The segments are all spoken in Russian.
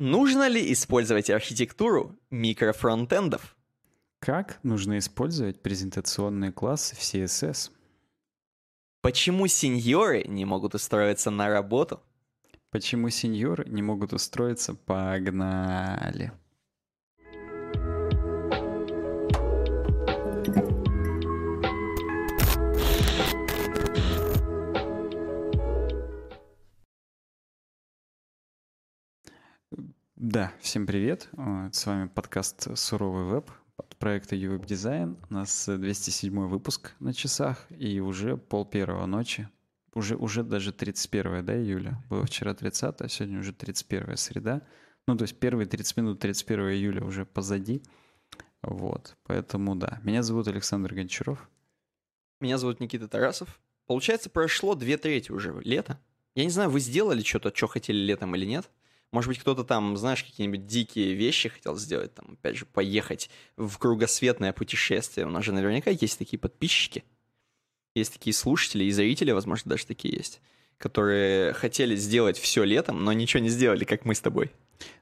Нужно ли использовать архитектуру микрофронтендов? Как нужно использовать презентационные классы в CSS? Почему сеньоры не могут устроиться на работу? Почему сеньоры не могут устроиться? Погнали! Да, всем привет. Э, с вами подкаст «Суровый веб» от проекта UWeb Design. У нас 207 выпуск на часах и уже пол первого ночи. Уже, уже даже 31, да, июля? Было вчера 30, а сегодня уже 31 среда. Ну, то есть первые 30 минут 31 июля уже позади. Вот, поэтому да. Меня зовут Александр Гончаров. Меня зовут Никита Тарасов. Получается, прошло две трети уже лета. Я не знаю, вы сделали что-то, что хотели летом или нет? Может быть, кто-то там, знаешь, какие-нибудь дикие вещи хотел сделать, там, опять же, поехать в кругосветное путешествие. У нас же наверняка есть такие подписчики, есть такие слушатели и зрители, возможно, даже такие есть, которые хотели сделать все летом, но ничего не сделали, как мы с тобой.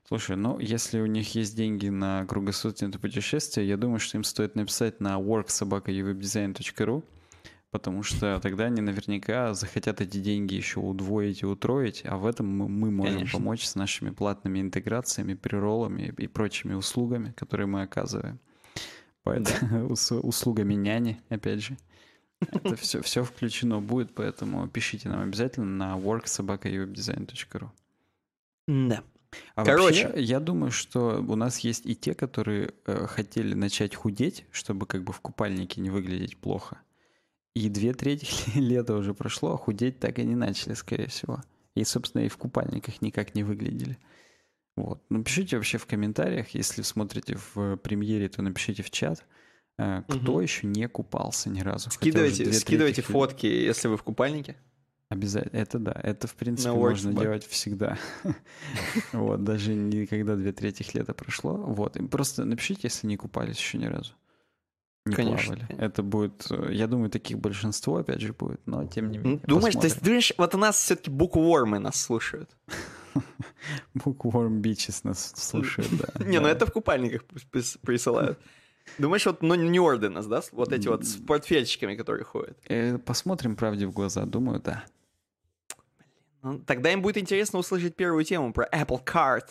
Слушай, ну, если у них есть деньги на кругосветное путешествие, я думаю, что им стоит написать на worksobaka.uwebdesign.ru потому что тогда они наверняка захотят эти деньги еще удвоить и утроить, а в этом мы, мы можем Конечно. помочь с нашими платными интеграциями, приролами и прочими услугами, которые мы оказываем. Поэтому да. услугами няни, опять же. Это все, все включено будет, поэтому пишите нам обязательно на worksobaka.uwebdesign.ru Да. А Короче, вообще, я думаю, что у нас есть и те, которые э, хотели начать худеть, чтобы как бы в купальнике не выглядеть плохо. И две трети лета уже прошло, а худеть так и не начали, скорее всего. И, собственно, и в купальниках никак не выглядели. Вот. Ну, пишите вообще в комментариях, если смотрите в премьере, то напишите в чат, э, кто угу. еще не купался ни разу. Скидывайте, скидывайте фотки, если вы в купальнике. Обязательно. Это да. Это, в принципе, можно делать всегда. Вот, даже не когда две трети лета прошло. Вот. Просто напишите, если не купались еще ни разу не Конечно. плавали. Это будет, э, я думаю, таких большинство, опять же, будет, но тем не менее. Думаешь, посмотрим. то есть, думаешь, вот у нас все-таки буквормы нас слушают? Букворм бичес нас слушают, да. Не, ну это в купальниках присылают. Думаешь, вот ну, нерды нас, да? Вот эти вот с портфельчиками, которые ходят. Э, посмотрим правде в глаза, думаю, да. Ну, тогда им будет интересно услышать первую тему про Apple Card.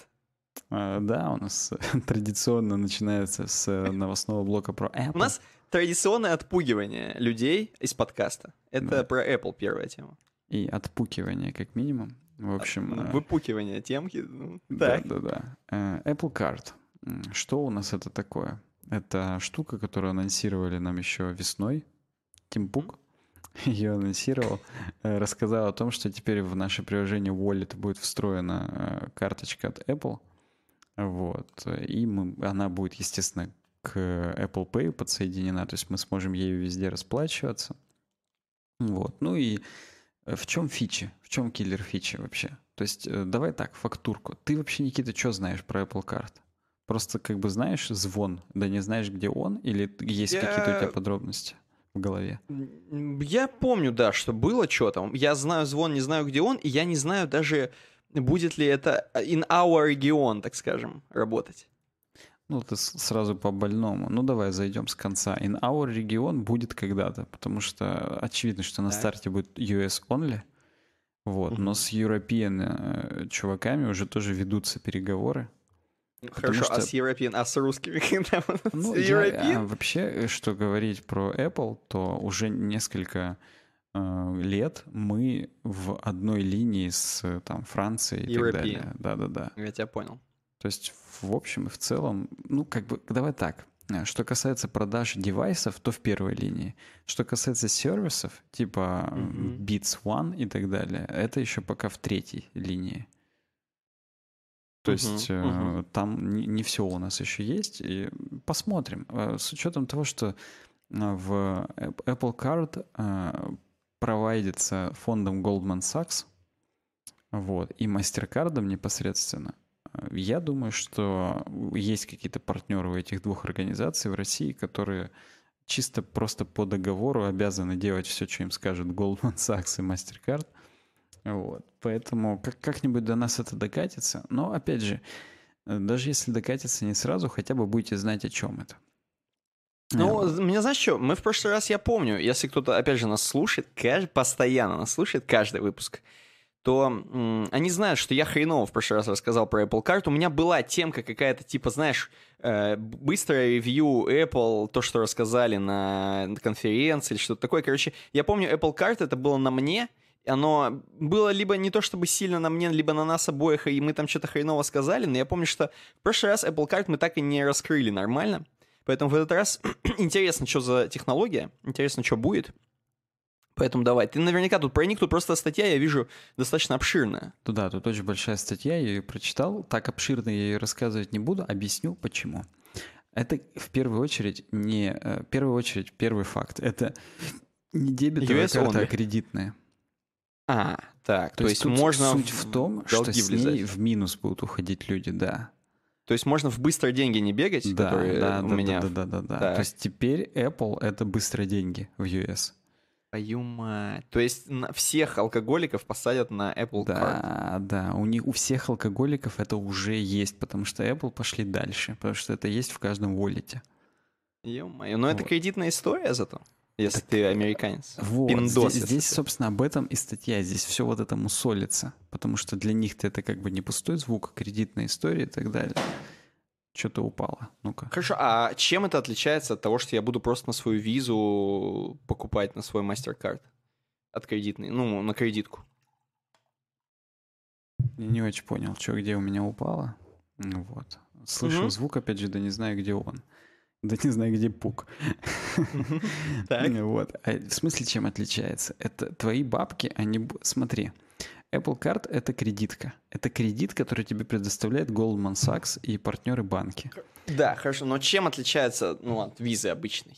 А, да, у нас традиционно начинается с э, новостного блока про Apple. У нас традиционное отпугивание людей из подкаста. Это да. про Apple первая тема. И отпукивание, как минимум. В общем... Ну, выпукивание темки. Ну, да, да, да. Э, Apple Card. Что у нас это такое? Это штука, которую анонсировали нам еще весной. Тим Пук ее анонсировал, э, рассказал о том, что теперь в наше приложение Wallet будет встроена карточка от Apple, вот. И мы, она будет, естественно, к Apple Pay подсоединена, то есть мы сможем ею везде расплачиваться. Вот. Ну и в чем фичи? В чем киллер фичи вообще? То есть э, давай так, фактурку. Ты вообще, Никита, что знаешь про Apple Card? Просто как бы знаешь звон, да не знаешь, где он, или есть я... какие-то у тебя подробности в голове? Я помню, да, что было что-то. Я знаю звон, не знаю, где он, и я не знаю даже будет ли это in our регион, так скажем, работать? Ну, ты сразу по больному. Ну, давай зайдем с конца. In our регион будет когда-то, потому что очевидно, что на так. старте будет US only. Вот. Uh-huh. Но с European э, чуваками уже тоже ведутся переговоры. Хорошо, что... а с European, а с русскими когда ну, с я, а, вообще, э, что говорить про Apple, то уже несколько Э, лет мы в одной линии с там, Францией и European. так далее. Да-да-да. Я тебя понял. То есть, в общем и в целом, ну, как бы, давай так. Э, что касается продаж девайсов, то в первой линии. Что касается сервисов, типа mm-hmm. Beats One и так далее, это еще пока в третьей линии. То uh-huh, есть uh-huh. там не, не все у нас еще есть. И посмотрим. С учетом того, что в Apple Card провайдится фондом Goldman Sachs вот, и MasterCard непосредственно, я думаю, что есть какие-то партнеры у этих двух организаций в России, которые чисто просто по договору обязаны делать все, что им скажет Goldman Sachs и MasterCard. Вот. Поэтому как- как-нибудь до нас это докатится. Но, опять же, Э, Даже если докатится не сразу, хотя бы будете знать, о чем это. Ну, з- мне знаешь что, мы в прошлый раз, я помню, если кто-то, опять же, нас слушает, постоянно нас слушает, каждый выпуск, то м, они знают, что я хреново в прошлый раз рассказал про Apple Card. У меня была темка какая-то, типа, знаешь, э, быстрое ревью Apple, то, что рассказали на конференции или что-то такое. Короче, я помню, Apple Card это было на мне, оно было либо не то чтобы сильно на мне, либо на нас обоих, и мы там что-то хреново сказали, но я помню, что в прошлый раз Apple Card мы так и не раскрыли нормально. Поэтому в этот раз интересно, что за технология, интересно, что будет. Поэтому давай. Ты наверняка тут проник, тут просто статья, я вижу, достаточно обширная. Да, тут очень большая статья, я ее прочитал. Так обширно я ее рассказывать не буду, объясню почему. Это в первую очередь не... э, В первую очередь, первый факт. Это не дебетовая US карта, а only. кредитная. А, так, то, есть тут можно суть в том, что с влезать. ней в минус будут уходить люди, да. То есть можно в быстро деньги не бегать, Да, которые да, у да, меня... да, да, да, да. Так. То есть теперь Apple это быстрые деньги в US. Твою мать. То есть всех алкоголиков посадят на Apple Card. Да, да, у них у всех алкоголиков это уже есть, потому что Apple пошли дальше, потому что это есть в каждом воллете. Ё-моё, но это Вот. кредитная история зато, если ты американец. Вот, Пиндос, здесь, здесь, собственно, об этом и статья. Здесь все вот это мусолится, потому что для них-то это как бы не пустой звук, а кредитная история и так далее. Что-то упало. Ну-ка. Хорошо, а чем это отличается от того, что я буду просто на свою визу покупать на свой MasterCard? От кредитной, ну, на кредитку. Я не очень понял, что где у меня упало. Ну Вот. Слышу Мгм. звук, опять же, да не знаю, где он. Да не знаю, где пук. Вот. А в смысле, чем отличается? Это твои бабки, они... бу- Смотри, Apple Card — это кредитка. Это кредит, который тебе предоставляет Goldman Sachs и партнеры банки. Да, хорошо, но чем отличается, ну, от визы обычной?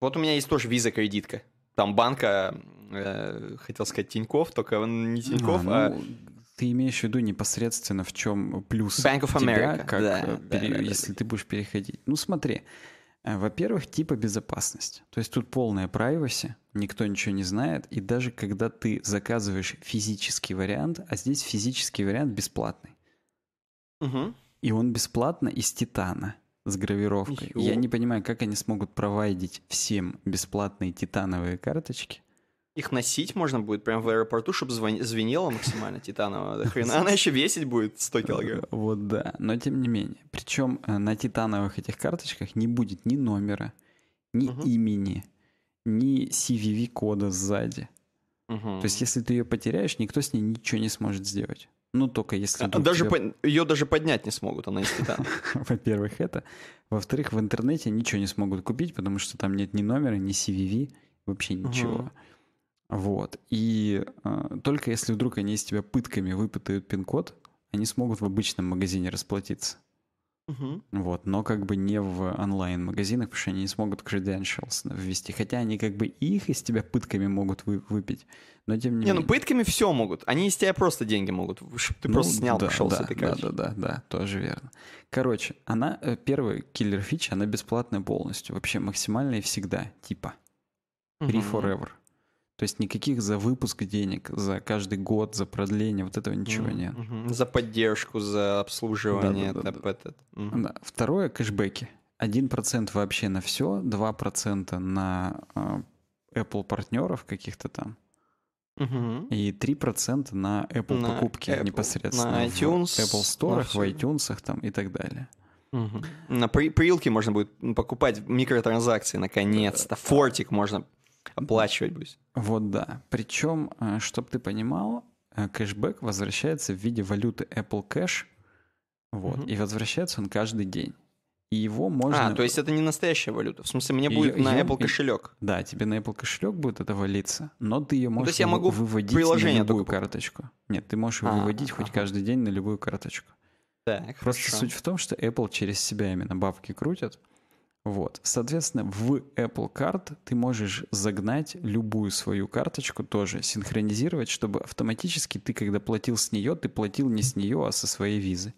Вот у меня есть тоже виза-кредитка. Там банка, э, хотел сказать Тиньков, только он не Тиньков, а... ну, ты имеешь в виду непосредственно в чем плюс Bank of тебя, America, как, да, э, да, пере- да, да, если ты будешь переходить. Ну смотри, э, во-первых, типа безопасность. То есть тут полная privacy, никто ничего не знает, и даже когда ты заказываешь физический вариант, а здесь физический вариант бесплатный, Мгм. и он бесплатно из титана с гравировкой. Ё. Я не понимаю, как они смогут провайдить всем бесплатные титановые карточки. Их носить можно будет прямо в аэропорту, чтобы звенело максимально титаново. до хрена. Она еще весить будет 100 килограмм. Вот да, но тем не менее. Причем э, на титановых этих карточках не будет ни номера, ни Мгм. имени, ни CVV-кода сзади. Мгм. То есть если ты ее потеряешь, никто с ней ничего не сможет сделать. Ну, только если... А, вдруг Даже тебя- по- ее даже поднять не смогут, она из титана. Во-первых, это. Во-вторых, в интернете ничего не смогут купить, потому что там нет ни номера, ни CVV, вообще ничего. Вот. И э, только если вдруг они из тебя пытками выпытают пин-код, они смогут в обычном магазине расплатиться. Мгм. Вот, но как бы не в онлайн-магазинах, потому что они не смогут credentials ввести. Хотя они как бы их из тебя пытками могут вы- выпить, но тем не, Не, ну менее. пытками все могут. Они из тебя просто деньги могут, чтобы ты Ну, просто снял, да, пошел да, с этой да, да, да, да, тоже верно. Короче, она, э, первый киллер фича, она бесплатная полностью, вообще максимальная и всегда, типа, free forever. То есть никаких за выпуск денег, за каждый год, за продление, вот этого ничего Мгм, нет. мгм. За поддержку, за обслуживание. Этот. Мгм. Да. Второе кэшбэки. 1% вообще на все, 2% на э, Apple партнеров каких-то там, Мгм. и 3% на Apple На покупки Apple, непосредственно на в iTunes, Apple на Store, в iTunes там и так далее. Мгм. На при- прилке можно будет покупать микротранзакции, наконец-то. Фортик можно оплачивать будет. Вот да. Причем, чтобы ты понимал, э, кэшбэк возвращается в виде валюты Apple Cash, вот, Мгм. и возвращается он каждый день. И его можно... А, то есть это не настоящая валюта. В смысле, мне будет на её- Apple кошелек. Да, тебе на Apple кошелек будет это валиться, но ты ее можешь Ну, есть я могу выводить приложение на любую только карточку. Нет, ты можешь ее А, выводить хоть ага. каждый день на любую карточку. Так, Просто хорошо. суть в том, что Apple через себя именно бабки крутят. Вот. Соответственно, в Apple Card ты можешь загнать любую свою карточку тоже, синхронизировать, чтобы автоматически ты, когда платил с нее, ты платил не с нее, а со своей визы.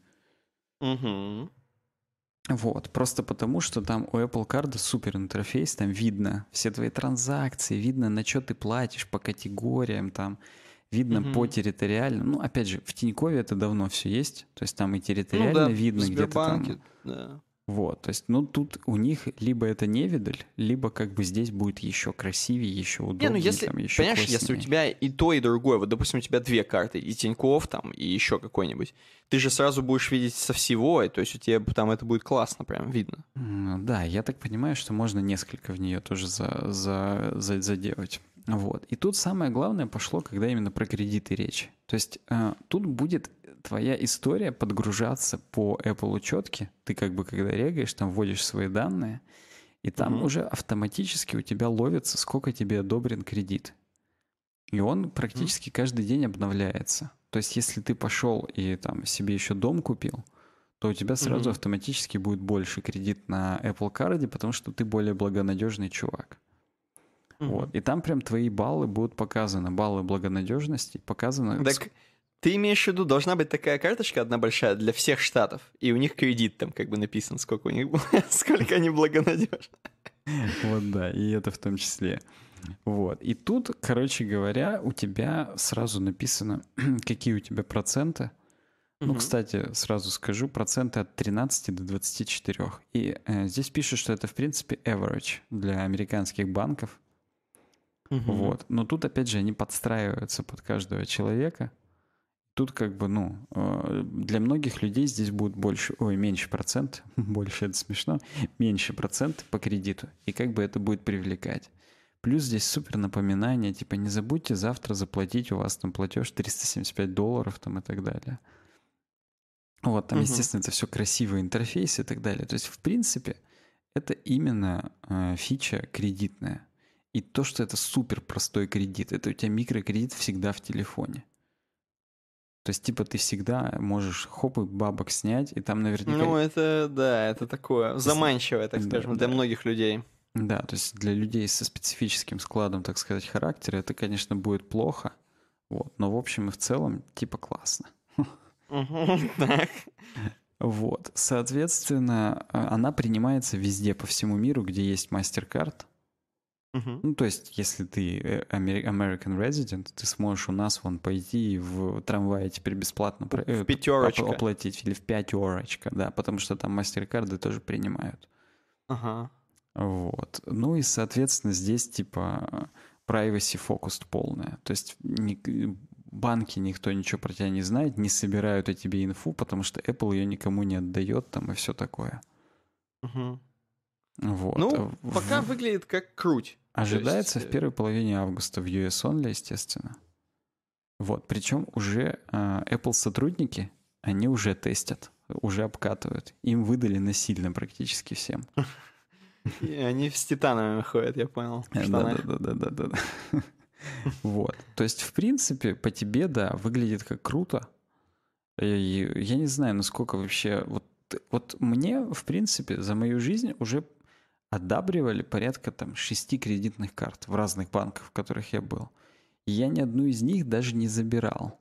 Мгм. Вот, просто потому, что там у Apple Card супер интерфейс, там видно все твои транзакции, видно, на что ты платишь по категориям, там видно Мгм. по территориально. Ну, опять же, в Тинькове это давно все есть, то есть там и территориально ну да, видно где-то там. Да. Вот, то есть, ну, тут у них либо это невидаль, либо как бы здесь будет еще красивее, еще удобнее, Не, ну если, там, еще понимаешь, если у класснее. тебя и то, и другое, вот, допустим, у тебя две карты, и Тиньков там, и еще какой-нибудь, ты же сразу будешь видеть со всего, и то есть у тебя там это будет классно, прям видно. М, Да, я так понимаю, что можно несколько в нее тоже за, за, за- заделать. Вот. И тут самое главное пошло, когда именно про кредиты речь. То есть э, тут будет твоя история подгружаться по Apple учетке. Ты как бы когда регаешь, там вводишь свои данные, и там Мгм. уже автоматически у тебя ловится, сколько тебе одобрен кредит. И он практически каждый день обновляется. То есть если ты пошел и там себе еще дом купил, то у тебя сразу Мгм. автоматически будет больше кредит на Apple Card, потому что ты более благонадежный чувак. Вот. И там прям твои баллы будут показаны, баллы благонадежности показаны. Так ты имеешь в виду, должна быть такая карточка одна большая для всех штатов, и у них кредит там как бы написан, сколько у них было, сколько они благонадежны. Вот да, и это в том числе. Вот. И тут, короче говоря, у тебя сразу написано, какие у тебя проценты. Ну, кстати, сразу скажу, проценты от 13 до 24. И э, здесь пишут, что это, в принципе, average для американских банков. Вот. Но тут, опять же, они подстраиваются под каждого человека. Тут как бы, ну, э, для многих людей здесь будет больше, ой, меньше процент, больше это смешно, меньше процент по кредиту. И как бы это будет привлекать. Плюс здесь супер напоминание, типа не забудьте завтра заплатить, у вас там платеж 375 долларов там и так далее. Вот, там, Мгм. естественно, это все красивый интерфейс и так далее. То есть, в принципе, это именно э, фича кредитная. И то, что это супер простой кредит, это у тебя микрокредит всегда в телефоне. То есть, типа, ты всегда можешь хоп и бабок снять, и там наверняка... Ну, это, да, это такое заманчивое, так Да, скажем, для да. многих людей. Да, то есть для людей со специфическим складом, так сказать, характера, это, конечно, будет плохо. Вот. Но в общем и в целом, типа, классно. Так. Вот. Соответственно, а, она принимается везде по всему миру, где есть MasterCard. Ну, то есть, если ты э, Ameri- American Resident, ты сможешь у нас вон пойти в трамвае теперь бесплатно про- э, В пятерочка. оп- оплатить. Или в пятерочка, да, потому что там MasterCard тоже принимают. Ага. Вот. Ну и, соответственно, здесь типа privacy focused полная. То есть ни- банки никто ничего про тебя не знает, не собирают о тебе инфу, потому что Apple ее никому не отдает там и все такое. Мгм. Вот. Ну, В- пока выглядит как круть. Ожидается есть, в э, первой половине августа в US Only, естественно. Вот. Причем уже а, Apple сотрудники, они уже тестят, уже обкатывают. Им выдали насильно практически всем. И они с титанами ходят, я понял. в Да, штанах. да, да, да, да, да. Вот. То есть, в принципе, по тебе, да, выглядит как круто. И я не знаю, насколько вообще... Вот, вот мне, в принципе, за мою жизнь уже одабривали порядка там шести кредитных карт в разных банках, в которых я был. И я ни одну из них даже не забирал.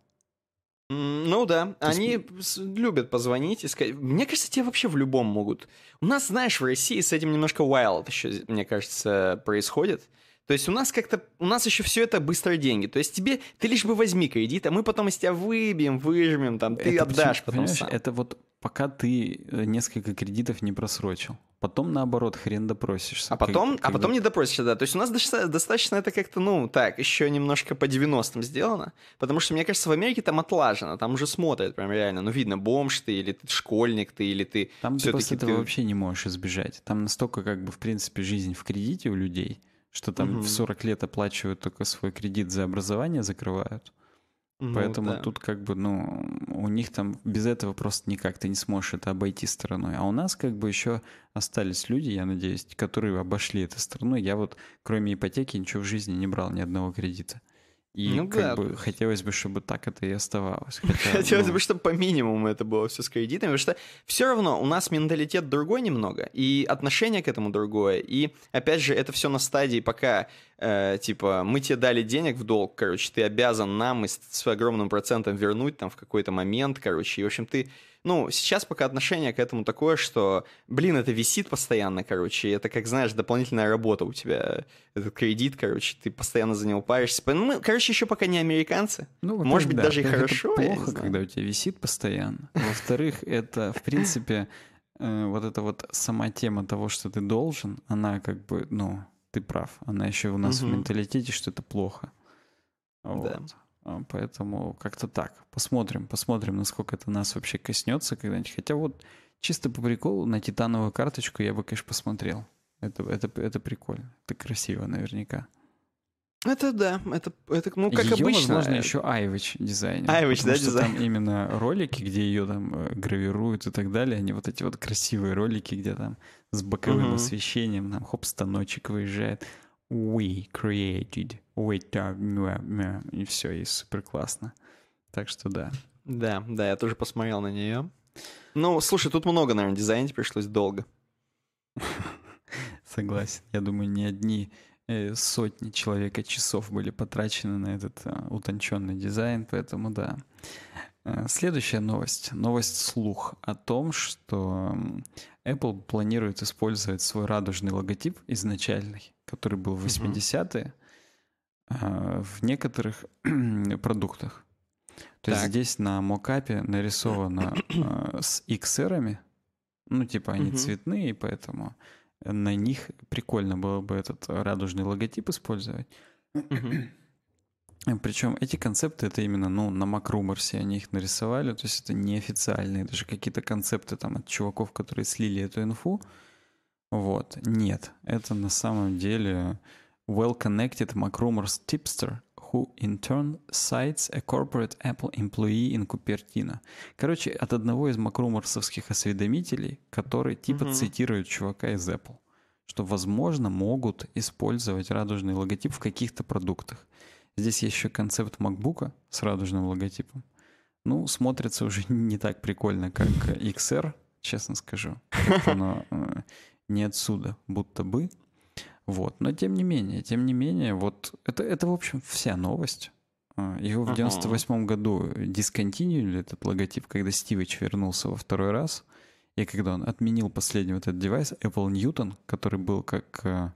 Ну да, есть они с- любят позвонить и сказать. Мне кажется, тебе вообще в любом могут. У нас, знаешь, в России с этим немножко wild еще, мне кажется, происходит. То есть у нас как-то, у нас еще все это быстро деньги. То есть тебе, ты лишь бы возьми кредит, а мы потом из тебя выбьем, выжмем, там, ты Это отдашь почему- потом сам. Это вот пока ты э, несколько кредитов не просрочил. Потом, наоборот, хрен допросишься. А потом, Как- а как потом бы- не допросишься, да. То есть у нас доста- достаточно это как-то, ну, так, еще немножко по 90-м сделано. Потому что, мне кажется, в Америке там отлажено, там уже смотрят прям реально. Ну, видно, бомж ты, или ты школьник ты, или ты Там ты после этого вообще не можешь избежать. Там настолько, как бы, в принципе, жизнь в кредите у людей, что там Мгм. в 40 лет оплачивают только свой кредит за образование, закрывают. Ну, Поэтому да. тут, как бы, ну, у них там без этого просто никак ты не сможешь это обойти стороной. А у нас, как бы, еще остались люди, я надеюсь, которые обошли это стороной. Я вот, кроме ипотеки, ничего в жизни не брал, ни одного кредита. И Ну как да. бы хотелось бы, чтобы так это и оставалось. Хотя, Хотелось ну, бы, чтобы по минимуму это было все с кредитами, потому что все равно у нас менталитет другой немного, и отношение к этому другое, и опять же это все на стадии, пока э, типа мы тебе дали денег в долг, короче, ты обязан нам и с, с огромным процентом вернуть там в какой-то момент, короче, и в общем ты ну, сейчас пока отношение к этому такое, что, блин, это висит постоянно, короче, это, как знаешь, дополнительная работа у тебя, этот кредит, короче, ты постоянно за него паришься. Ну, мы, короче, еще пока не американцы. Ну, Может быть, да, даже и хорошо. Это плохо, когда у тебя висит постоянно. Во-вторых, это, в принципе, э, вот эта вот сама тема того, что ты должен, она как бы, ну, ты прав. Она еще у нас в менталитете, что это плохо. Вот. Да. А, поэтому как-то так. Посмотрим, посмотрим, насколько это нас вообще коснется когда-нибудь. Хотя вот чисто по приколу на титановую карточку я бы, конечно, посмотрел. Это, это, это прикольно. Это красиво наверняка. Это да, это, это ну, как ее, обычно. возможно, еще Айвич дизайнер. Айвич, да, что дизайн. там именно ролики, где ее там э, гравируют и так далее, они вот эти вот красивые ролики, где там с боковым угу. освещением, там хоп, станочек выезжает. We created, we и все, и супер классно. Так что да. Да, да, я тоже посмотрел на нее. Ну, слушай, тут много, наверное, дизайнить пришлось долго. Согласен. Я думаю, не одни Э, сотни человека часов были потрачены на этот а, утонченный дизайн, поэтому да. Э, следующая новость. Новость слух о том, что Apple планирует использовать свой радужный логотип изначальный, который был в 80-е, а, в некоторых продуктах. То так. есть здесь на мокапе нарисовано с XR, ну типа они угу. цветные, поэтому на них прикольно было бы этот радужный логотип использовать. Причем эти концепты это именно, ну, на Макруморсе они их нарисовали, то есть это неофициальные, даже какие-то концепты там от чуваков, которые слили эту инфу. Вот, нет, это на самом деле well-connected Macrumors tipster who in turn cites a corporate Apple employee in Cupertino. Короче, от одного из макруморсовских осведомителей, который типа mm-hmm. цитирует чувака из Apple, что, возможно, могут использовать радужный логотип в каких-то продуктах. Здесь есть еще концепт MacBook с радужным логотипом. Ну, смотрится уже не так прикольно, как XR, честно скажу. Оно э, не отсюда, будто бы. Вот. Но тем не менее, тем не менее, вот это, это в общем, вся новость. А, его в 98 году дисконтинуили этот логотип, когда Стивич вернулся во второй раз. И когда он отменил последний вот этот девайс, Apple Newton, который был как э,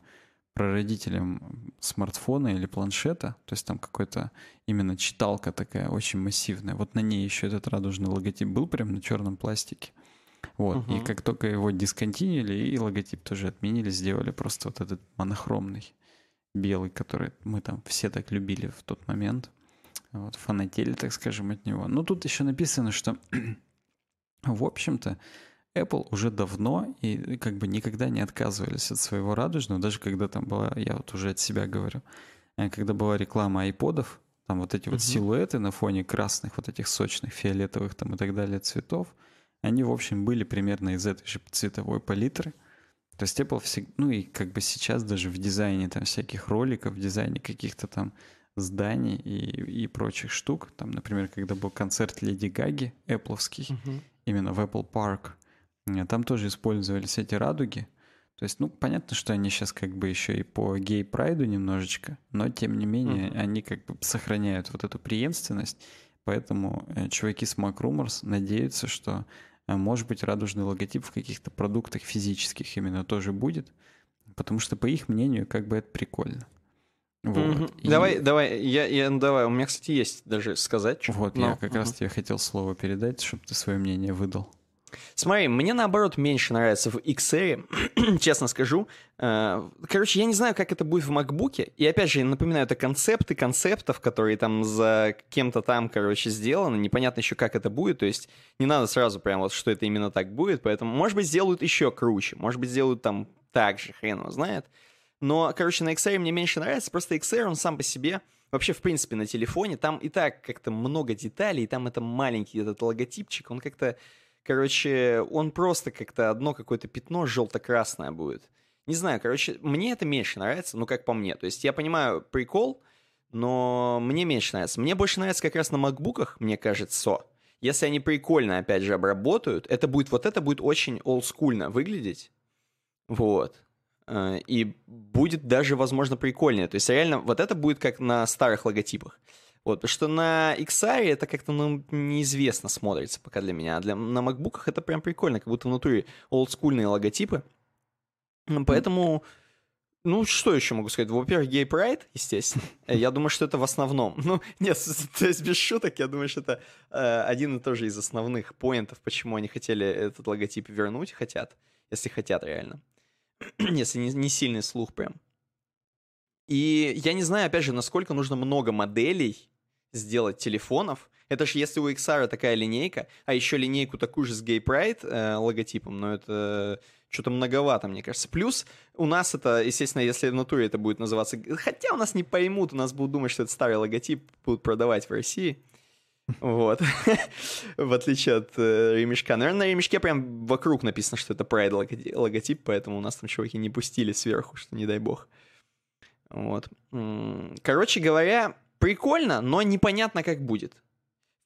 прародителем смартфона или планшета, то есть там какой-то именно читалка такая очень массивная. Вот на ней еще этот радужный логотип был прям на черном пластике. Вот. Угу. И как только его дисконтинили, и логотип тоже отменили, сделали просто вот этот монохромный белый, который мы там все так любили в тот момент. Вот, фанатели, так скажем, от него. Но тут еще написано, что, в общем-то, Apple уже давно и как бы никогда не отказывались от своего радужного, даже когда там была, я вот уже от себя говорю, э, когда была реклама айподов, там вот эти вот силуэты на фоне красных, вот этих сочных, фиолетовых там и так далее цветов, они, в общем, были примерно из этой же цветовой палитры. То есть Apple всегда, ну и как бы сейчас даже в дизайне там всяких роликов, в дизайне каких-то там зданий и, и прочих штук, там, например, когда был концерт Леди Гаги, Apple'овский, uh-huh. именно в Apple Park, э, там тоже использовались эти радуги. То есть, ну, понятно, что они сейчас как бы еще и по гей-прайду немножечко, но тем не менее uh-huh. они как бы сохраняют вот эту преемственность, поэтому э, чуваки с Mac Rumors надеются, что может быть, радужный логотип в каких-то продуктах физических именно тоже будет, потому что, по их мнению, как бы это прикольно. Вот. Mm-hmm. И... Давай, давай, я, я, ну, давай, у меня, кстати, есть даже сказать. Что вот, но... я как mm-hmm. раз тебе хотел слово передать, чтобы ты свое мнение выдал. Смотри, мне наоборот меньше нравится в XR, честно скажу. Э, короче, я не знаю, как это будет в MacBook. И опять же, напоминаю, это концепты концептов, которые там за кем-то там, короче, сделаны. Непонятно еще, как это будет. То есть не надо сразу прям вот, что это именно так будет. Поэтому, может быть, сделают еще круче. Может быть, сделают там так же, хрен его знает. Но, короче, на XR мне меньше нравится. Просто XR, он сам по себе... Вообще, в принципе, на телефоне там и так как-то много деталей, и там это маленький этот логотипчик, он как-то Короче, он просто как-то одно какое-то пятно желто-красное будет. Не знаю, короче, мне это меньше нравится, ну, как по мне. То есть я понимаю прикол, но мне меньше нравится. Мне больше нравится как раз на макбуках, мне кажется, если они прикольно, опять же, обработают, это будет, вот это будет очень олдскульно выглядеть. Вот. Э, и будет даже, возможно, прикольнее. То есть реально вот это будет как на старых логотипах. Вот, потому что на XR это как-то ну, неизвестно смотрится пока для меня. А для, на MacBook это прям прикольно, как будто внутри олдскульные логотипы. Поэтому, ну, что еще могу сказать? Во-первых, Gay Pride, естественно. Э, я думаю, что это в основном. Ну, нет, то есть без шуток, я думаю, что это э, один и тоже из основных поинтов, почему они хотели этот логотип вернуть, хотят, если хотят реально. если не, не сильный слух прям. И я не знаю, опять же, насколько нужно много моделей сделать телефонов. Это же если у XR такая линейка, а еще линейку такую же с Gay Pride э, логотипом, но это что-то многовато, мне кажется. Плюс у нас это, естественно, если в натуре это будет называться... Хотя у нас не поймут, у нас будут думать, что это старый логотип, будут продавать в России. Вот. в отличие от э, ремешка. Наверное, на ремешке прям вокруг написано, что это Pride логотип, поэтому у нас там чуваки не пустили сверху, что не дай бог. Вот. Короче говоря, прикольно, но непонятно, как будет.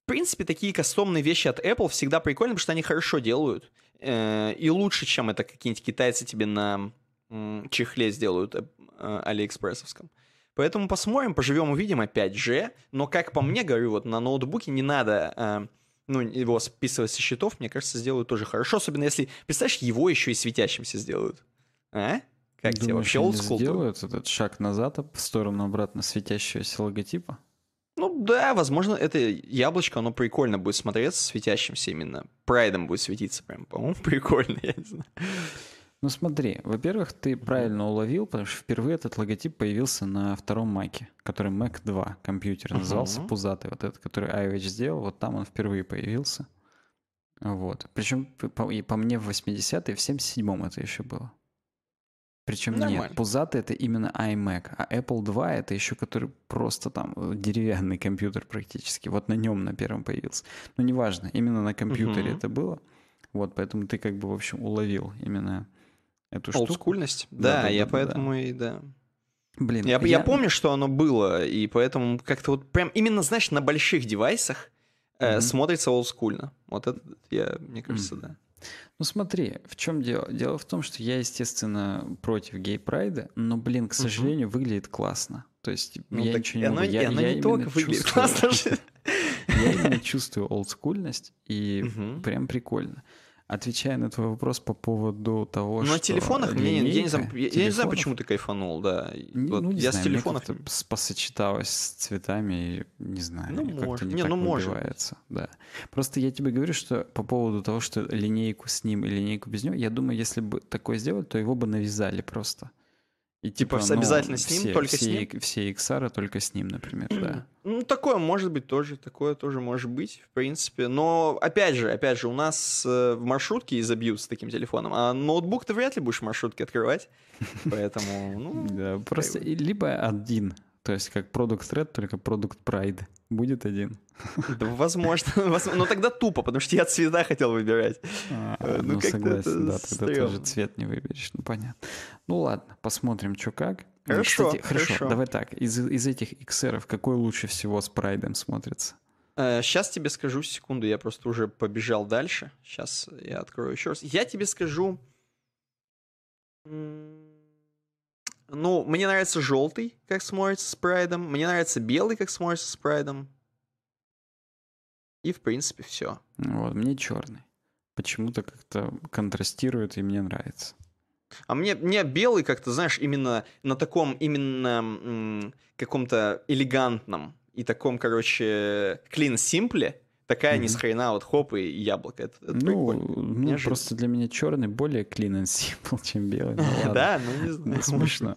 В принципе, такие кастомные вещи от Apple всегда прикольны, потому что они хорошо делают. Э, и лучше, чем это какие-нибудь китайцы тебе на чехле сделают э, алиэкспрессовском. Поэтому посмотрим, поживем, увидим, опять же. Но, как по мне, говорю, вот на ноутбуке не надо э, ну, его списывать со счетов, мне кажется, сделают тоже хорошо. Особенно если, представляешь, его еще и светящимся сделают. А? Как тебе вообще олдскул? сделают этот шаг назад в сторону обратно светящегося логотипа? Ну да, возможно, это яблочко, оно прикольно будет смотреться, светящимся именно. Прайдом будет светиться прям, по-моему, прикольно, я не знаю. Ну смотри, во-первых, ты правильно уловил, потому что впервые этот логотип появился на втором Маке, который Mac 2 компьютер назывался, uh-huh. пузатый, вот этот, который iOS сделал, вот там он впервые появился. Вот. Причем, по, по мне, в 80-е, в 77-м это еще было. Причем Нормально. нет, пузатый это именно iMac, а Apple 2 это еще который просто там э, деревянный компьютер практически. Вот на нем на первом появился. Но неважно, именно на компьютере угу. это было. Вот, поэтому ты как бы, в общем, уловил именно эту штуку. Олдскульность? Да, да, да, я да, поэтому да. и да. Блин, я, я... я помню, что оно было, и поэтому как-то вот прям именно, знаешь, на больших девайсах mm-hmm. э, смотрится олдскульно. Вот это, я, мне кажется, mm-hmm. да. Ну смотри, в чем дело? Дело в том, что я, естественно, против гей-прайда, но, блин, к сожалению, угу. выглядит классно. То есть ну, я ничего не могу. Я, я не только выглядит классно. Я именно чувствую олдскульность, и прям прикольно. Отвечая на твой вопрос по поводу того, Но что... на телефонах, линейка, мне, я, не знаю, я, я не знаю, почему ты кайфанул, да. Не, вот, ну, не я знаю, с телефонов... Мне посочеталось с цветами, не знаю, ну, как-то может. не, не так ну, выбивается. Да. Просто я тебе говорю, что по поводу того, что линейку с ним и линейку без него, я думаю, если бы такое сделать, то его бы навязали просто. И типа, ну, обязательно с ним, только все, с ним? Все XR только с ним, например, да. Ну, такое может быть тоже, такое тоже может быть, в принципе. Но, опять же, опять же, у нас э, в маршрутке изобьют с таким телефоном, а ноутбук ты вряд ли будешь в маршрутке открывать, поэтому, ну... Да, просто либо один то есть как продукт Thread, только продукт Pride. Будет один. Да, возможно. Но тогда тупо, потому что я цвета хотел выбирать. А, э, ну, ну согласен, да, тогда тоже цвет не выберешь. Ну, понятно. Ну, ладно, посмотрим, что как. Хорошо, Кстати, хорошо. хорошо. Давай так, из, из этих XR какой лучше всего с прайдом смотрится? Сейчас э, тебе скажу, секунду, я просто уже побежал дальше. Сейчас я открою еще раз. Я тебе скажу... Ну, мне нравится желтый, как смотрится с прайдом. Мне нравится белый, как смотрится с прайдом. И, в принципе, все. Вот, мне черный. Почему-то как-то контрастирует, и мне нравится. А мне, мне белый как-то, знаешь, именно на таком, именно каком-то элегантном и таком, короче, clean simple такая mm-hmm. ни с хрена вот хоп и яблоко. Это, это ну, ну просто для меня черный более clean and simple, чем белый. Ну, да, ну не знаю. Смешно.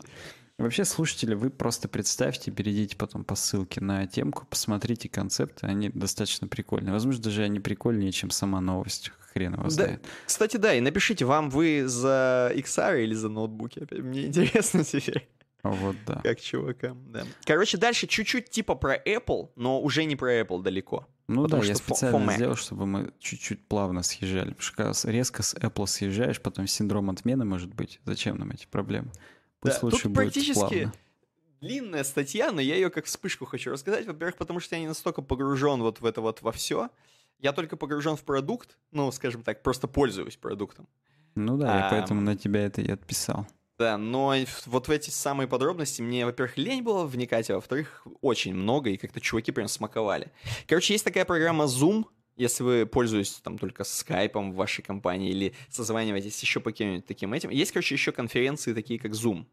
Вообще, слушатели, вы просто представьте, перейдите потом по ссылке на темку, посмотрите концепты, они достаточно прикольные. Возможно, даже они прикольнее, чем сама новость. Хрен его знает. Да, кстати, да, и напишите, вам вы за XR или за ноутбуки? Опять мне интересно теперь. Вот, да. Как чувакам, да. Короче, дальше чуть-чуть типа про Apple, но уже не про Apple далеко. Ну да, я специально сделал, чтобы мы чуть-чуть плавно съезжали. Потому что резко с Apple съезжаешь, потом синдром отмены может быть. Зачем нам эти проблемы? Пусть да, лучше тут будет практически плавно. длинная статья, но я ее как вспышку хочу рассказать. Во-первых, потому что я не настолько погружен вот в это вот во все. Я только погружен в продукт, ну, скажем так, просто пользуюсь продуктом. Ну да, а, я поэтому на тебя это и отписал. Да, но вот в эти самые подробности мне, во-первых, лень было вникать, а во-вторых, очень много, и как-то чуваки прям смаковали. Короче, есть такая программа Zoom, если вы пользуетесь там только скайпом в вашей компании или созваниваетесь еще по каким-нибудь таким этим. Есть, короче, еще конференции такие, как Zoom.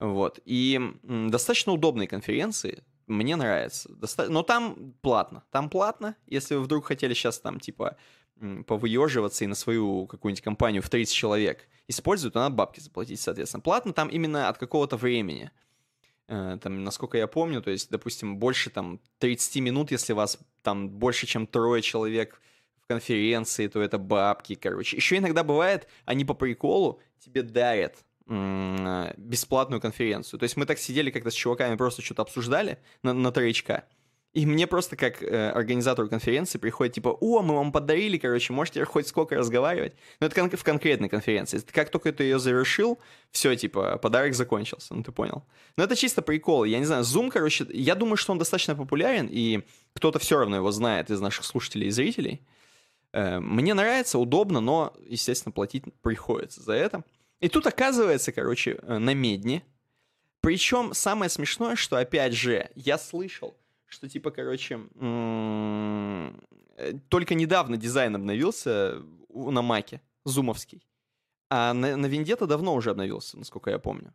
Вот. И достаточно удобные конференции. Мне нравится. Доста... Но там платно. Там платно. Если вы вдруг хотели сейчас там, типа, повыеживаться и на свою какую-нибудь компанию в 30 человек использовать, то надо бабки заплатить, соответственно. Платно там именно от какого-то времени. Э, там, насколько я помню, то есть, допустим, больше там 30 минут, если вас там больше, чем трое человек в конференции, то это бабки, короче. Еще иногда бывает, они по приколу тебе дарят бесплатную конференцию. То есть мы так сидели как-то с чуваками, просто что-то обсуждали на, на троечка. И мне просто как э, организатору конференции приходит типа, о, мы вам подарили, короче, можете хоть сколько разговаривать. Но это кон- в конкретной конференции. Как только ты ее завершил, все, типа, подарок закончился, ну ты понял. Но это чисто прикол. Я не знаю, Zoom, короче, я думаю, что он достаточно популярен, и кто-то все равно его знает из наших слушателей и зрителей. Э, мне нравится, удобно, но, естественно, платить приходится за это. И тут оказывается, короче, э, на медне. Причем самое смешное, что, опять же, я слышал, что типа, короче, э, только недавно дизайн обновился на Маке, зумовский. А на, на Вендета давно уже обновился, насколько я помню.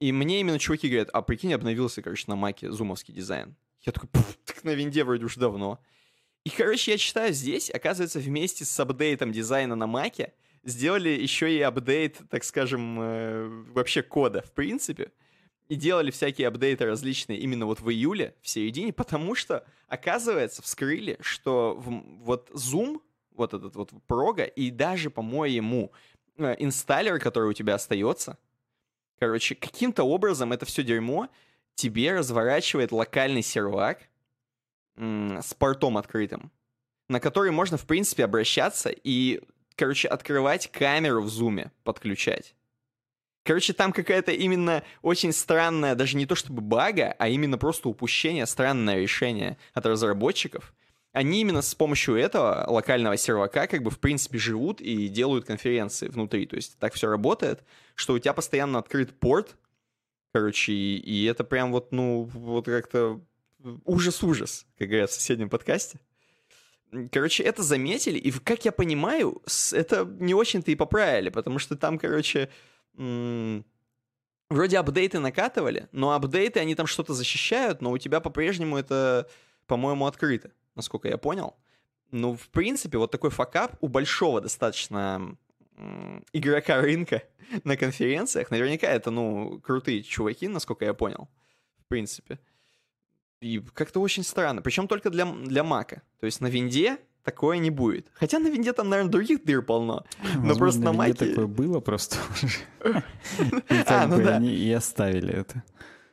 И мне именно чуваки говорят, а прикинь, обновился, короче, на Маке зумовский дизайн. Я такой, так на Винде вроде уже давно. И, короче, я читаю здесь, оказывается, вместе с апдейтом дизайна на Маке сделали еще и апдейт, так скажем, э, вообще кода, в принципе и делали всякие апдейты различные именно вот в июле, в середине, потому что, оказывается, вскрыли, что в, вот Zoom, вот этот вот прога, и даже, по-моему, э, инсталлер, который у тебя остается, короче, каким-то образом это все дерьмо тебе разворачивает локальный сервак с портом открытым, на который можно, в принципе, обращаться и, короче, открывать камеру в зуме, подключать. Короче, там какая-то именно очень странная, даже не то чтобы бага, а именно просто упущение, странное решение от разработчиков. Они именно с помощью этого локального сервака как бы в принципе живут и делают конференции внутри. То есть так все работает, что у тебя постоянно открыт порт, короче, и, и это прям вот, ну, вот как-то ужас-ужас, как говорят в соседнем подкасте. Короче, это заметили, и, как я понимаю, это не очень-то и поправили, потому что там, короче, вроде апдейты накатывали, но апдейты, они там что-то защищают, но у тебя по-прежнему это, по-моему, открыто, насколько я понял. Ну, в принципе, вот такой факап у большого достаточно игрока рынка на конференциях. Наверняка это, ну, крутые чуваки, насколько я понял, в принципе. И как-то очень странно. Причем только для, для Мака. То есть на винде такое не будет. Хотя на винде там, наверное, других дыр полно. Но просто на Маке... такое было просто уже. А, ну да. И оставили это.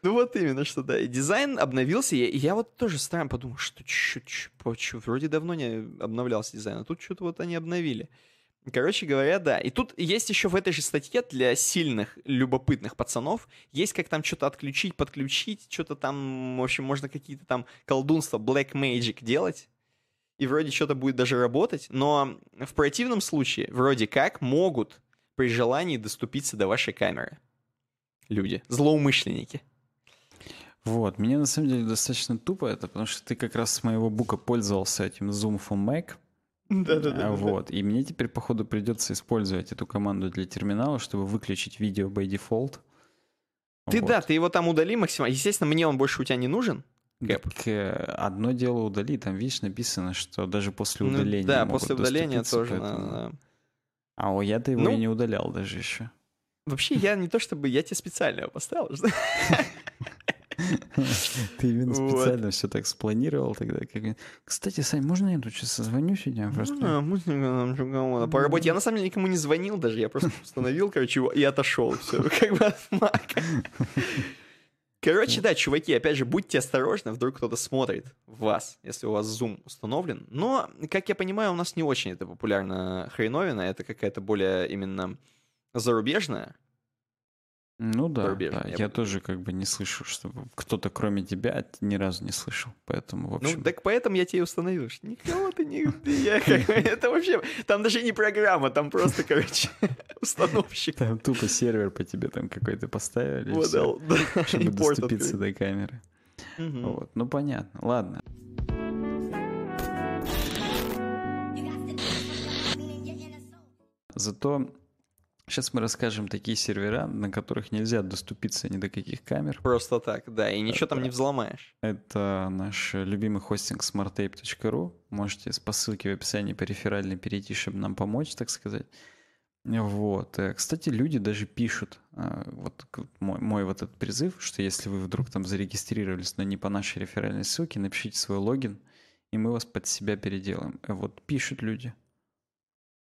Ну вот именно, что да. И дизайн обновился, и я вот тоже странно подумал, что чуть-чуть, вроде давно не обновлялся дизайн, а тут что-то вот они обновили. Короче говоря, да. И тут есть еще в этой же статье для сильных, любопытных пацанов, есть как там что-то отключить, подключить, что-то там, в общем, можно какие-то там колдунства, black magic делать и вроде что-то будет даже работать, но в противном случае вроде как могут при желании доступиться до вашей камеры. Люди, злоумышленники. Вот, мне на самом деле достаточно тупо это, потому что ты как раз с моего бука пользовался этим Zoom for Mac. Да-да-да. Вот, и мне теперь, походу, придется использовать эту команду для терминала, чтобы выключить видео by default. Ты вот. да, ты его там удали максимально. Естественно, мне он больше у тебя не нужен. Гэп. Так, э, одно дело удали, там, видишь, написано, что даже после ну удаления. Ну, да, после удаления тоже. Поэтому... А у я-то его ну, и не удалял даже еще. Вообще, я не то чтобы я тебе специально его поставил. Ты именно специально все так спланировал тогда. Кстати, Сань, можно я тут сейчас созвоню сегодня? Просто... По работе я на самом деле никому не звонил даже, я просто установил, короче, и отошел. Все, как бы от мака. Короче, да, чуваки, опять же, будьте осторожны, вдруг кто-то смотрит вас, если у вас Zoom установлен. Но, как я понимаю, у нас не очень это популярно хреновина, это какая-то более именно зарубежная. Ну да, да. я я бы- тоже как бы не слышу, чтобы кто-то кроме тебя ни разу не слышал. Поэтому, в общем... Ну, так поэтому я тебе установил, что никого ты не... я как Это вообще... Там даже не программа, там просто, короче, установщик. Там тупо сервер по тебе там какой-то поставили, Вот, всё, да, чтобы доступиться открыть. до камеры. Мгм. Вот, ну понятно. Ладно. Зато сейчас мы расскажем такие сервера, на которых нельзя доступиться ни до каких камер. Просто так, да, и ничего там не взломаешь. Это наш любимый хостинг smartape.ru. Можете по ссылке в описании по реферальной перейти, чтобы нам помочь, так сказать. Вот. Э, Кстати, люди даже пишут, а, вот мой, мой вот этот призыв, что если вы вдруг там зарегистрировались, но не по нашей реферальной ссылке, напишите свой логин, и мы вас под себя переделаем. Э, Вот пишут люди.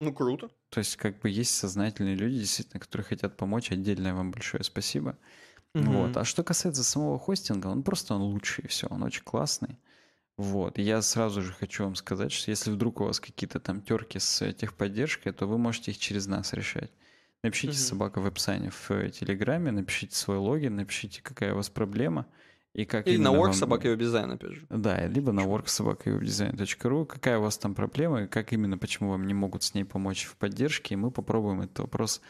Ну, круто. То есть как бы есть сознательные люди, действительно, которые хотят помочь. Отдельное вам большое спасибо. Мгм. Вот. А что касается самого хостинга, он просто он лучший, все, он очень классный. Вот. Я сразу же хочу вам сказать, что если вдруг у вас какие-то там терки с э, техподдержкой, то вы можете их через нас решать. Напишите Мгм. собака в описании в э, Телеграме, напишите свой логин, напишите, какая у вас проблема и как Или на work и дизайн, опять же. Да, либо на worksobakawebdesign.ru. Какая у вас там проблема и как именно, почему вам не могут с ней помочь в поддержке, и мы попробуем этот вопрос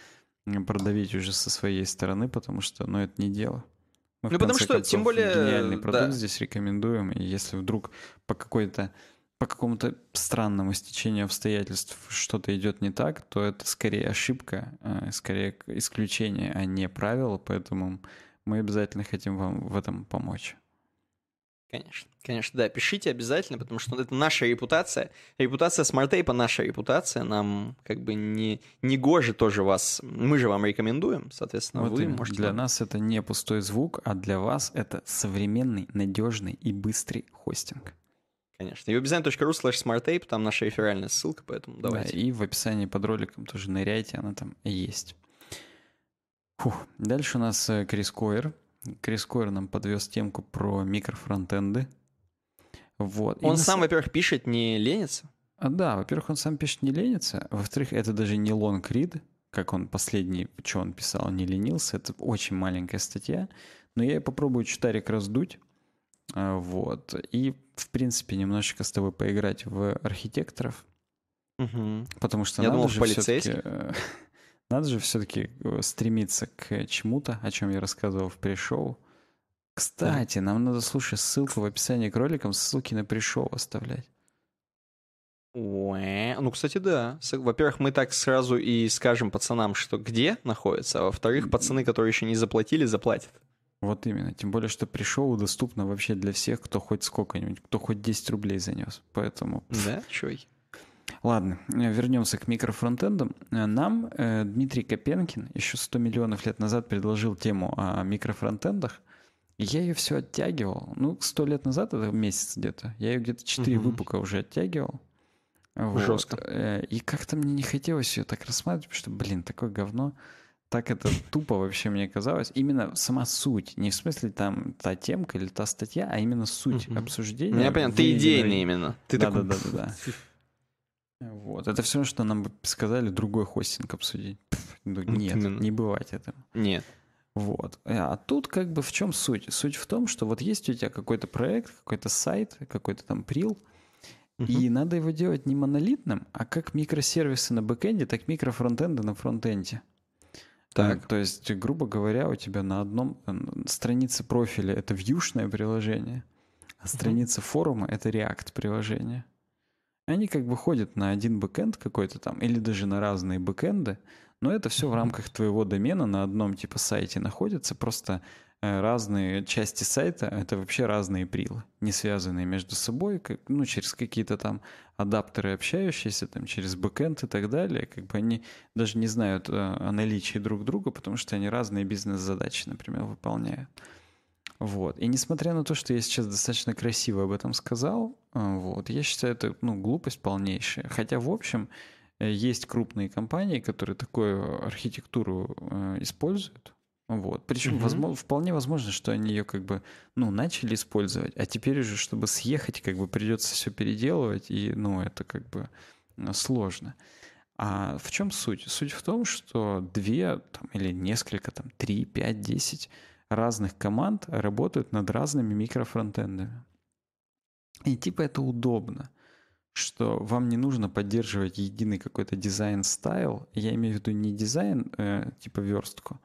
продавить уже со своей стороны, потому что, ну, это не дело. Мы, Ну, потому что, концов, тем более, гениальный продукт да. здесь рекомендуем, и если вдруг по какой-то по какому-то странному стечению обстоятельств что-то идет не так, то это скорее ошибка, э, скорее исключение, а не правило, поэтому мы обязательно хотим вам в этом помочь. Конечно, конечно, да, пишите обязательно, потому что это наша репутация. Репутация SmartApe наша репутация. Нам как бы не, не гоже тоже вас. Мы же вам рекомендуем, соответственно, Вот вы именно. можете... Для нас это не пустой звук, а для вас это современный, надежный и быстрый хостинг. Конечно. webdesign.ru slash smartape, там наша реферальная ссылка, поэтому Да, давайте. и в описании под роликом тоже ныряйте, она там есть. Фух. Дальше у нас э, Крис Койер. Крис Койер нам подвез темку про микрофронтенды. Вот. И Он на сам, са- во-первых, пишет, не ленится. А, Да, во-первых, он сам пишет не ленится. Во-вторых, это даже не лонг рид, как он последний, что он писал, не ленился. Это очень маленькая статья. Но я и попробую читарик раздуть. А, Вот. И, в принципе, немножечко с тобой поиграть в архитекторов. Мгм. Потому что Я надо думал, в же полицейских. Надо же все-таки стремиться к чему-то, о чем я рассказывал в пришоу. Кстати, нам надо, слушай, ссылку в описании к роликам, ссылки на пришоу оставлять. Уэ. Ну, кстати, да. Во-первых, мы так сразу и скажем пацанам, что где находится, а во-вторых, пацаны, которые еще не заплатили, заплатят. Вот именно. Тем более, что пришоу доступно вообще для всех, кто хоть сколько-нибудь, кто хоть 10 рублей занес. Поэтому... Да, чуваки? Ладно, э, вернемся к микрофронтендам. Э, Нам э, Дмитрий Копенкин еще 100 миллионов лет назад предложил тему о микрофронтендах. И я ее все оттягивал. Ну, 100 лет назад, это месяц где-то. Я ее где-то 4 Мгм. выпуска уже оттягивал. Вот. Жестко. Э, И как-то мне не хотелось ее так рассматривать, потому что, блин, такое говно. Так это тупо вообще мне казалось. Именно сама суть. Не в смысле там та темка или та статья, а именно суть Мгм. обсуждения. Меня понятно, ты выведенной- идейный именно. Ты да, такой... да, да, да, да. Вот. Это все, что нам бы сказали другой хостинг обсудить. Пф, ну, Вот нет, именно. не бывать этого. Нет. Вот. А тут как бы в чем суть? Суть в том, что вот есть у тебя какой-то проект, какой-то сайт, какой-то там прил, и надо его делать не монолитным, а как микросервисы на бэкэнде, так микрофронтенды на фронтенде. Так. Э, То есть, грубо говоря, у тебя на одном э, странице профиля это вьюшное приложение, а страница форума это React приложение. Они как бы ходят на один бэкэнд какой-то там, или даже на разные бэкэнды, но это все в рамках твоего домена на одном типа сайте находится, просто э, разные части сайта — это вообще разные прилы, не связанные между собой, как, ну, через какие-то там адаптеры общающиеся, там, через бэкэнд и так далее, как бы они даже не знают э, о наличии друг друга, потому что они разные бизнес-задачи, например, выполняют. Вот. И несмотря на то, что я сейчас достаточно красиво об этом сказал, вот, я считаю, это ну, глупость полнейшая. Хотя, в общем, э, есть крупные компании, которые такую архитектуру э, используют. Вот. Причем Мгм. возможно, вполне возможно, что они ее как бы ну, начали использовать, а теперь уже, чтобы съехать, как бы придется все переделывать, и ну, это как бы э, сложно. А в чем суть? Суть в том, что две там, или несколько, там, три, пять, десять разных команд работают над разными микрофронтендами. И типа это удобно, что вам не нужно поддерживать единый какой-то design style. Я имею в виду не дизайн э, типа верстку,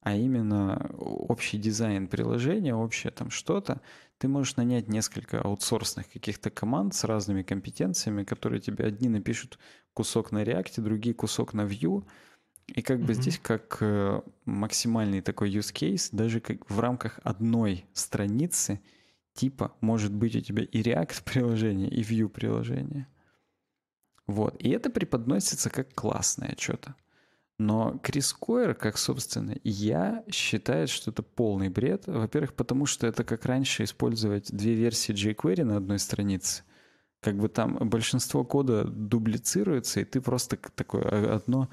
а именно общий дизайн приложения, общее там что-то. Ты можешь нанять несколько аутсорсных каких-то команд с разными компетенциями, которые тебе одни напишут кусок на React, другие кусок на Vue, и как бы mm-hmm. здесь как э, максимальный такой use case, даже как в рамках одной страницы типа может быть у тебя и React приложение, и Vue приложение. Вот. И это преподносится как классное что-то. Но Крис Койер, как, собственно, я, считает, что это полный бред. Во-первых, потому что это как раньше использовать две версии jQuery на одной странице. Как бы там большинство кода дублицируется, и ты просто такое а, одно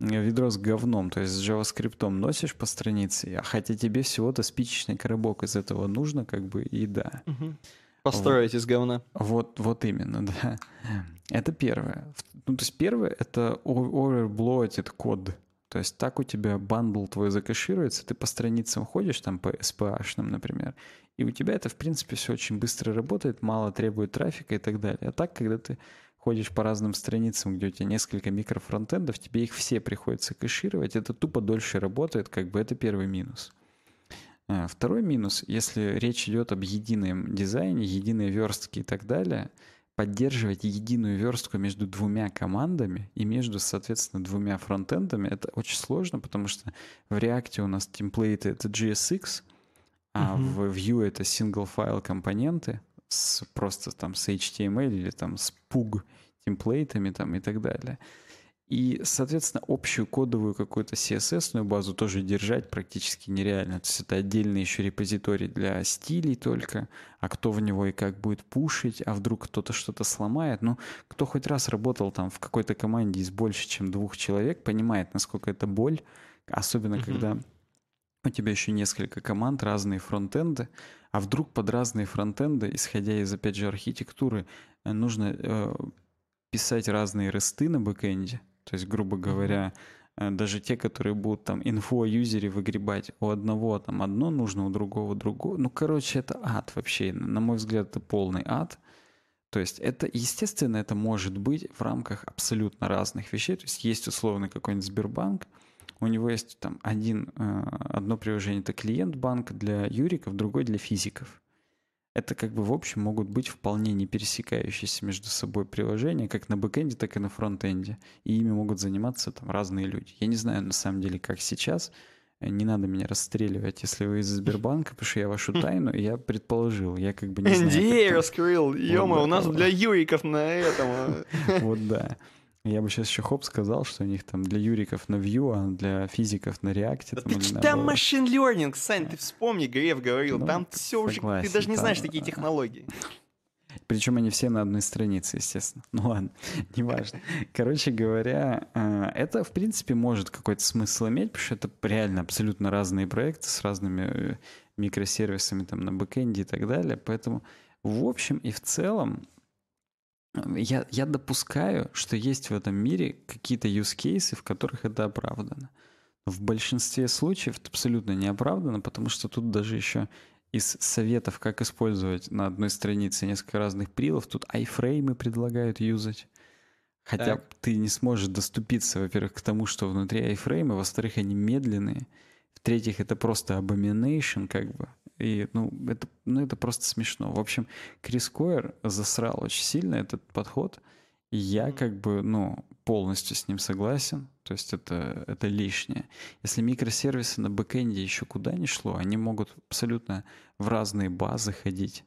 ведро с говном, то есть с JavaScript носишь по странице, а хотя тебе всего-то спичечный коробок из этого нужно, как бы, и да. Угу. Построить вот, из говна. Вот, вот именно, да. Это первое. Ну, то есть первое — это overbloated код. То есть так у тебя бандл твой закэшируется, ты по страницам ходишь, там по SPH, например, и у тебя это, в принципе, все очень быстро работает, мало требует трафика и так далее. А так, когда ты ходишь по разным страницам, где у тебя несколько микрофронтендов, тебе их все приходится кэшировать, это тупо дольше работает, как бы это первый минус. А, второй минус, если речь идет об едином дизайне, единой верстке и так далее, поддерживать единую верстку между двумя командами и между, соответственно, двумя фронтендами, это очень сложно, потому что в React у нас темплейты — это JSX, а uh-huh. в Vue это single file компоненты, с, просто там с HTML или там с PUG темплейтами там и так далее. И, соответственно, общую кодовую какую-то CSS-ную базу тоже держать практически нереально. То есть это отдельный еще репозиторий для стилей только, а кто в него и как будет пушить, а вдруг кто-то что-то сломает. Ну, кто хоть раз работал там в какой-то команде из больше, чем двух человек, понимает, насколько это боль, особенно mm-hmm. когда у тебя еще несколько команд, разные фронтенды, а вдруг под разные фронтенды, исходя из, опять же, архитектуры, э, нужно э, писать разные ресты на бэкэнде, то есть, грубо говоря, э, даже те, которые будут там инфо о юзере выгребать, у одного там одно нужно, у другого другое. Ну, короче, это ад вообще. На мой взгляд, это полный ад. То есть это, естественно, это может быть в рамках абсолютно разных вещей. То есть есть условный какой-нибудь Сбербанк, у него есть там один, э, одно приложение, это клиент банк для юриков, другой для физиков. Это как бы в общем могут быть вполне не пересекающиеся между собой приложения, как на бэкэнде, так и на фронтенде. И ими могут заниматься там разные люди. Я не знаю на самом деле, как сейчас. Не надо меня расстреливать, если вы из Сбербанка, потому что я вашу тайну, я предположил, я как бы не знаю. NDA раскрыл, ё у нас для юриков на этом. А. Вот да. Я бы сейчас еще хоп сказал, что у них там для юриков на Vue, а для физиков на React. Да там, ты, там машин learning, Сань, ты вспомни, Греф говорил, ну, там все уже, ты даже не знаешь такие технологии. Причем они все на одной странице, естественно. Ну ладно, неважно. Короче говоря, э, это, в принципе, может какой-то смысл иметь, потому что это реально абсолютно разные проекты с разными э, микросервисами там на бэкэнде и так далее. Поэтому в общем и в целом я, я допускаю, что есть в этом мире какие-то use cases, в которых это оправдано. Но в большинстве случаев это абсолютно не оправдано, потому что тут даже еще из советов, как использовать на одной странице несколько разных прилов, тут айфреймы предлагают юзать. Хотя так. ты не сможешь доступиться, во-первых, к тому, что внутри айфрейма, во-вторых, они медленные, в-третьих, это просто abomination, как бы. И, ну, это, ну, это просто смешно. В общем, Крис Койер засрал очень сильно этот подход. И я как бы, ну, полностью с ним согласен. То есть это, это лишнее. Если микросервисы на бэкэнде еще куда ни шло, они могут абсолютно в разные базы ходить.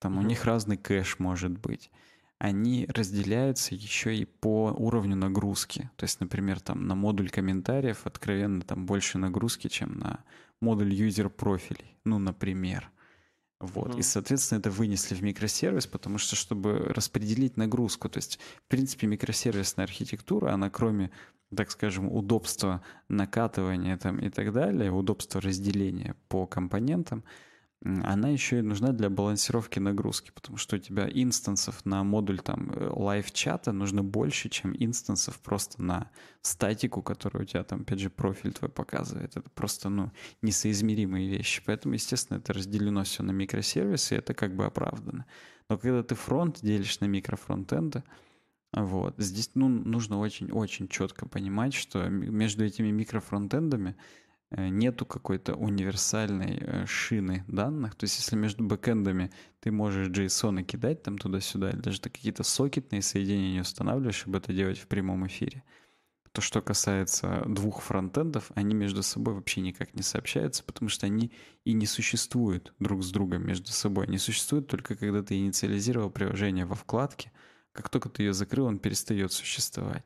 Там mm-hmm. у них разный кэш может быть. Они разделяются еще и по уровню нагрузки. То есть, например, там на модуль комментариев откровенно там больше нагрузки, чем на модуль юзер профилей, ну, например. Вот. Mm-hmm. И, соответственно, это вынесли в микросервис, потому что, чтобы распределить нагрузку, то есть, в принципе, микросервисная архитектура, она кроме, так скажем, удобства накатывания там и так далее, удобства разделения по компонентам, она еще и нужна для балансировки нагрузки, потому что у тебя инстансов на модуль там лайв-чата нужно больше, чем инстансов просто на статику, которая у тебя там, опять же, профиль твой показывает. Это просто, ну, несоизмеримые вещи. Поэтому, естественно, это разделено все на микросервисы, и это как бы оправдано. Но когда ты фронт делишь на микрофронтенды, вот, здесь ну, нужно очень-очень четко понимать, что между этими микрофронтендами Э, нету какой-то универсальной э, шины данных. То есть если между бэкэндами ты можешь JSON кидать там туда-сюда, или даже какие-то сокетные соединения устанавливаешь, чтобы это делать в прямом эфире, то что касается двух фронтендов, они между собой вообще никак не сообщаются, потому что они и не существуют друг с другом между собой. Они существуют только когда ты инициализировал приложение во вкладке. Как только ты ее закрыл, он перестает существовать.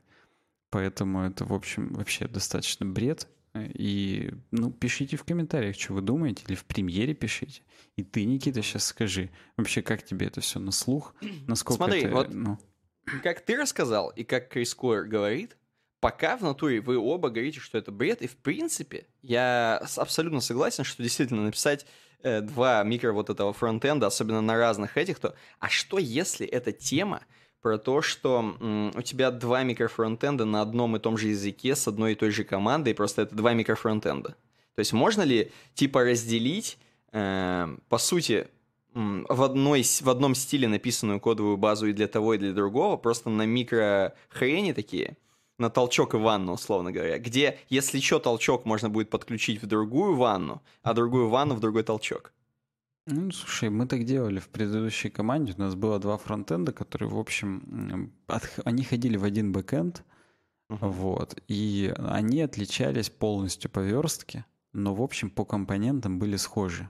Поэтому это, в общем, вообще достаточно бред. И, ну, пишите в комментариях, что вы думаете, или в премьере пишите. И ты, Никита, сейчас скажи, вообще, как тебе это все на слух? Насколько Смотри, это, вот ну... как ты рассказал, и как Крис Койер говорит, пока в натуре вы оба говорите, что это бред, и в принципе я абсолютно согласен, что действительно написать э, два микро вот этого фронтенда, особенно на разных этих, то а что если эта тема про то, что м, у тебя два микрофронтенда на одном и том же языке с одной и той же командой, просто это два микрофронтенда. То есть можно ли типа разделить, э, по сути, м, в, одной, в одном стиле написанную кодовую базу и для того, и для другого, просто на микрохрени такие, на толчок и ванну, условно говоря, где, если что, толчок можно будет подключить в другую ванну, а другую ванну в другой толчок. Ну, слушай, мы так делали в предыдущей команде. У нас было два фронтенда, которые, в общем, от, они ходили в один бэкенд, uh-huh. вот, и они отличались полностью по верстке, но, в общем, по компонентам были схожи.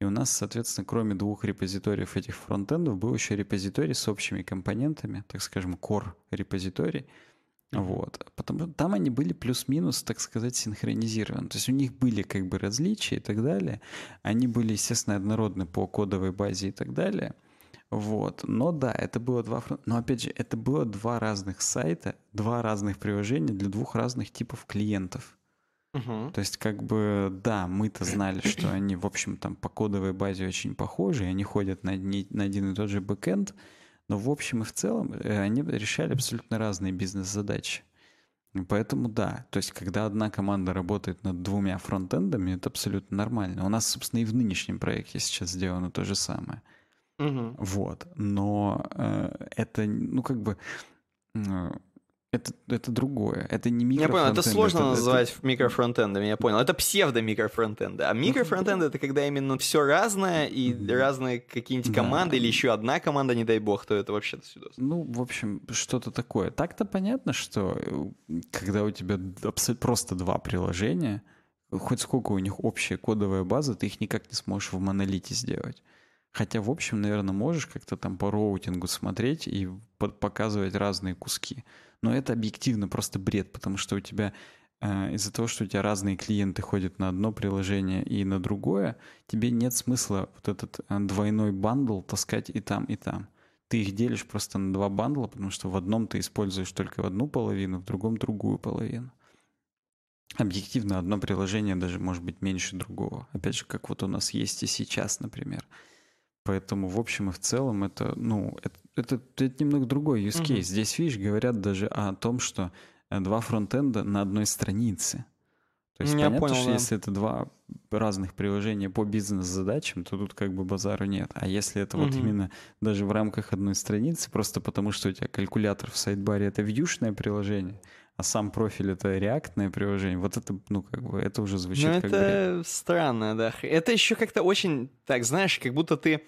И у нас, соответственно, кроме двух репозиториев этих фронтендов, был еще репозиторий с общими компонентами, так скажем, core репозиторий, вот. Потому там они были плюс-минус, так сказать, синхронизированы. То есть у них были как бы различия и так далее. Они были, естественно, однородны по кодовой базе и так далее. Вот. Но да, это было два... Но опять же, это было два разных сайта, два разных приложения для двух разных типов клиентов. Uh-huh. То есть, как бы, да, мы-то знали, что они, в общем, там по кодовой базе очень похожи, они ходят на, одни, на один и тот же бэкэнд, но в общем и в целом э, они решали абсолютно разные бизнес-задачи. Поэтому да, то есть когда одна команда работает над двумя фронтендами, это абсолютно нормально. У нас, собственно, и в нынешнем проекте сейчас сделано то же самое. Угу. Вот. Но э, это, ну, как бы, э, это, это другое. Это не микрофронтенд. Я понял, это сложно это, называть это... микрофронтендами, я понял. Это псевдо-микрофронтенды. А микрофронтенд — это когда именно все разное, и разные какие-нибудь команды, да. или еще одна команда, не дай бог, то это вообще до сюда. Ну, в общем, что-то такое. Так-то понятно, что э, когда у тебя просто два приложения, хоть сколько у них общая кодовая база, ты их никак не сможешь в монолите сделать. Хотя, в общем, наверное, можешь как-то там по роутингу смотреть и показывать разные куски. Но это объективно просто бред, потому что у тебя э, из-за того, что у тебя разные клиенты ходят на одно приложение и на другое, тебе нет смысла вот этот э, двойной бандл таскать и там, и там. Ты их делишь просто на два бандла, потому что в одном ты используешь только одну половину, в другом другую половину. Объективно одно приложение даже может быть меньше другого. Опять же, как вот у нас есть и сейчас, например. Поэтому в общем и в целом это, ну, это, это, это немного другой use case. Угу. Здесь, видишь, говорят даже о том, что э, два фронтенда на одной странице. То есть Я понятно, понял, что да. если это два разных приложения по бизнес-задачам, то тут как бы базару нет. А если это угу. вот именно даже в рамках одной страницы, просто потому что у тебя калькулятор в сайдбаре — это вьюшное приложение, а сам профиль — это реактное приложение, вот это, ну, как бы, это уже звучит ну, как это бред. странно, да. Это еще как-то очень, так, знаешь, как будто ты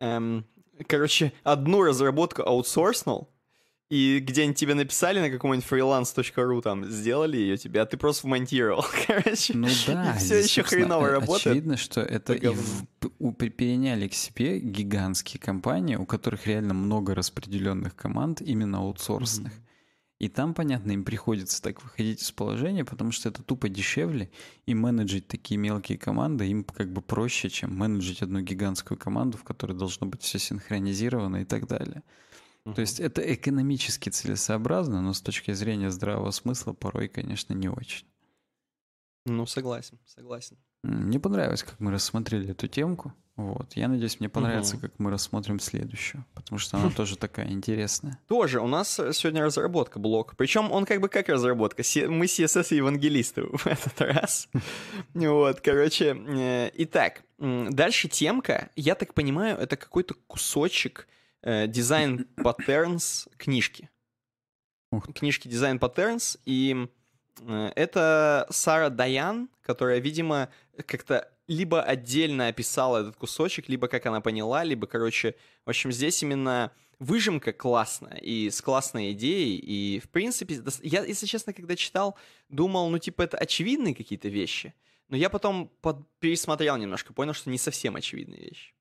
эм, короче, одну разработку аутсорснул, и где-нибудь тебе написали на каком-нибудь freelance.ru там, сделали ее тебе, а ты просто вмонтировал, короче. Ну да. И все еще хреново работает. Очевидно, что это и в, у, переняли к себе гигантские компании, у которых реально много распределенных команд, именно аутсорсных. Mm-hmm. И там, понятно, им приходится так выходить из положения, потому что это тупо дешевле, и менеджить такие мелкие команды им как бы проще, чем менеджить одну гигантскую команду, в которой должно быть все синхронизировано и так далее. Uh-huh. То есть это экономически целесообразно, но с точки зрения здравого смысла порой, конечно, не очень. Ну, согласен, согласен. Мне понравилось, как мы рассмотрели эту темку. Вот. Я надеюсь, мне понравится, Мгм. как мы рассмотрим следующую, потому что она тоже такая интересная. Тоже у нас сегодня разработка блок. Причем он как бы как разработка. Мы CSS-евангелисты в этот раз. Вот, короче. э, Итак, дальше темка. Я так понимаю, это какой-то кусочек э, дизайн patterns книжки. Книжки дизайн patterns. И э, это Сара Даян, которая, видимо, как-то либо отдельно описала этот кусочек, либо как она поняла, либо, короче, в общем, здесь именно выжимка классная и с классной идеей, и, в принципе, я, если честно, когда читал, думал, ну, типа, это очевидные какие-то вещи, но я потом под- пересмотрел немножко, понял, что не совсем очевидные вещи.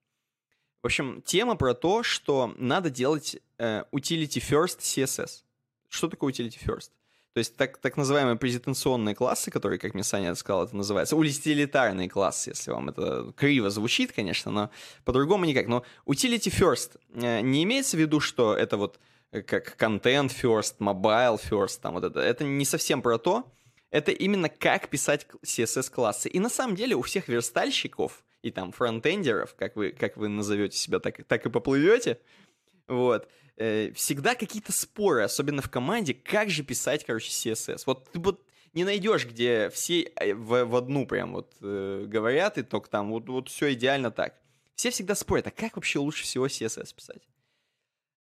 В общем, тема про то, что надо делать э, utility first CSS. Что такое utility first? То есть так, так называемые презентационные классы, которые, как мне Саня сказал, это называется, утилитарные классы, если вам это криво звучит, конечно, но по-другому никак. Но utility first э, не имеется в виду, что это вот э, как content first, mobile first, там вот это. Это не совсем про то. Это именно как писать CSS-классы. И на самом деле у всех верстальщиков и там фронтендеров, как вы, как вы назовете себя, так, так и поплывете, вот, э, всегда какие-то споры, особенно в команде, как же писать, короче, CSS. Вот ты вот не найдешь, где все э, в, в одну прям вот э, говорят, и только там вот, вот все идеально так. Все всегда спорят, а как вообще лучше всего CSS писать?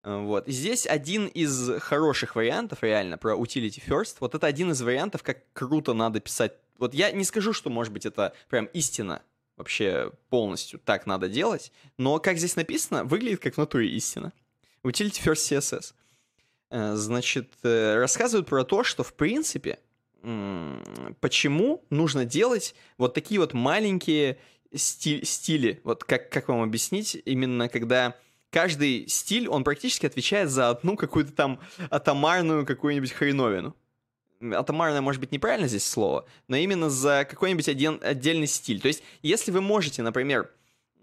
Э, Вот. Здесь один из хороших вариантов, реально, про utility first. Вот это один из вариантов, как круто надо писать. Вот я не скажу, что, может быть, это прям истина вообще полностью так надо делать, но как здесь написано, выглядит как в натуре истина. Utility first CSS. Э, Значит, э, рассказывают про то, что, в принципе, почему нужно делать вот такие вот маленькие сти- стили. Вот как, как вам объяснить, именно когда каждый стиль, он практически отвечает за одну какую-то там атомарную какую-нибудь хреновину. Атомарное, может быть, неправильно здесь слово, но именно за какой-нибудь один, отдельный стиль. То есть, если вы можете, например,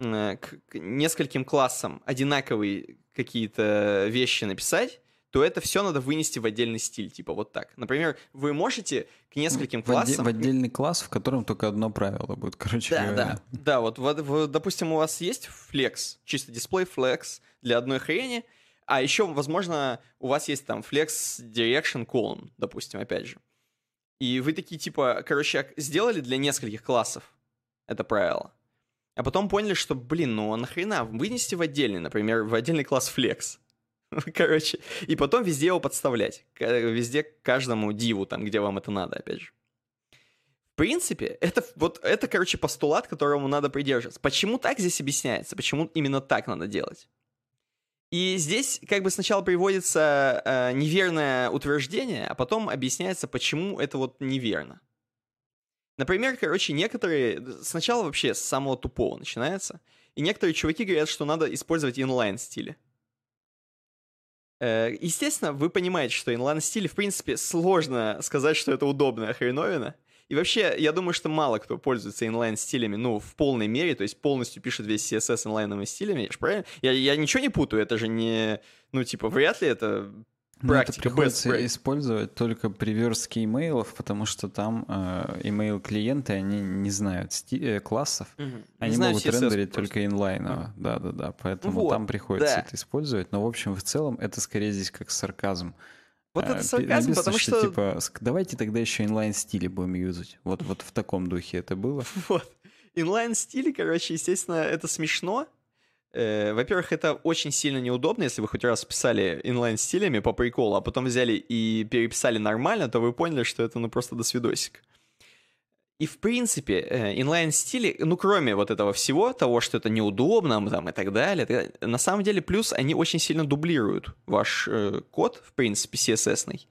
э, к, нескольким классам одинаковые какие-то вещи написать, то это все надо вынести в отдельный стиль, типа вот так. Например, вы можете к нескольким В, классам... в отдельный класс, в котором только одно правило будет, короче Да, говоря. да, да, вот, вот, вот, допустим, у вас есть flex, чисто дисплей flex для одной хрени, а еще, возможно, у вас есть там flex direction column, допустим, опять же. И вы такие, типа, короче, ак- сделали для нескольких классов это правило, а потом поняли, что, блин, ну а нахрена, вынести в отдельный, например, в отдельный класс flex. Короче, и потом везде его подставлять. Везде каждому диву, там, где вам это надо, опять же. В принципе, это вот это, короче, постулат, которому надо придерживаться. Почему так здесь объясняется? Почему именно так надо делать? И здесь как бы сначала приводится э, неверное утверждение, а потом объясняется, почему это вот неверно. Например, короче, некоторые... Сначала вообще с самого тупого начинается. И некоторые чуваки говорят, что надо использовать инлайн стили. Э, Естественно, вы понимаете, что инлайн стили, в принципе, сложно сказать, что это удобная хреновина. И вообще, я думаю, что мало кто пользуется инлайн-стилями, ну, в полной мере, то есть полностью пишет весь CSS инлайновыми стилями, я ж правильно? Я, я ничего не путаю, это же не... Ну, типа, вряд ли это Ну, это практика, best приходится practice. использовать только при верстке имейлов, потому что там э, имейл-клиенты, они не знают сти- э, классов. Не Они знаю могут CSS рендерить просто. только инлайново. Да-да-да, поэтому Вот, там приходится да. это использовать. Но, в общем, в целом, это скорее здесь как сарказм. Вот Э, это пи- сарказм, написано, потому что... Типа, «Ск- давайте тогда еще инлайн-стили будем юзать. Вот, вот в таком духе это было. Вот. Инлайн-стили, короче, естественно, это смешно. Э, Во-первых, это очень сильно неудобно, если вы хоть раз писали инлайн-стилями по приколу, а потом взяли и переписали нормально, то вы поняли, что это ну просто до свидосик. И в принципе, э, инлайн-стили, ну кроме вот этого всего, того, что это неудобно там, и так далее, так далее, на самом деле плюс они очень сильно дублируют ваш э, код, в принципе, CSS-ный.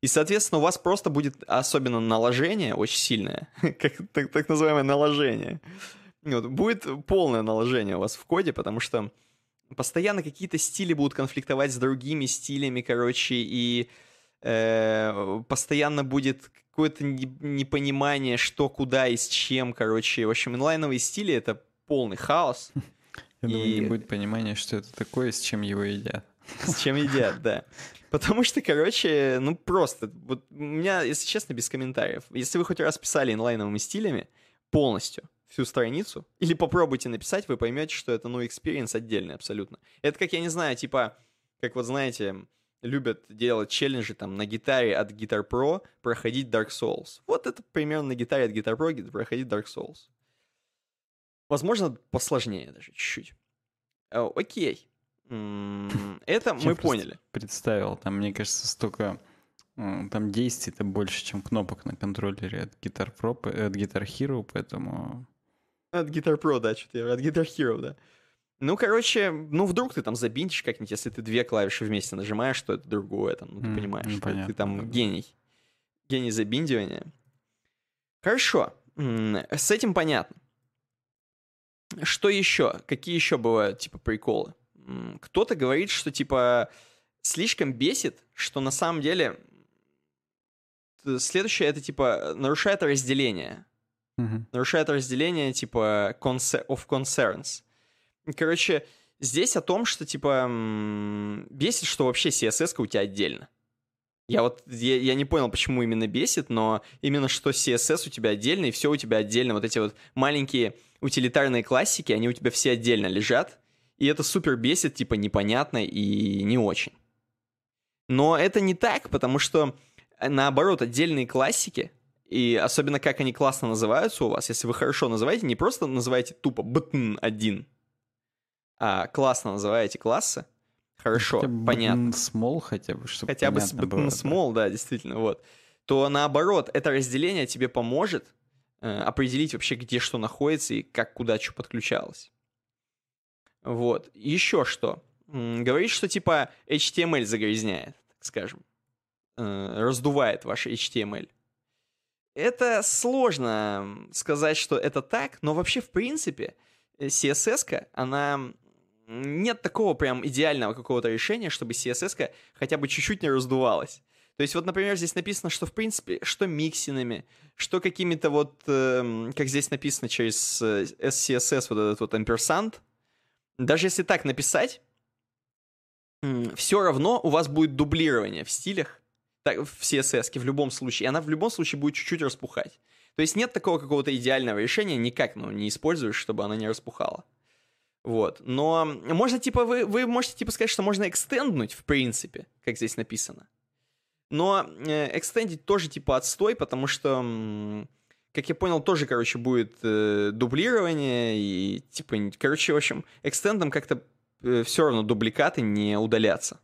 И, соответственно, у вас просто будет особенно наложение очень сильное, как так, так называемое наложение. Вот, будет полное наложение у вас в коде, потому что постоянно какие-то стили будут конфликтовать с другими стилями, короче, и э, постоянно будет какое-то не- непонимание, что, куда и с чем, короче. В общем, инлайновые стили — это полный хаос. Я думаю, И- не будет понимания, что это такое с чем его едят. С чем едят, да. Потому что, короче, ну просто, вот у меня, если честно, без комментариев. Если вы хоть раз писали инлайновыми стилями, полностью, всю страницу, или попробуйте написать, вы поймете, что это, ну, experience отдельный абсолютно. Это как, я не знаю, типа, как вот знаете, любят делать челленджи там на гитаре от Guitar Pro проходить Dark Souls. Вот это примерно на гитаре от Guitar Pro проходить Dark Souls. Возможно, посложнее даже чуть-чуть. О, окей. Это мы поняли. Представил, там, мне кажется, столько там действий-то больше, чем кнопок на контроллере от Guitar Pro, от Guitar Hero, поэтому... От Guitar Pro, да, что-то от Guitar Hero, да. Ну, короче, ну, вдруг ты там забинтишь как-нибудь, если ты две клавиши вместе нажимаешь, то это другое, там, ну, ты mm, понимаешь, ну, понятно, ты там гений. Гений забиндивания. Хорошо, с этим понятно. Что еще? Какие еще бывают, типа, приколы? Кто-то говорит, что, типа, слишком бесит, что на самом деле следующее это, типа, нарушает разделение. Mm-hmm. Нарушает разделение, типа, of concerns. Короче, здесь о том, что, типа, бесит, что вообще CSS у тебя отдельно. Я вот, я, я не понял, почему именно бесит, но именно что CSS у тебя отдельно, и все у тебя отдельно. Вот эти вот маленькие утилитарные классики, они у тебя все отдельно лежат, и это супер бесит, типа, непонятно и не очень. Но это не так, потому что, э, наоборот, отдельные классики, и особенно как они классно называются у вас, если вы хорошо называете, не просто называете тупо button 1, а классно называете классы, хорошо, хотя понятно. small хотя бы, чтобы Хотя бы button small, да. да, действительно, вот. То наоборот, это разделение тебе поможет э, определить вообще, где что находится и как куда что подключалось. Вот. Еще что. Говорит, что типа HTML загрязняет, так скажем. Э, раздувает ваш HTML. Это сложно сказать, что это так, но вообще, в принципе, CSS, она нет такого прям идеального какого-то решения, чтобы CSS хотя бы чуть-чуть не раздувалась. То есть вот, например, здесь написано, что в принципе, что миксинами, что какими-то вот, э, как здесь написано через э, SCSS, вот этот вот амперсант, даже если так написать, э, все равно у вас будет дублирование в стилях, так, в CSS в любом случае, и она в любом случае будет чуть-чуть распухать. То есть нет такого какого-то идеального решения, никак ну, не используешь, чтобы она не распухала. Вот. Но можно, типа, вы, вы можете, типа, сказать, что можно экстенднуть, в принципе, как здесь написано. Но э, экстендить тоже, типа, отстой, потому что, как я понял, тоже, короче, будет э, дублирование и, типа, короче, в общем, экстендом как-то э, все равно дубликаты не удалятся.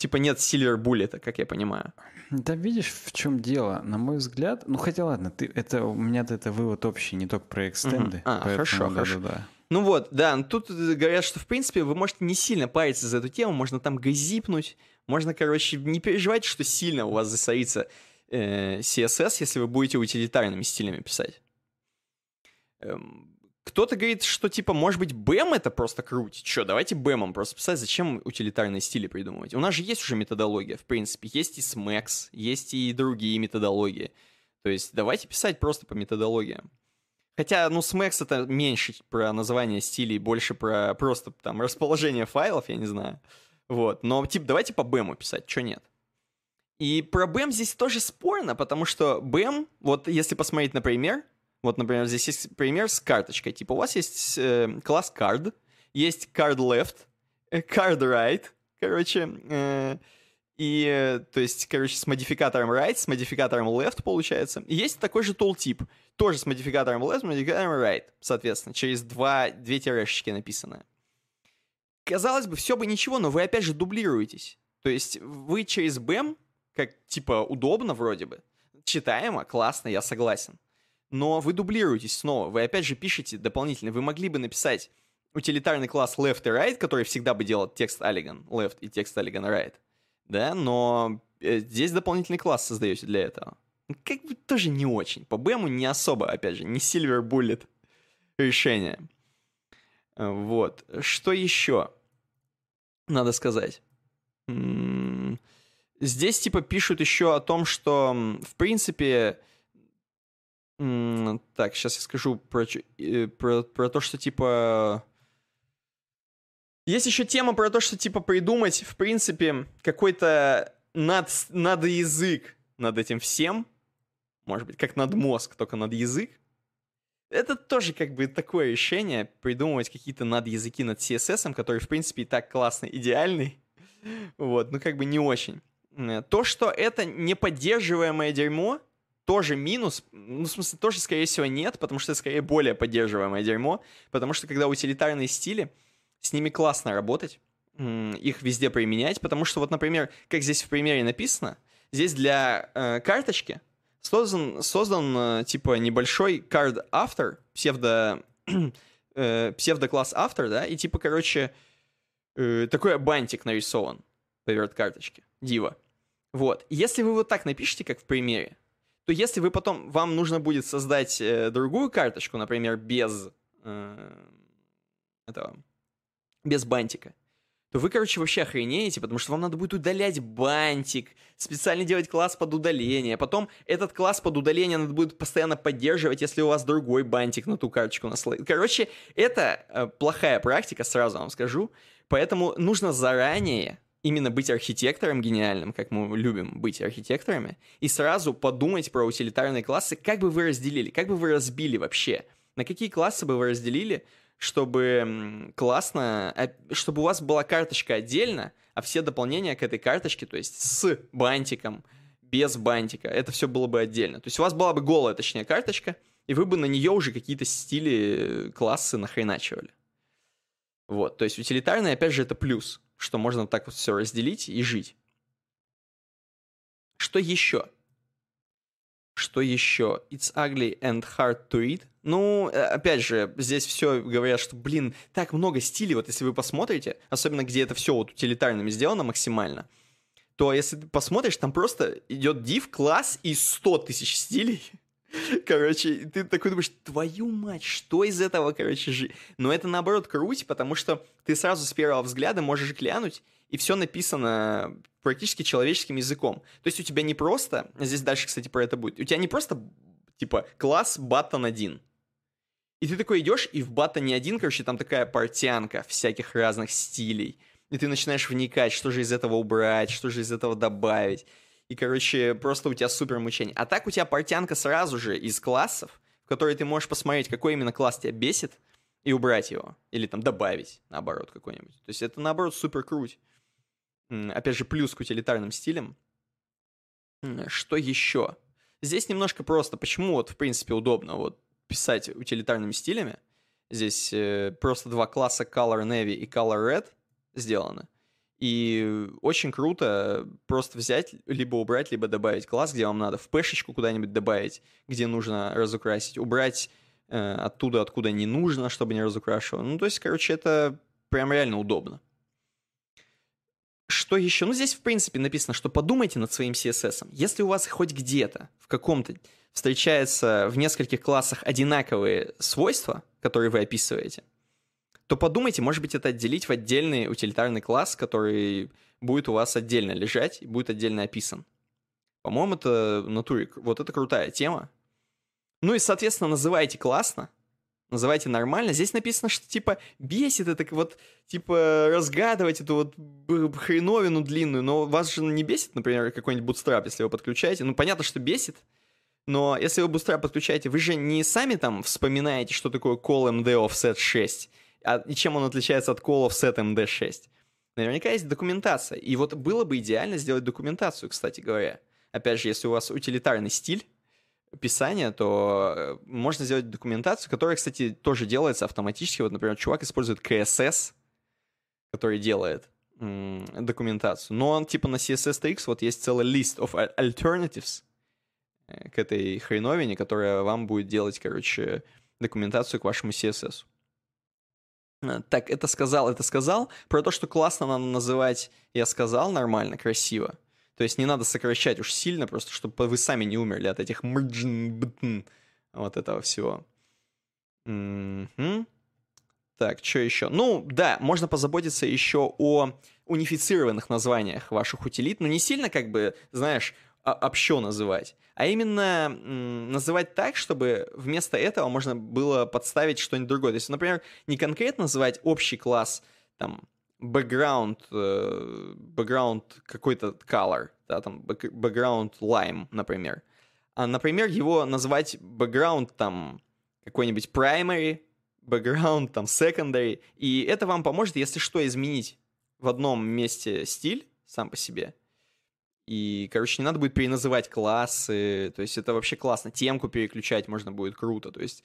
Типа нет Silver Bullet, как я понимаю. Да видишь, в чем дело? На мой взгляд, ну хотя ладно, ты, это, у меня это вывод общий, не только про экстенды. Угу. А, поэтому, хорошо, да, хорошо. Да, да. Ну вот, да, тут говорят, что, в принципе, вы можете не сильно париться за эту тему, можно там газипнуть, можно, короче, не переживать, что сильно у вас засорится э, CSS, если вы будете утилитарными стилями писать. Эм, кто-то говорит, что, типа, может быть, BEM это просто крутить. Че, давайте BEM просто писать, зачем утилитарные стили придумывать? У нас же есть уже методология, в принципе. Есть и SMAX, есть и другие методологии. То есть давайте писать просто по методологиям. Хотя, ну, SMAX это меньше про название стилей, больше про просто там расположение файлов, я не знаю. Вот. Но, типа, давайте по BEM писать, что нет. И про BEM здесь тоже спорно, потому что BEM, вот если посмотреть на пример, вот, например, здесь есть пример с карточкой. Типа, у вас есть э, класс card, есть card left, card right, короче, э, и, э, то есть, короче, с модификатором right, с модификатором left получается. И есть такой же tooltip, тоже с модификатором left, с модификатором right, соответственно, через два, две тирешечки написанное. Казалось бы, все бы ничего, но вы опять же дублируетесь. То есть вы через BEM, как типа удобно вроде бы, читаемо, классно, я согласен. Но вы дублируетесь снова, вы опять же пишете дополнительно. Вы могли бы написать утилитарный класс left и right, который всегда бы делал текст Alligan left и текст Alligan right да, но э, здесь дополнительный класс создаете для этого. Ну, как бы тоже не очень. По БМу не особо, опять же, не Silver Bullet решение. Э, вот. Что еще надо сказать? Здесь, типа, пишут еще о том, что, в принципе... Так, сейчас я скажу про, э, про, про то, что, типа... Есть еще тема про то, что, типа, придумать, в принципе, какой-то над, над язык над этим всем. Может быть, как над мозг, только над язык. это тоже как бы такое решение, придумывать какие-то надязыки над CSS, который, в принципе, и так классно, идеальный. Вот, ну как бы не очень. Э, то, что это неподдерживаемое дерьмо, тоже минус, ну, в смысле, тоже, скорее всего, нет, потому что это, скорее, более поддерживаемое дерьмо, потому что, когда утилитарные стили, с ними классно работать, их везде применять, потому что, вот, например, как здесь в примере написано, здесь для э, карточки создан, создан э, типа небольшой card автор, псевдо, э, псевдо-класс автор, да, и типа, короче, э, такой бантик нарисован поверх карточки, дива. Вот. Если вы вот так напишите, как в примере, то если вы потом, вам нужно будет создать э, другую карточку, например, без э, этого, без бантика, то вы, короче, вообще охренеете, потому что вам надо будет удалять бантик, специально делать класс под удаление. Потом этот класс под удаление надо будет постоянно поддерживать, если у вас другой бантик на ту карточку наслоит. Короче, это э, плохая практика, сразу вам скажу. Поэтому нужно заранее именно быть архитектором гениальным, как мы любим быть архитекторами, и сразу подумать про утилитарные классы, как бы вы разделили, как бы вы разбили вообще, на какие классы бы вы разделили, чтобы классно, а, чтобы у вас была карточка отдельно, а все дополнения к этой карточке, то есть с бантиком, без бантика, это все было бы отдельно. То есть у вас была бы голая, точнее, карточка, и вы бы на нее уже какие-то стили, э, классы нахреначивали. Вот, то есть утилитарный, опять же, это плюс, что можно так вот все разделить и жить. Что еще? Что еще? It's ugly and hard to read. Ну, э, опять же, здесь все говорят, что, блин, так много стилей, вот если вы посмотрите, особенно где это все вот утилитарными сделано максимально, то если ты посмотришь, там просто идет div класс и 100 тысяч стилей. Короче, ты такой думаешь, твою мать, что из этого, короче, жи... Но это наоборот круть, потому что ты сразу с первого взгляда можешь глянуть, и все написано практически человеческим языком. То есть у тебя не просто, здесь дальше, кстати, про это будет, у тебя не просто, типа, класс button 1, и ты такой идешь, и в баттоне один, короче, там такая портянка всяких разных стилей. И ты начинаешь вникать, что же из этого убрать, что же из этого добавить. И, короче, просто у тебя супер мучение. А так у тебя портянка сразу же из классов, в которые ты можешь посмотреть, какой именно класс тебя бесит, и убрать его. Или там добавить, наоборот, какой-нибудь. То есть это, наоборот, супер круть. Опять же, плюс к утилитарным стилям. Что еще? Здесь немножко просто. Почему вот, в принципе, удобно? Вот писать утилитарными стилями. Здесь э, просто два класса Color Navy и Color Red сделаны. И очень круто просто взять, либо убрать, либо добавить класс, где вам надо, в пешечку куда-нибудь добавить, где нужно разукрасить, убрать э, оттуда, откуда не нужно, чтобы не разукрашивало. Ну, то есть, короче, это прям реально удобно. Что еще? Ну, здесь, в принципе, написано, что подумайте над своим CSS. Если у вас хоть где-то, в каком-то встречается в нескольких классах одинаковые свойства, которые вы описываете, то подумайте, может быть, это отделить в отдельный утилитарный класс, который будет у вас отдельно лежать и будет отдельно описан. По-моему, это натуре, вот это крутая тема. Ну и, соответственно, называйте классно, называйте нормально. Здесь написано, что, типа, бесит это вот, типа, разгадывать эту вот хреновину длинную, но вас же не бесит, например, какой-нибудь bootstrap, если вы подключаете. Ну, понятно, что бесит, но если вы Bootstrap подключаете, вы же не сами там вспоминаете, что такое call MD offset 6, а, и чем он отличается от call offset MD 6. Наверняка есть документация. И вот было бы идеально сделать документацию, кстати говоря. Опять же, если у вас утилитарный стиль писания, то э, можно сделать документацию, которая, кстати, тоже делается автоматически. Вот, например, чувак использует CSS, который делает документацию. Но он типа на CSS3X вот есть целый list of alternatives, к этой хреновине, которая вам будет делать, короче, документацию к вашему CSS. Э, так, это сказал, это сказал. Про то, что классно надо называть, я сказал нормально, красиво. То есть не надо сокращать уж сильно, просто чтобы вы сами не умерли от этих вот этого всего. Так, что еще? Ну, да, можно позаботиться еще о унифицированных названиях ваших утилит, но не сильно, как бы, знаешь, общо называть, а именно называть так, чтобы вместо этого можно было подставить что-нибудь другое. То есть, например, не конкретно называть общий класс там background, э, background какой-то color, да, там background lime, например, а, например, его назвать background там какой-нибудь primary, background, там, secondary, и это вам поможет, если что, изменить в одном месте стиль сам по себе. И, короче, не надо будет переназывать классы, то есть это вообще классно. Темку переключать можно будет круто, то есть,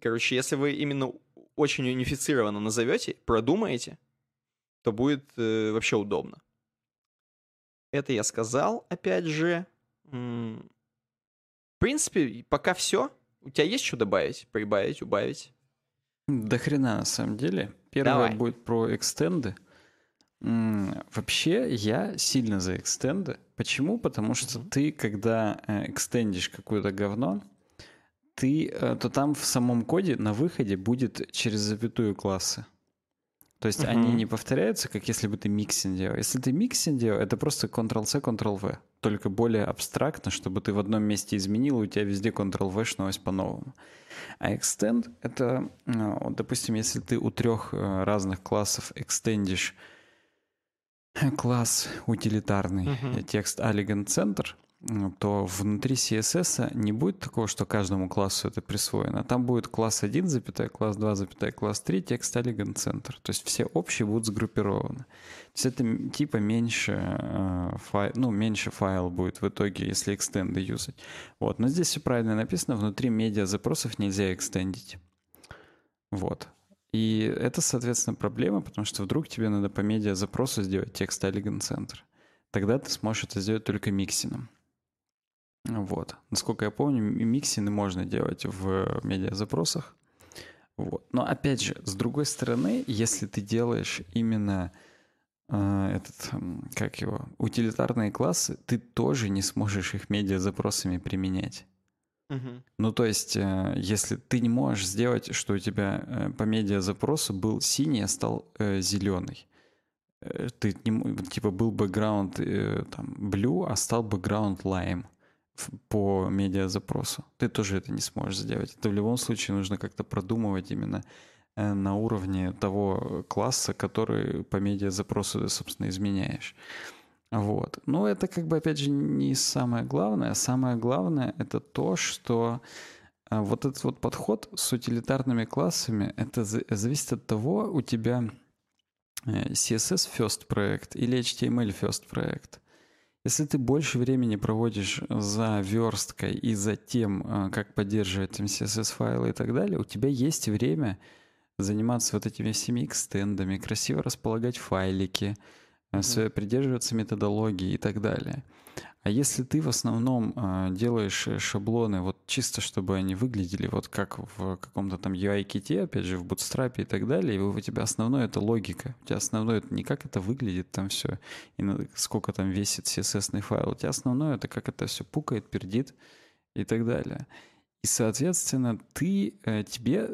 короче, если вы именно очень унифицированно назовете, продумаете, то будет э, вообще удобно. Это я сказал, опять же. В принципе, пока все. У тебя есть что добавить, прибавить, убавить? До хрена, на самом деле. Первое Давай. будет про экстенды. Вообще, я сильно за экстенды. Почему? Потому что mm-hmm. ты, когда э, экстендишь какое-то говно, ты, э, то там в самом коде на выходе будет через запятую классы. То есть uh-huh. они не повторяются, как если бы ты mixin делал. Если ты mixin делал, это просто Ctrl-C, Ctrl-V. Только более абстрактно, чтобы ты в одном месте изменил, и у тебя везде Ctrl-V -шнулось по-новому. А extend — это, ну, допустим, если ты у трех э, разных классов экстендишь класс утилитарный uh-huh. текст Elegant Center, то внутри CSS не будет такого, что каждому классу это присвоено. Там будет класс 1, запятая, класс 2, запятая, класс 3, текст Elegant Center. То есть все общие будут сгруппированы. То есть это типа меньше, э, файл, ну, меньше файл будет в итоге, если экстенды юзать. Вот. Но здесь все правильно написано. Внутри медиа запросов нельзя экстендить. Вот. И это, соответственно, проблема, потому что вдруг тебе надо по медиа запросу сделать текст Elegant Center. Тогда ты сможешь это сделать только миксином. Вот. Насколько я помню, миксины можно делать в медиазапросах. Вот. Но опять же, с другой стороны, если ты делаешь именно э, этот, как его, утилитарные классы, ты тоже не сможешь их медиазапросами применять. Ну, то есть, э, если ты не можешь сделать, что у тебя э, по медиазапросу был синий, а стал э, зеленый. Ты не, типа был бэкграунд там blue, а стал бэкграунд lime по медиазапросу. Ты тоже это не сможешь сделать. Это в любом случае нужно как-то продумывать именно на уровне того класса, который по медиазапросу ты, собственно, изменяешь. Вот. Но это как бы, опять же, не самое главное. Самое главное — это то, что э, вот этот вот подход с утилитарными классами, это зависит от того, у тебя э, CSS first проект или HTML first проект. Если ты больше времени проводишь за версткой и за тем, а, как поддерживать CSS-файлы и так далее, у тебя есть время заниматься вот этими всеми экстендами, красиво располагать файлики, mm-hmm. придерживаться методологии и так далее. А если ты в основном э, делаешь шаблоны вот чисто, чтобы они выглядели вот как в каком-то там UI-ките, опять же, в Bootstrap и так далее, и у тебя основное это логика. У тебя основное это не как это выглядит там все, и сколько там весит CSS файл. У тебя основное это как это все пукает, пердит и так далее. И, соответственно, ты, э, тебе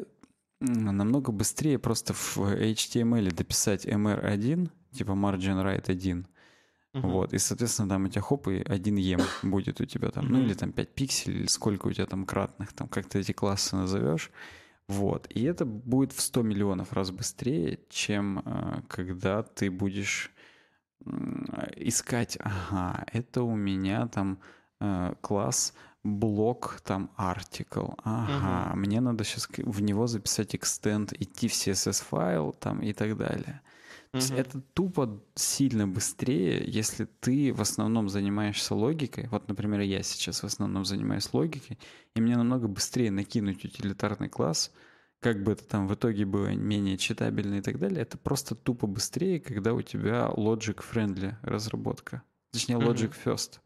намного быстрее просто в HTML дописать MR1, типа margin right 1, Uh-huh. Вот, и, соответственно, там у тебя хоп, и один ем будет у тебя там, uh-huh. ну или там 5 пикселей, или сколько у тебя там кратных, там как ты эти классы назовешь. Вот, и это будет в 100 миллионов раз быстрее, чем э, когда ты будешь искать, ага, это у меня там э, класс блок там article, ага, uh-huh. мне надо сейчас в него записать extend, идти в CSS файл там и так далее. Есть это тупо сильно быстрее, если ты в основном занимаешься логикой. Вот, например, я сейчас в основном занимаюсь логикой, и мне намного быстрее накинуть утилитарный класс, как бы это там в итоге было менее читабельно и так далее. Это просто тупо быстрее, когда у тебя logic-friendly разработка. Точнее, logic first.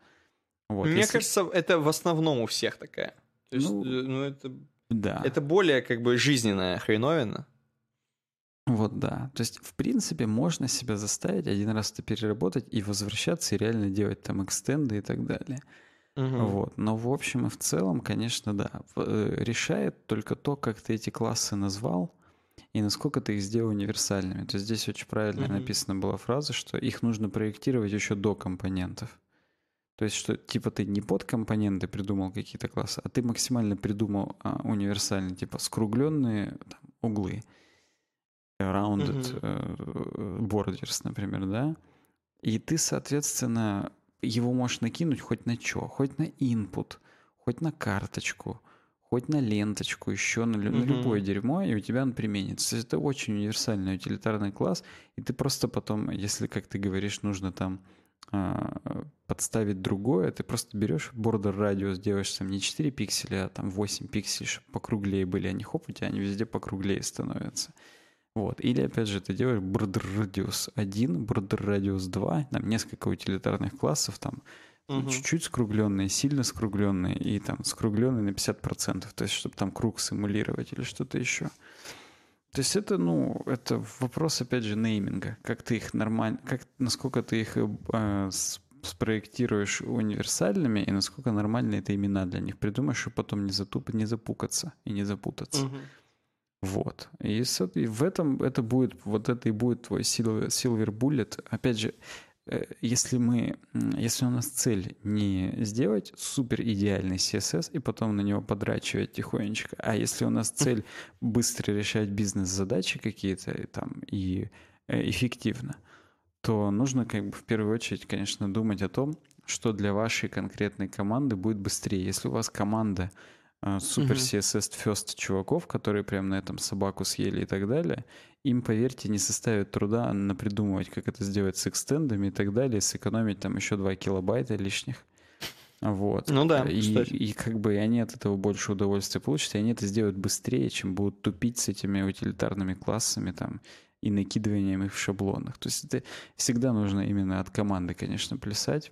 Вот, Мне если... кажется, это в основном у всех такая. То есть, ну, э, ну это, да. это более как бы жизненная хреновина. Вот да. То есть, в принципе, можно себя заставить один раз это переработать и возвращаться и реально делать там экстенды и так далее. Угу. Вот. Но в общем и в целом, конечно, да. Э, решает только то, как ты эти классы назвал и насколько ты их сделал универсальными. То есть здесь очень правильно угу. написана была фраза, что их нужно проектировать еще до компонентов. То есть, что типа ты не под компоненты придумал какие-то классы, а ты максимально придумал а, универсальные, типа скругленные там, углы rounded mm-hmm. borders, например, да, и ты, соответственно, его можешь накинуть хоть на что, хоть на input, хоть на карточку, хоть на ленточку, еще на, на любое дерьмо, и у тебя он применится. Это очень универсальный утилитарный класс, и ты просто потом, если, как ты говоришь, нужно там а, подставить другое, ты просто берешь border радиус, делаешь там не 4 пикселя, а там 8 пикселей, чтобы покруглее были, они хоп, у тебя они везде покруглее становятся. Вот. Или, опять же, ты делаешь border радиус 1, border радиус 2, там несколько утилитарных классов, там угу. чуть-чуть скругленные, сильно скругленные и там скругленные на 50%, то есть чтобы там круг симулировать или что-то еще. То есть это, ну, это вопрос, опять же, нейминга. Как ты их нормально, как, насколько ты их э, спроектируешь универсальными и насколько нормальные это имена для них придумаешь, чтобы потом не, затуп, не запукаться и не запутаться. Угу. Вот. И, и в этом это будет, вот это и будет твой silver, silver bullet. Опять же, Э, если мы, если у нас цель не сделать супер идеальный CSS и потом на него подрачивать тихонечко, а если у нас цель быстро решать бизнес-задачи какие-то и, там, и э, эффективно, то нужно как бы в первую очередь, конечно, думать о том, что для вашей конкретной команды будет быстрее. Если у вас команда супер CSS first чуваков, которые прям на этом собаку съели и так далее, им, поверьте, не составит труда напридумывать, как это сделать с экстендами и так далее, сэкономить там еще 2 килобайта лишних. Вот. Ну да, и, и как бы они от этого больше удовольствия получат, и они это сделают быстрее, чем будут тупить с этими утилитарными классами там и накидыванием их в шаблонах. То есть это всегда нужно именно от команды, конечно, плясать.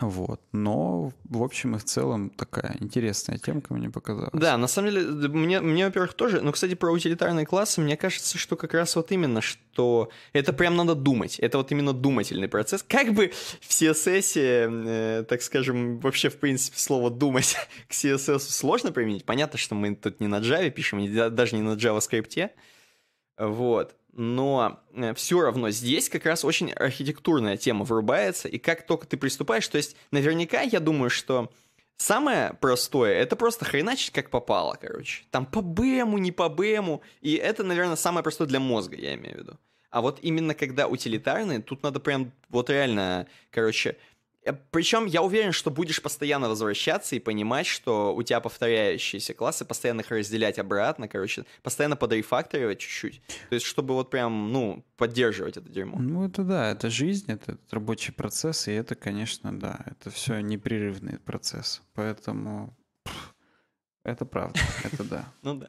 Вот. Но, в общем и в целом, такая интересная темка мне показалась. Да, на самом деле, мне, мне во-первых, тоже... Ну, кстати, про утилитарные классы, мне кажется, что как раз вот именно, что это прям надо думать. Это вот именно думательный процесс. Как бы в CSS, э, так скажем, вообще, в принципе, слово «думать» к CSS сложно применить. Понятно, что мы тут не на Java пишем, даже не на JavaScript. Вот но э, все равно здесь как раз очень архитектурная тема вырубается, и как только ты приступаешь, то есть наверняка я думаю, что самое простое, это просто хреначить как попало, короче. Там по БМу, не по БМу, и это, наверное, самое простое для мозга, я имею в виду. А вот именно когда утилитарные, тут надо прям вот реально, короче, Причем я уверен, что будешь постоянно возвращаться и понимать, что у тебя повторяющиеся классы, постоянно их разделять обратно, короче, постоянно подрефакторивать чуть-чуть. То есть, чтобы вот прям, ну, поддерживать это дерьмо. Ну, это да, это жизнь, это рабочий процесс, и это, конечно, да, это все непрерывный процесс. Поэтому это правда, это да. Ну да.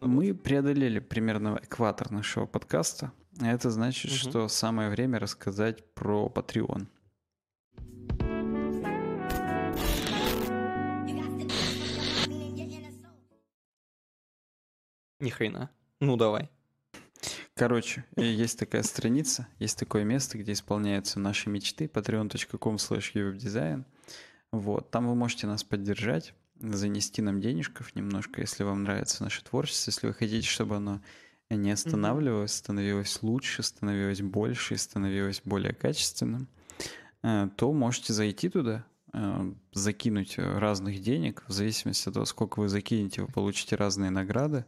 Мы преодолели примерно экватор нашего подкаста. Это значит, что самое время рассказать про Patreon. Ни хрена. Ну, давай. Короче, э, есть такая страница, есть такое место, где исполняются наши мечты, patreon.com slash Вот, там вы можете нас поддержать, занести нам денежков немножко, если вам нравится наше творчество, если вы хотите, чтобы оно не останавливалось, становилось лучше, становилось больше, становилось более качественным, то можете зайти туда, э, закинуть разных денег, в зависимости от того, сколько вы закинете, вы получите разные награды.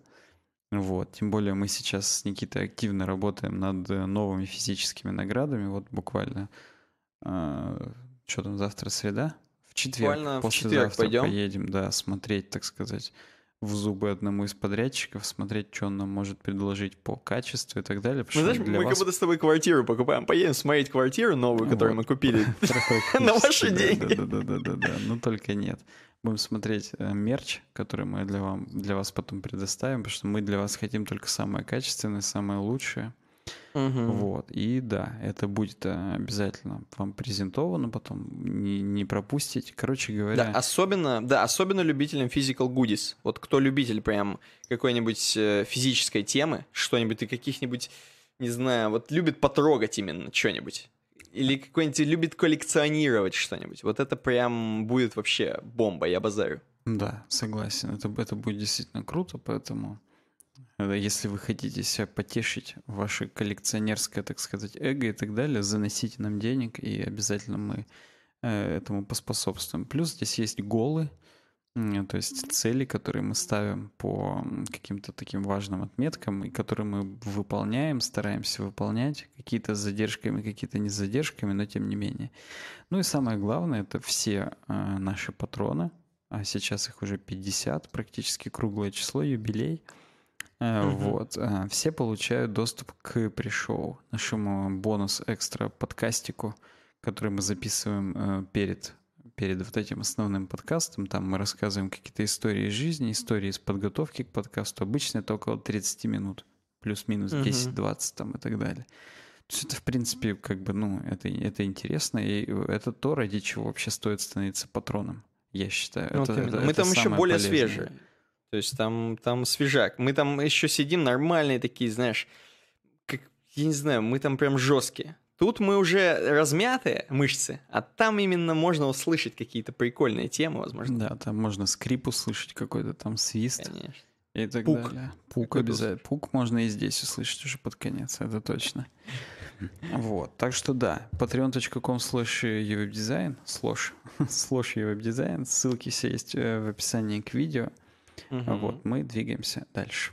Вот, тем более мы сейчас с Никитой активно работаем над э, новыми физическими наградами. Вот буквально, э, что там завтра среда? В четверг, буквально послезавтра в четверг пойдем. поедем, да, смотреть, так сказать, в зубы одному из подрядчиков, смотреть, что он нам может предложить по качеству и так далее. Мы, знаешь, мы вас... как будто с тобой квартиру покупаем. Поедем смотреть квартиру новую, которую мы купили на ваши деньги. Да-да-да, но только нет будем смотреть э, мерч, который мы для вас потом предоставим, потому что мы для вас хотим только самое качественное, самое лучшее. Угу. Вот. И да, это будет э, обязательно вам презентовано потом, не, не пропустите. Короче говоря... Да, особенно, да, особенно любителям physical goodies. Вот кто любитель прям какой-нибудь э, физической темы, что-нибудь и каких-нибудь, не знаю, вот любит потрогать именно что-нибудь или какой-нибудь любит коллекционировать что-нибудь. Вот это прям будет вообще бомба, я базарю. Да, согласен. Это, это будет действительно круто, поэтому если вы хотите себя потешить, ваше коллекционерское, так сказать, эго и так далее, заносите нам денег, и обязательно мы э, этому поспособствуем. Плюс здесь есть голы, то есть цели, которые мы ставим по каким-то таким важным отметкам, и которые мы выполняем, стараемся выполнять, какие-то с задержками, какие-то не с задержками, но тем не менее. Ну и самое главное, это все э, наши патроны, а сейчас их уже 50, практически круглое число, юбилей. Угу. Вот. Э, все получают доступ к пришоу, нашему бонус-экстра подкастику, который мы записываем перед, перед вот этим основным подкастом. Там мы рассказываем какие-то истории из жизни, истории из подготовки к подкасту. Обычно это около 30 минут, плюс-минус 10-20 там и так далее. То есть это, в принципе, как бы, ну, это, это интересно, и это то, ради чего вообще стоит становиться патроном, я считаю. Ну, это, вот это, Мы это там еще более полезное. свежие. То есть там, там свежак. Мы там еще сидим нормальные такие, знаешь, как, я не знаю, мы там прям жесткие. Тут мы уже размятые мышцы, а там именно можно услышать какие-то прикольные темы, возможно. Да, там можно скрип услышать, какой-то там свист. Конечно. И так Пук. далее. Пук Какой обязательно. Пук можно и здесь услышать уже под конец, это точно. Вот, так что да, patreon.com slash uwebdesign, слош, слош uwebdesign, ссылки все есть э, в описании к видео. Мгм. Вот, мы двигаемся дальше.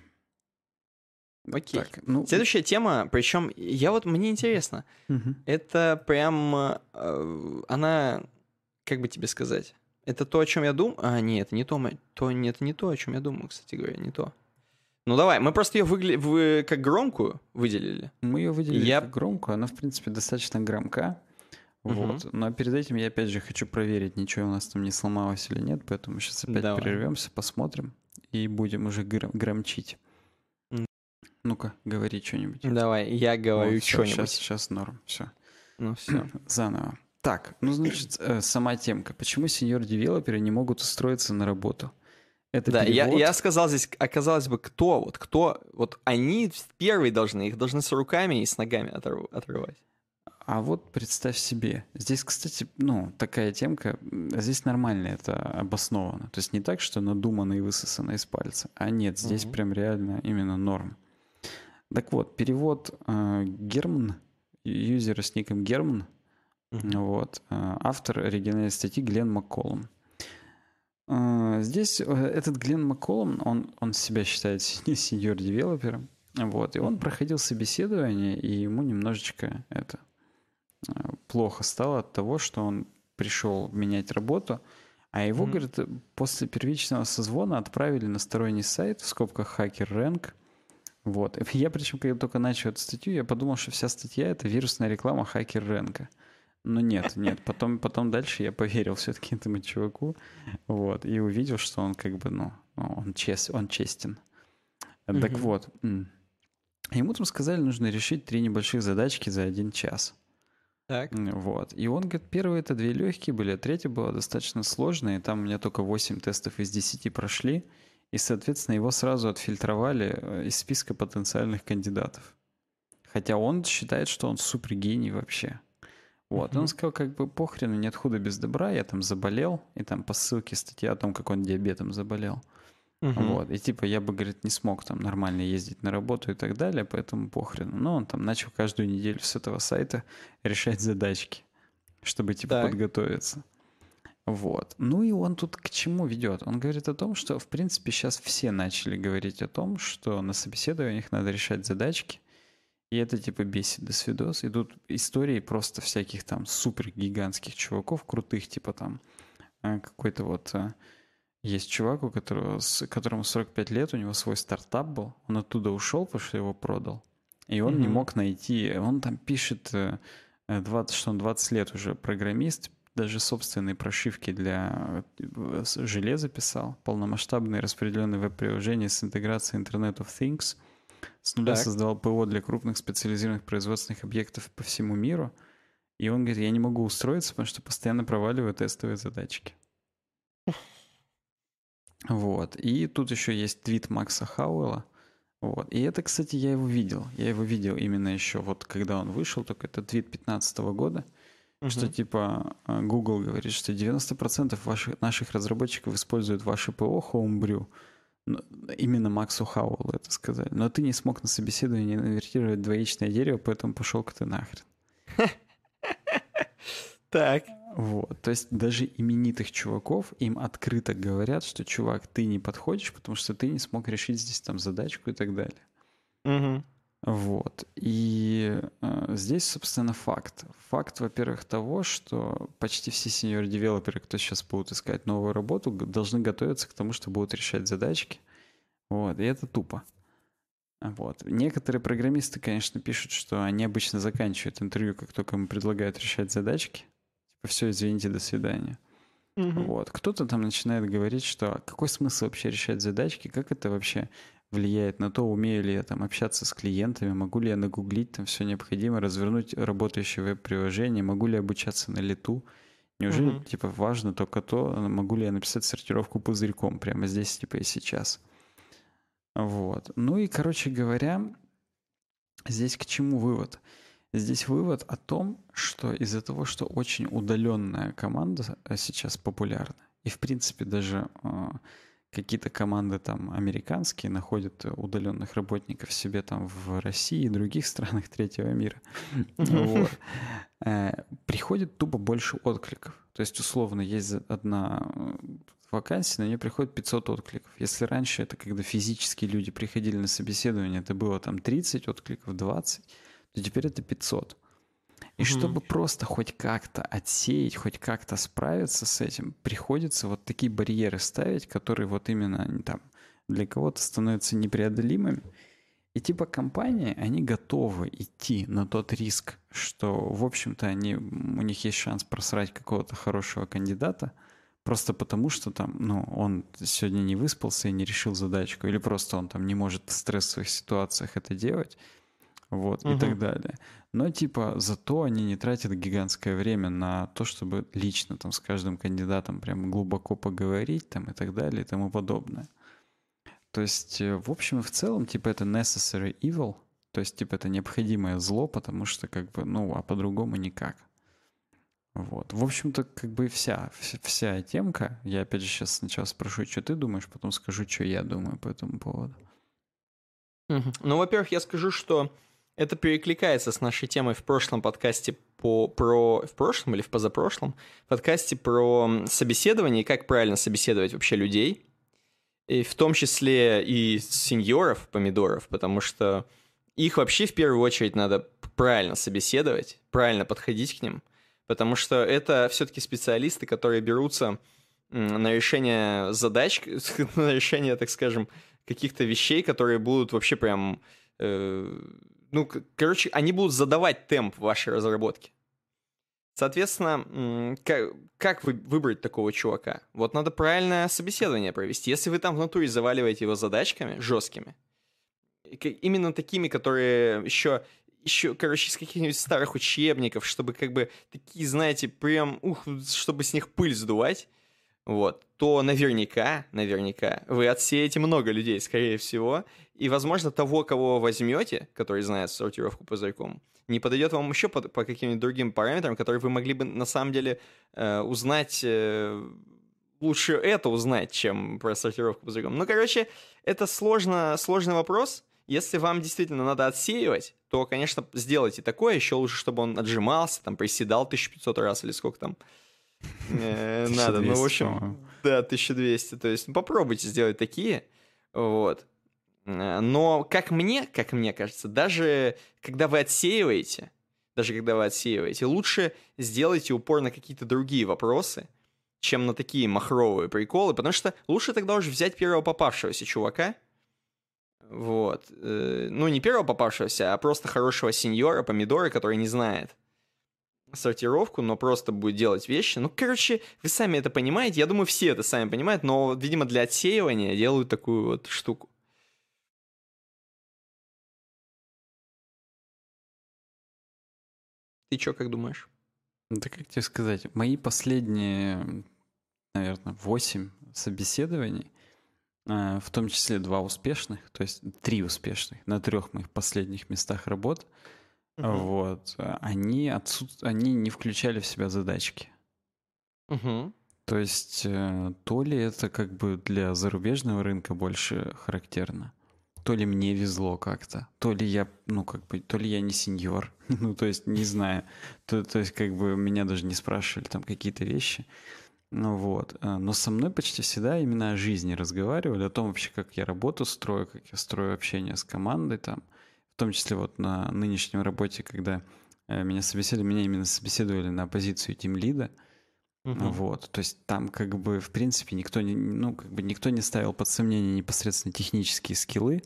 Окей. Так, ну, Следующая тема, причем я вот, мне интересно, мгм. это прям, э, она, как бы тебе сказать, это то, о чем я думаю? А, нет, это не то, то, нет, не то, о чем я думаю, кстати говоря, не то. Ну давай, мы просто ее выгля... вы как громкую выделили. Мы ее выделили Я- как громкую, она, в принципе, достаточно громка. Вот. Но перед этим я опять же хочу проверить, ничего у нас там не сломалось или нет, поэтому сейчас опять Давай. прервемся, посмотрим и будем уже гр- громчить. Ну-ка, говори что-нибудь. Давай, я говорю что-нибудь. Сейчас, сейчас норм, все. Ну все. Заново. Так, ну значит, э, сама темка. Почему сеньор-девелоперы не могут устроиться на работу? Это Да, я, перевод. я сказал здесь, оказалось бы, кто вот, кто, вот они первые должны, их должны с руками и с ногами оторв- отрывать. А вот представь себе, здесь, кстати, ну, такая темка, здесь нормально это обосновано. То есть не так, что надумано и высосано из пальца, а нет, здесь Мгм. прям реально именно норм. Так вот, перевод э, Герман, юзера с ником Герман, вот, э, автор оригинальной статьи Глен Макколум. Э, Здесь э, этот Глен Макколум, он, он себя считает сеньор-девелопером, вот, и он проходил собеседование, и ему немножечко это плохо стало от того, что он пришел менять работу, а его, Мгм. говорит, после первичного созвона отправили на сторонний сайт, в скобках Hacker Rank. Вот. Я причем, когда только начал эту статью, я подумал, что вся статья — это вирусная реклама Hacker Rank. Но нет, нет. Потом, потом дальше я поверил все-таки этому чуваку. Вот. И увидел, что он как бы, ну, ну, он, чест, он честен. Так Мгм. вот. Ему там сказали, нужно решить три небольших задачки за один час. Так. Вот. И он говорит, первые это две легкие были, а третья была достаточно сложная, и там у меня только 8 тестов из 10 прошли, и, соответственно, его сразу отфильтровали э, из списка потенциальных кандидатов. Хотя он считает, что он супер гений вообще. Вот, Мгм. он сказал, как бы похрен, нет худа без добра, я там заболел, и там по ссылке статья о том, как он диабетом заболел. Мгм. Вот, и типа я бы, говорит, не смог там нормально ездить на работу и так далее, поэтому похрен. Но он там начал каждую неделю с этого сайта решать задачки, чтобы типа Так. подготовиться. Вот. Ну и он тут к чему ведет? Он говорит о том, что, в принципе, сейчас все начали говорить о том, что на собеседованиях надо решать задачки, и это типа бесит до свидос. Идут истории просто всяких там супер гигантских чуваков, крутых, типа там э, какой-то вот э, есть чувак, у которого, с- которому 45 лет, у него свой стартап был, он оттуда ушел, потому что его продал, и он не Мгм. мог найти, он там пишет, э, э, 20, что он 20 лет уже программист, даже собственные прошивки для э, железа писал, полномасштабное распределенное веб-приложение с интеграцией Internet of Things, с нуля Так. создавал ПО для крупных специализированных производственных объектов по всему миру, и он говорит, я не могу устроиться, потому что постоянно проваливаю тестовые задачки. Вот. И тут еще есть твит Макса Хауэлла. Вот. И это, кстати, я его видел. Я его видел именно еще вот когда он вышел, только это твит 15 года, что Мгм. типа э, Google говорит, что 90% ваших, наших разработчиков используют ваше ПО Homebrew. Ну, Именно Максу Хауэллу это сказали. Но ты не смог на собеседовании инвертировать двоичное дерево, поэтому пошел-ка ты нахрен. Так. Вот. То есть даже именитых чуваков им открыто говорят, что, чувак, ты не подходишь, потому что ты не смог решить здесь там задачку и так далее. Мгм. Вот. И э, здесь, собственно, факт. Факт, во-первых, того, что почти все сеньор-девелоперы, кто сейчас будут искать новую работу, должны готовиться к тому, что будут решать задачки. Вот. И это тупо. Вот. Некоторые программисты, конечно, пишут, что они обычно заканчивают интервью, как только им предлагают решать задачки. Все, извините, до свидания. Угу. Вот. Кто-то там начинает говорить, что какой смысл вообще решать задачки, как это вообще влияет на то, умею ли я там общаться с клиентами, могу ли я нагуглить там все необходимое, развернуть работающее веб-приложение, могу ли я обучаться на лету. Неужели, угу. типа, важно только то, могу ли я написать сортировку пузырьком прямо здесь, типа, и сейчас. Вот. Ну и, короче говоря, здесь к чему вывод? Здесь вывод о том, что из-за того, что очень удаленная команда э, сейчас популярна, и, в принципе, даже э, какие-то команды там американские находят удаленных работников себе там в России и других странах третьего мира. Вот. Э, приходит тупо больше откликов. То есть, условно, есть одна э, вакансия, на нее приходит 500 откликов. Если раньше это когда физические люди приходили на собеседование, это было там 30 откликов, 20, то теперь это 500. И mm-hmm. чтобы просто хоть как-то отсеять, хоть как-то справиться с этим, приходится вот такие барьеры ставить, которые вот именно там для кого-то становятся непреодолимыми. И типа компании, они готовы идти на тот риск, что, в общем-то, они, у них есть шанс просрать какого-то хорошего кандидата, просто потому что там, ну, он сегодня не выспался и не решил задачку, или просто он там не может в стрессовых ситуациях это делать, вот, угу. и так далее. Но, типа, зато они не тратят гигантское время на то, чтобы лично там с каждым кандидатом прям глубоко поговорить там и так далее и тому подобное. То есть, э, в общем и в целом, типа, это necessary evil, то есть, типа, это необходимое зло, потому что, как бы, ну, а по-другому никак. Вот. В общем-то, как бы вся, вся, вся темка. Я опять же сейчас сначала спрошу, что ты думаешь, потом скажу, что я думаю по этому поводу. Ну, во-первых, я скажу, что это перекликается с нашей темой в прошлом подкасте по, про... В прошлом или в позапрошлом подкасте про собеседование и как правильно собеседовать вообще людей. И в том числе и сеньоров, помидоров, потому что их вообще в первую очередь надо правильно собеседовать, правильно подходить к ним, потому что это все-таки специалисты, которые берутся на решение задач, на решение, так скажем, каких-то вещей, которые будут вообще прям э, ну, короче, они будут задавать темп вашей разработки. Соответственно, как, вы, выбрать такого чувака? Вот надо правильное собеседование провести. Если вы там внутри заваливаете его задачками жесткими, именно такими, которые еще, еще, короче, из каких-нибудь старых учебников, чтобы как бы такие, знаете, прям, ух, чтобы с них пыль сдувать, вот, то наверняка, наверняка вы отсеете много людей, скорее всего, и, возможно, того, кого возьмете, который знает сортировку пузырьком, не подойдет вам еще по, по каким-нибудь другим параметрам, которые вы могли бы на самом деле э, узнать, э, лучше это узнать, чем про сортировку пузырьком. Ну, короче, это сложно, сложный вопрос. Если вам действительно надо отсеивать, то, конечно, сделайте такое, еще лучше, чтобы он отжимался, там, приседал 1500 раз или сколько там надо. Ну, в общем, да, 1200. То есть попробуйте сделать такие. Вот. Э, но как мне, как мне кажется, даже когда вы отсеиваете, даже когда вы отсеиваете, лучше сделайте упор на какие-то другие вопросы, чем на такие махровые приколы, потому что лучше тогда уже взять первого попавшегося чувака, вот, э, ну не первого попавшегося, а просто хорошего сеньора, помидора, который не знает сортировку, но просто будет делать вещи. Ну, короче, вы сами это понимаете, я думаю, все это сами понимают, но, видимо, для отсеивания делают такую вот штуку. Ты что, как думаешь? Да как тебе сказать, мои последние, наверное, восемь собеседований, э, в том числе два успешных, то есть три успешных на трех моих последних местах работы, uh-huh. вот, они, отсут... они не включали в себя задачки. Uh-huh. То есть э, то ли это как бы для зарубежного рынка больше характерно, то ли мне везло как-то, то ли я, ну, как бы, то ли я не сеньор, ну, то есть, не знаю, то, то есть, как бы, меня даже не спрашивали там какие-то вещи, ну, вот, э, но со мной почти всегда именно о жизни разговаривали, о том вообще, как я работу строю, как я строю общение с командой там, том числе вот на нынешнем работе, когда э, меня собеседовали, меня именно собеседовали на позицию тимлида, Угу. Вот, то есть там как бы в принципе никто не, ну как бы никто не ставил под сомнение непосредственно технические скиллы.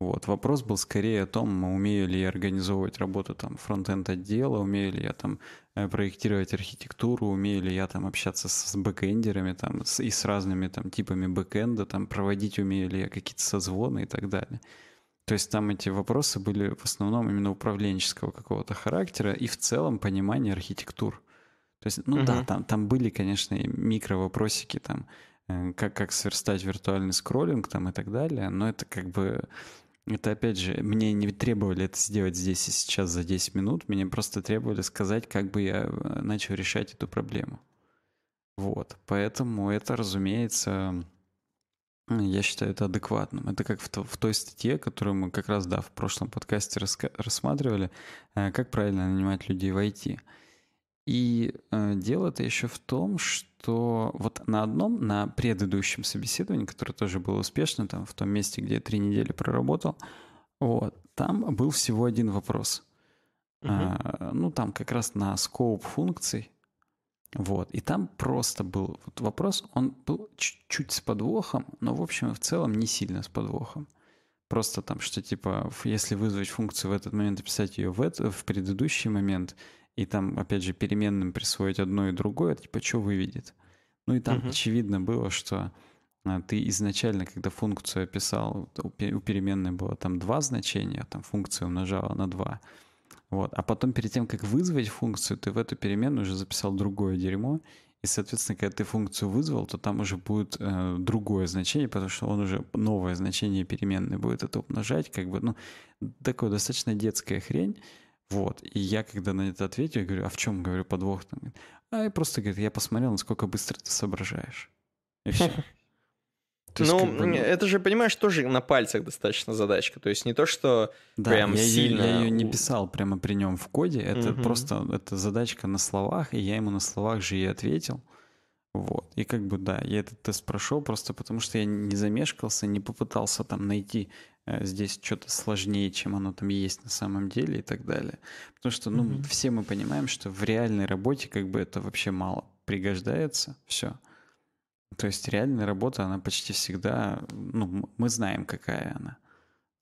Вот, вопрос был скорее о том, умею ли я организовывать работу там фронтенд отдела, умею ли я там э, проектировать архитектуру, умею ли я там общаться с бэкэндерами там с, и с разными там типами бэкэнда, там проводить умею ли я какие-то созвоны и так далее. То есть там эти вопросы были в основном именно управленческого какого-то характера и в целом понимание архитектур. То есть, ну угу. да, там, там были, конечно, и микровопросики, там, э, как, как сверстать виртуальный скроллинг там и так далее, но это как бы, это опять же, мне не требовали это сделать здесь и сейчас за 10 минут, мне просто требовали сказать, как бы я э, начал решать эту проблему. Вот, поэтому это, разумеется, я считаю это адекватным. Это как в, в той статье, которую мы как раз, да, в прошлом подкасте рассматривали, э, как правильно нанимать людей в IT. И э, дело-то еще в том, что вот на одном, на предыдущем собеседовании, которое тоже было успешно, там в том месте, где я три недели проработал, вот, там был всего один вопрос. Uh-huh. А, ну, там как раз на скоуп функций. Вот. И там просто был вот вопрос, он был чуть-чуть с подвохом, но в общем и в целом не сильно с подвохом. Просто там, что типа, если вызвать функцию в этот момент и писать ее в, это, в предыдущий момент, и там, опять же, переменным присвоить одно и другое, типа, что выведет? Ну и там uh-huh. очевидно было, что а, ты изначально, когда функцию описал, у переменной было там два значения, там функция умножала на два. Вот. А потом перед тем, как вызвать функцию, ты в эту переменную уже записал другое дерьмо, и, соответственно, когда ты функцию вызвал, то там уже будет э, другое значение, потому что он уже новое значение переменной будет это умножать, как бы, ну, такое достаточно детская хрень. Вот. И я, когда на это ответил, я говорю, а в чем, говорю, подвох? Там, а я просто, говорит, я посмотрел, насколько быстро ты соображаешь. И все. ну, как бы, это же, понимаешь, тоже на пальцах достаточно задачка. То есть не то, что да, прям я сильно... я ее не писал прямо при нем в коде. Это угу. просто это задачка на словах, и я ему на словах же и ответил. Вот. И как бы, да, я этот тест прошел просто потому, что я не замешкался, не попытался там найти Э, здесь что-то сложнее, чем оно там есть на самом деле и так далее. Потому что, ну, mm-hmm. все мы понимаем, что в реальной работе как бы это вообще мало пригождается, все. То есть реальная работа, она почти всегда, ну, мы знаем, какая она.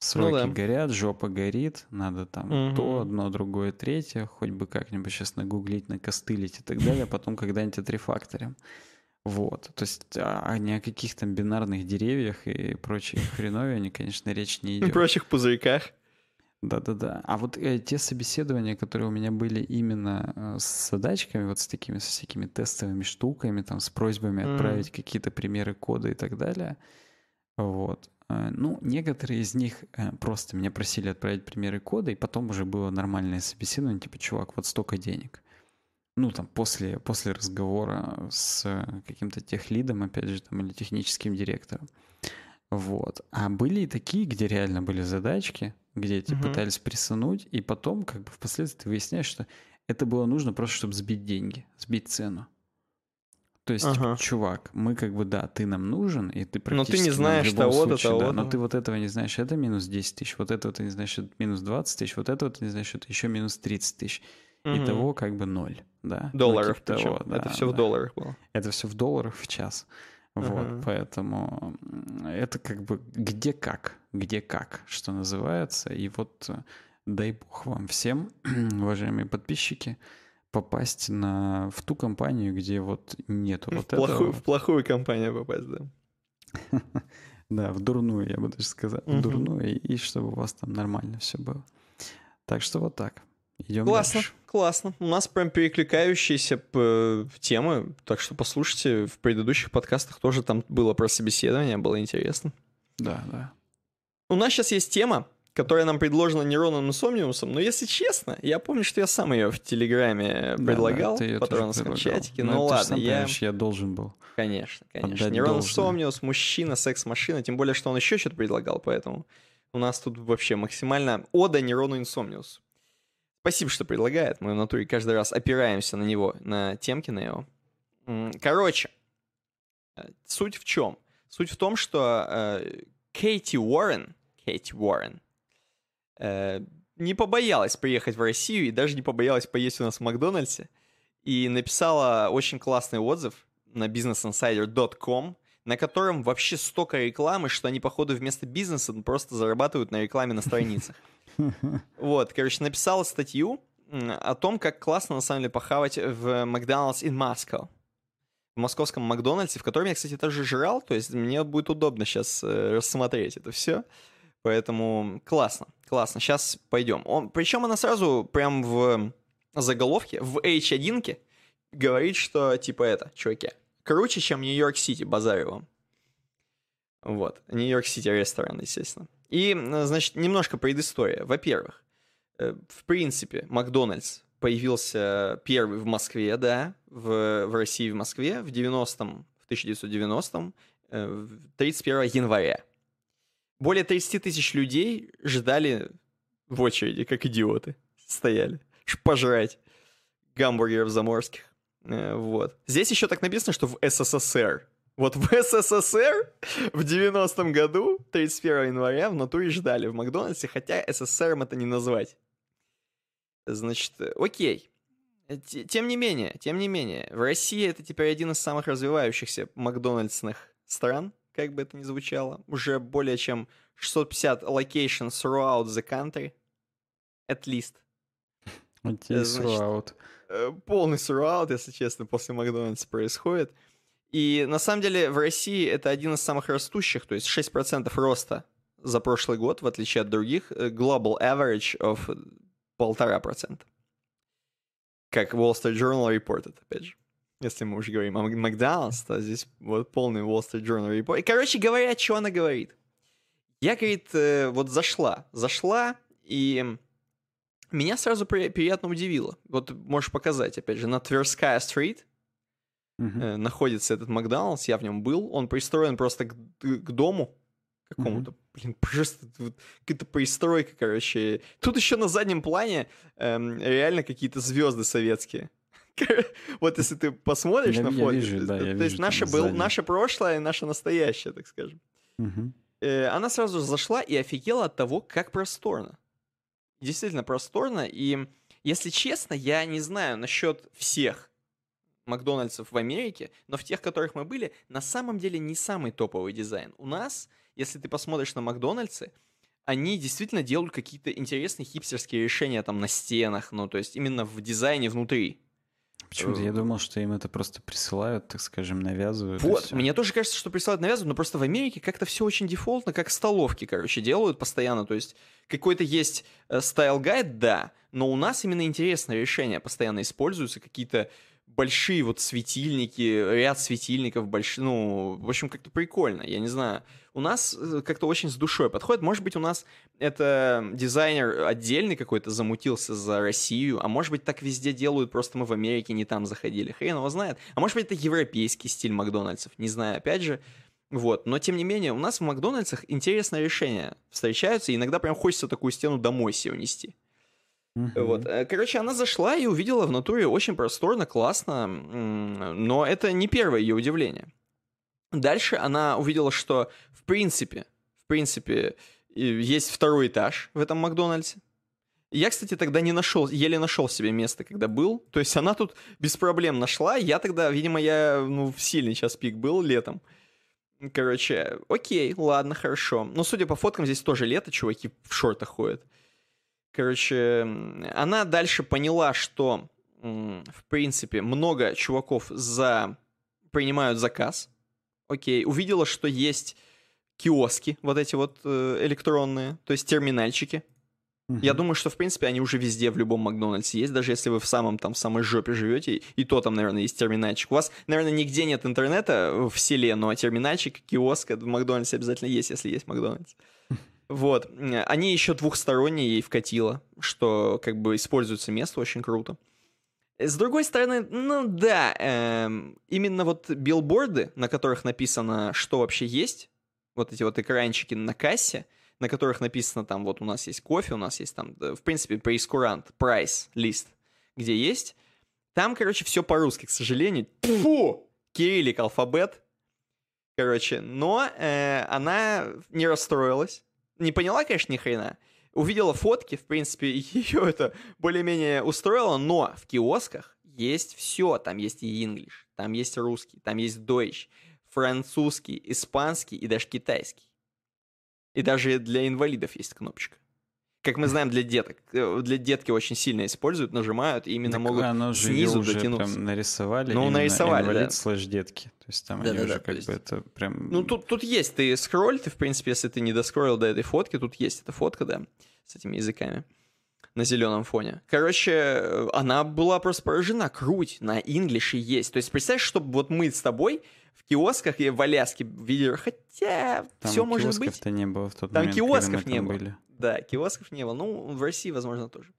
Сроки ну, да. горят, жопа горит, надо там угу. то, одно, другое, третье, хоть бы как-нибудь сейчас нагуглить, накостылить и так далее, а потом когда-нибудь отрефакторим. Вот. То есть а, а ни о каких там бинарных деревьях и прочей хреновине, конечно, речь не идет. И прочих пузырьках. Да-да-да. А вот э, те собеседования, которые у меня были именно э, с задачками, вот с такими, со всякими тестовыми штуками, там, с просьбами mm-hmm. отправить какие-то примеры кода и так далее, вот. Э, ну, некоторые из них э, просто меня просили отправить примеры кода, и потом уже было нормальное собеседование, типа, чувак, вот столько денег ну, там, после, после разговора с каким-то техлидом, опять же, там, или техническим директором. Вот. А были и такие, где реально были задачки, где эти угу. пытались присунуть, и потом, как бы, впоследствии выясняешь, что это было нужно просто, чтобы сбить деньги, сбить цену. То есть, ага. чувак, мы как бы, да, ты нам нужен, и ты практически... Но ты не знаешь того-то, того да, Но ты вот этого не знаешь, это минус 10 тысяч, вот этого ты не знаешь, это минус 20 тысяч, вот этого ты не знаешь, это еще минус 30 тысяч. Угу. Итого как бы ноль, да. Ну, долларов ну, того, да, Это все да. в долларах было. Это все в долларах в час. Вот, uh поэтому это как бы где как, где как, что называется. И вот э, дай бог вам всем, уважаемые подписчики, попасть на, в ту компанию, где вот нету в вот плохую, этого. В плохую компанию попасть, да. Да, в дурную, я бы даже сказал. В дурную, и чтобы у вас там нормально все было. Так что вот так. Идем классно, дальше. классно. У нас прям перекликающиеся темы, так что послушайте, в предыдущих подкастах тоже там было про собеседование, было интересно. Да, да. У нас сейчас есть тема, которая нам предложена нейроном Инсомниусом, но если честно, я помню, что я сам ее в Телеграме да, предлагал, да, в патронском чатике, но, ну, ну ладно, я... я должен был. Конечно, конечно. Нейрон Инсомниус, мужчина, секс-машина, тем более, что он еще что-то предлагал, поэтому у нас тут вообще максимально ода нейрону Инсомниусу. Спасибо, что предлагает. Мы в натуре каждый раз опираемся на него, на темки на его. Короче, э, суть в чем? Суть в том, что э, Кейти Уоррен, Кейти Уоррен, не побоялась приехать в Россию и даже не побоялась поесть у нас в Макдональдсе. И написала очень классный отзыв на businessinsider.com, на котором вообще столько рекламы, что они, походу, вместо бизнеса просто зарабатывают на рекламе на страницах. Вот, короче, написала статью о том, как классно, на самом деле, похавать в Макдональдс in Moscow. В московском Макдональдсе, в котором я, кстати, тоже жрал, то есть мне будет удобно сейчас э, рассмотреть это все. Поэтому классно, классно. Сейчас пойдем. Он, причем она сразу прям в заголовке, в H1 говорит, что типа это, чуваки, круче, чем Нью-Йорк-Сити, базарю. Вот, Нью-Йорк-Сити ресторан, естественно. И, значит, немножко предыстория. Во-первых, э, в принципе, Макдональдс появился первый в Москве, да, в, в России в Москве в 90-м, в 1990-м, 31 января. Более 30 тысяч людей ждали в очереди, как идиоты, стояли, пожрать гамбургеров заморских. Э, вот. Здесь еще так написано, что в СССР. Вот в СССР в 90-м году, 31 января, в натуре ждали в Макдональдсе, хотя СССР это не назвать. Значит, окей. Тем не менее, тем не менее, в России это теперь один из самых развивающихся макдональдсных стран как бы это ни звучало. Уже более чем 650 locations throughout the country. At least. Okay, throughout. Э, полный throughout, если честно, после Макдональдса происходит. И на самом деле в России это один из самых растущих, то есть 6% роста за прошлый год, в отличие от других. Э, global average of полтора процента. Как Wall Street Journal reported, опять же если мы уже говорим о Макдональдс, то здесь вот полный Wall Street Journal report. И, короче говоря, что она говорит? Я, говорит, э, вот зашла, зашла, и меня сразу при, приятно удивило. Вот можешь показать, опять же, на Тверская стрит uh-huh. находится этот Макдональдс, я в нем был. Он пристроен просто к, к дому какому-то. Uh-huh. Блин, просто вот, какая-то пристройка, короче. Тут еще на заднем плане эм, реально какие-то звезды советские. Вот если ты посмотришь на фото, то есть наше, был, наше прошлое и наше настоящее, так скажем. Э, она сразу зашла и офигела от того, как просторно. Действительно просторно, и если честно, я не знаю насчет всех Макдональдсов в Америке, но в тех, которых мы были, на самом деле не самый топовый дизайн. У нас, если ты посмотришь на Макдональдсы, они действительно делают какие-то интересные хипстерские решения там на стенах, ну, то есть именно в дизайне внутри. Почему-то я э, думал, что им это просто присылают, так скажем, навязывают. Вот, мне тоже кажется, что присылают, навязывают, но просто в Америке как-то все очень дефолтно, как столовки, короче, делают постоянно. То есть какой-то есть style guide, э, да, но у нас именно интересное решение постоянно используются, какие-то большие вот светильники, ряд светильников большие, ну, в общем, как-то прикольно, я не знаю. У нас э, как-то очень с душой подходит. Может быть, у нас это дизайнер отдельный какой-то замутился за Россию, а может быть, так везде делают, просто мы в Америке не там заходили. Хрен его знает. А может быть, это европейский стиль Макдональдсов, не знаю, опять же. Вот, но тем не менее, у нас в Макдональдсах интересное решение встречаются, и иногда прям хочется такую стену домой себе унести. Uh-huh. Вот. Э, короче, она зашла и увидела в натуре очень просторно, классно, но это не первое ее удивление. Дальше она увидела, что в принципе, в принципе, есть второй этаж в этом Макдональдсе. Я, кстати, тогда не нашел, еле нашел себе место, когда был. То есть она тут без проблем нашла. Я тогда, видимо, я ну, в сильный час пик был летом. Короче, окей, ладно, хорошо. Но судя по фоткам, здесь тоже лето, чуваки в шортах ходят. Короче, она дальше поняла, что, в принципе, много чуваков за... принимают заказ. Окей, увидела, что есть киоски, вот эти вот э, электронные, то есть терминальчики. Uh-huh. Я думаю, что, в принципе, они уже везде, в любом Макдональдсе есть, даже если вы в самом там, в самой жопе живете, и то там, наверное, есть терминальчик. У вас, наверное, нигде нет интернета в селе, но терминальчик, киоск в Макдональдсе обязательно есть, если есть Макдональдс. Вот. Они еще двухсторонние ей вкатило, что как бы используется место очень круто. С другой стороны, ну да, эм, именно вот билборды, на которых написано, что вообще есть, вот эти вот экранчики на кассе, на которых написано там, вот у нас есть кофе, у нас есть там, в принципе, прейскурант, прайс, лист, где есть. Там, короче, все по-русски, к сожалению. Фу! Кириллик, алфабет. Короче, но э, она не расстроилась не поняла, конечно, ни хрена. увидела фотки, в принципе, ее это более-менее устроило, но в киосках есть все. Там есть и English, там есть русский, там есть Deutsch, французский, испанский и даже китайский. И даже для инвалидов есть кнопочка. Как мы знаем, для деток. Э, для детки очень сильно используют, нажимают, и именно Так могут оно же снизу уже дотянуться. прям нарисовали. Ну, нарисовали, инвалид да. слэш детки. То есть там Да, они да, уже да, как то бы это прям... Ну, тут, тут есть, ты скроль, ты, в принципе, если ты не доскроллил до этой фотки, тут есть эта фотка, да, с этими языками на зеленом фоне. Короче, э, она была просто поражена. Круть на инглише есть. То есть, представь, чтобы вот мы с тобой в киосках и в Аляске видели, хотя Там все может быть. киосков-то не было в тот Там момент, когда мы киосков там не было. были. Да, киосков не было. Ну, в России, возможно, тоже.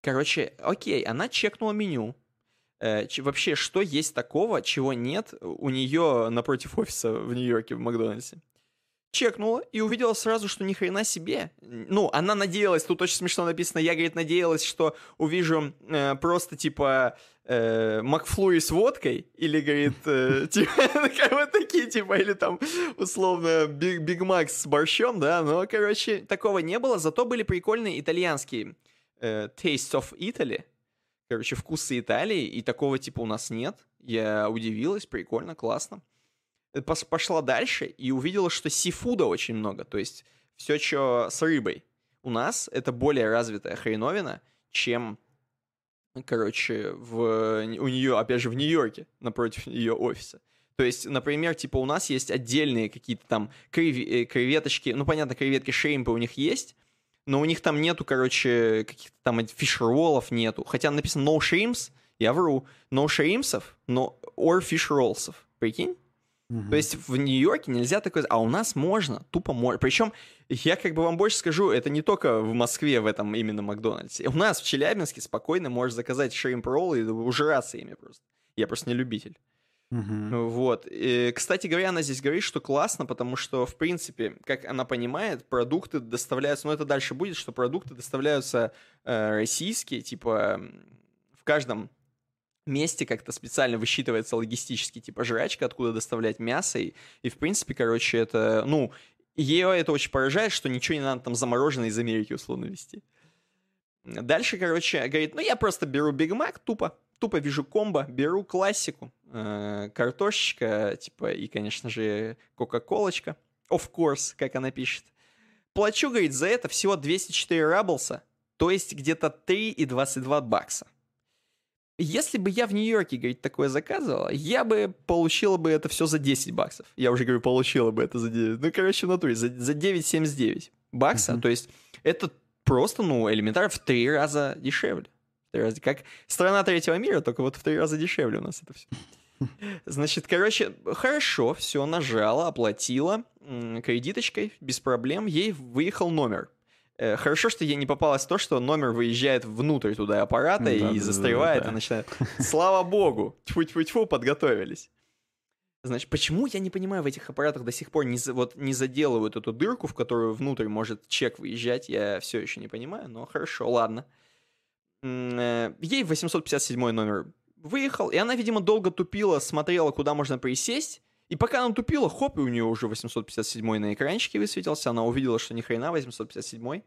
Короче, окей, она чекнула меню. Э, вообще, что есть такого, чего нет у нее напротив офиса в Нью-Йорке в Макдональдсе? Чекнула и увидела сразу, что ни хрена себе. Ну, она надеялась, тут очень смешно написано, я, говорит, надеялась, что увижу э, просто, типа, э, Макфлури с водкой, или, говорит, э, типа, как вот такие, типа, или там, условно, Биг, Биг Мак с борщом, да, но, короче, такого не было, зато были прикольные итальянские э, Taste of Italy, короче, вкусы Италии, и такого, типа, у нас нет. Я удивилась, прикольно, классно. Э, Пошла дальше и увидела, что сифуда очень много, то есть все, что с рыбой. У нас это более развитая хреновина, чем, короче, в, у нее, опять же, в Нью-Йорке, напротив ее офиса. То есть, например, типа у нас есть отдельные какие-то там крев- э, креветочки, ну, понятно, креветки шримпы у них есть, но у них там нету, короче, каких-то там фиш-роллов нету. Хотя написано no shrimps, я вру, no shrimpsов, но or fish rollsов. Прикинь? Мгм. То есть в Нью-Йорке нельзя такое... А у нас можно, тупо можно. Причем, я как бы вам больше скажу, это не только в Москве в этом именно Макдональдсе. У нас в Челябинске спокойно можешь заказать шримп-роллы и ужираться ими просто. Я просто не любитель. Мгм. Вот. И, кстати говоря, она здесь говорит, что классно, потому что, в принципе, как она понимает, продукты доставляются, ну это дальше будет, что продукты доставляются э, российские, типа в каждом месте как-то специально высчитывается логистически, типа жрачка, откуда доставлять мясо, и, и в принципе, короче, это, ну, ее это очень поражает, что ничего не надо там замороженное из Америки условно вести. Дальше, короче, говорит, ну я просто беру Биг Мак, тупо, тупо вижу комбо, беру классику, э, картошечка, типа, и, конечно же, кока-колочка, of course, как она пишет. Плачу, говорит, за это всего 204 раблса, то есть где-то 3,22 бакса. Если бы я в Нью-Йорке, говорит, такое заказывала, я бы получила бы это все за 10 баксов. Я уже говорю, получила бы это за 9. Ну, короче, в натуре, за, за 9,79 бакса. Мгм. То есть это просто, ну, элементарно в три раза дешевле. В три раза- Как страна третьего мира, только вот в три раза дешевле у нас это все. Значит, короче, хорошо, все, нажала, оплатила кредиточкой, без проблем, ей выехал номер. Э, Хорошо, что ей не попалось то, что номер выезжает внутрь туда аппарата Да, и да, да, застревает, да. и начинает... Слава богу! Тьфу-тьфу-тьфу, подготовились. Значит, почему я не понимаю, в этих аппаратах до сих пор не, вот, не заделывают эту дырку, в которую внутрь может чек выезжать, я все еще не понимаю, но хорошо, ладно. Э, Ей 857 номер выехал, и она, видимо, долго тупила, смотрела, куда можно присесть, и пока она тупила, хоп, и у нее уже 857 на экранчике высветился, она увидела, что ни хрена 857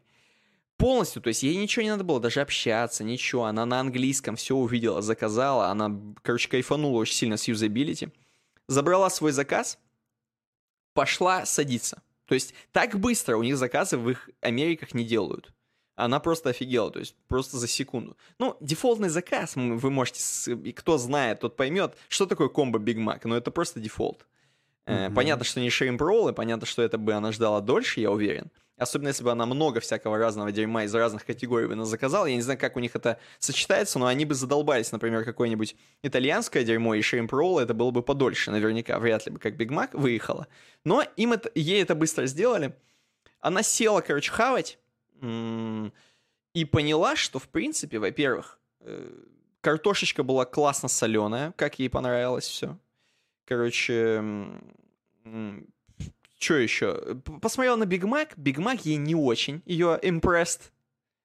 полностью, то есть ей ничего не надо было даже общаться, ничего, она на английском все увидела, заказала, она, короче, кайфанула очень сильно с юзабилити, забрала свой заказ, пошла садиться. То есть так быстро у них заказы в их Америках не делают. Она просто офигела, то есть просто за секунду. Ну, дефолтный заказ, вы можете, кто знает, тот поймет, что такое комбо Биг Мак, но это просто дефолт. Мгм. Понятно, что не shrimp роллы, понятно, что это бы она ждала дольше, я уверен. Особенно, если бы она много всякого разного дерьма из разных категорий бы она заказала. Я не знаю, как у них это сочетается, но они бы задолбались, например, какое-нибудь итальянское дерьмо и shrimp ролл, это было бы подольше, наверняка. Вряд ли бы как Биг Мак выехала. Но им это, ей это быстро сделали. Она села, короче, хавать. И поняла, что, в принципе, во-первых, э, картошечка была классно соленая, как ей понравилось все. Короче, что еще? П- Посмотрела на Биг Мак. Биг Мак ей не очень. Ее impressed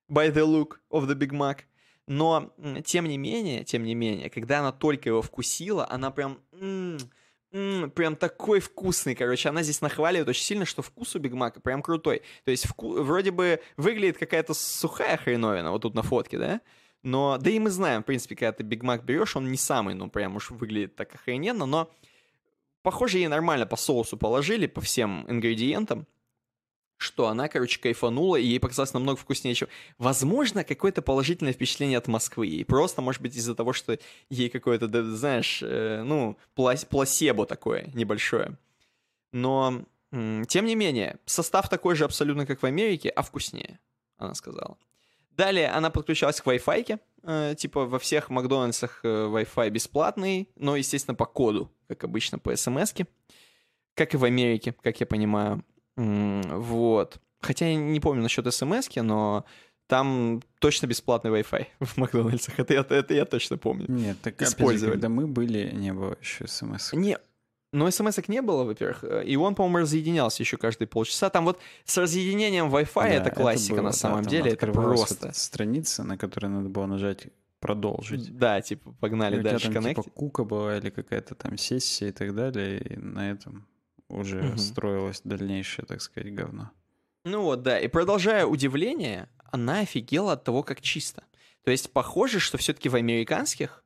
by the look of the Big Mac. Но, тем не менее, тем не менее, когда она только его вкусила, она прям м, прям такой вкусный, короче. Она здесь нахваливает очень сильно, что вкус у Биг Мака прям крутой. То есть вку- вроде бы выглядит какая-то сухая хреновина вот тут на фотке, да? Но, да и мы знаем, в принципе, когда ты Биг Мак берешь, он не самый, ну, прям уж выглядит так охрененно, но похоже, ей нормально по соусу положили, по всем ингредиентам, что она, короче, кайфанула, и ей показалось намного вкуснее, чем... Возможно, какое-то положительное впечатление от Москвы. И просто, может быть, из-за того, что ей какое-то, да, знаешь, э, ну, плас- пласебо такое небольшое. Но, тем не менее, состав такой же абсолютно, как в Америке, а вкуснее, она сказала. Далее она подключалась к Wi-Fi, э, типа во всех Макдональдсах э, Wi-Fi бесплатный, но, естественно, по коду, как обычно, по смс -ке. Как и в Америке, как я понимаю. М, Вот. Хотя я не помню насчет смс но там точно бесплатный Wi-Fi в Макдональдсах. Это, я- это я точно помню. Нет, так опять же, Использовали. когда мы были, не было еще смс. Не, но смс не было, во-первых, э, и он, по-моему, разъединялся еще каждые полчаса. Там вот с разъединением Wi-Fi это классика на самом деле, это просто. страница, на которой надо было нажать продолжить. Да, типа, погнали И дальше там коннектить. типа кука была или какая-то там сессия и так далее, и на этом уже Мгм. строилось дальнейшее, так сказать, говно. Ну вот, да. И продолжая удивление, она офигела от того, как чисто. То есть похоже, что все-таки в американских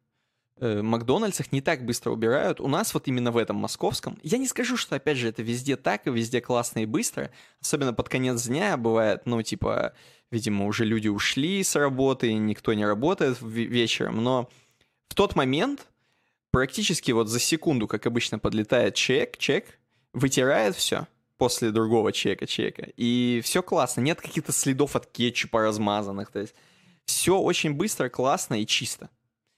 э, Макдональдсах не так быстро убирают. У нас вот именно в этом московском. Я не скажу, что, опять же, это везде так и везде классно и быстро. Особенно под конец дня бывает, ну, типа, видимо, уже люди ушли с работы, никто не работает вечером. Но в тот момент практически вот за секунду, как обычно, подлетает чек, чек, вытирает все после другого чека чека. И все классно. Нет каких-то следов от кетчупа размазанных. То есть все очень быстро, классно и чисто.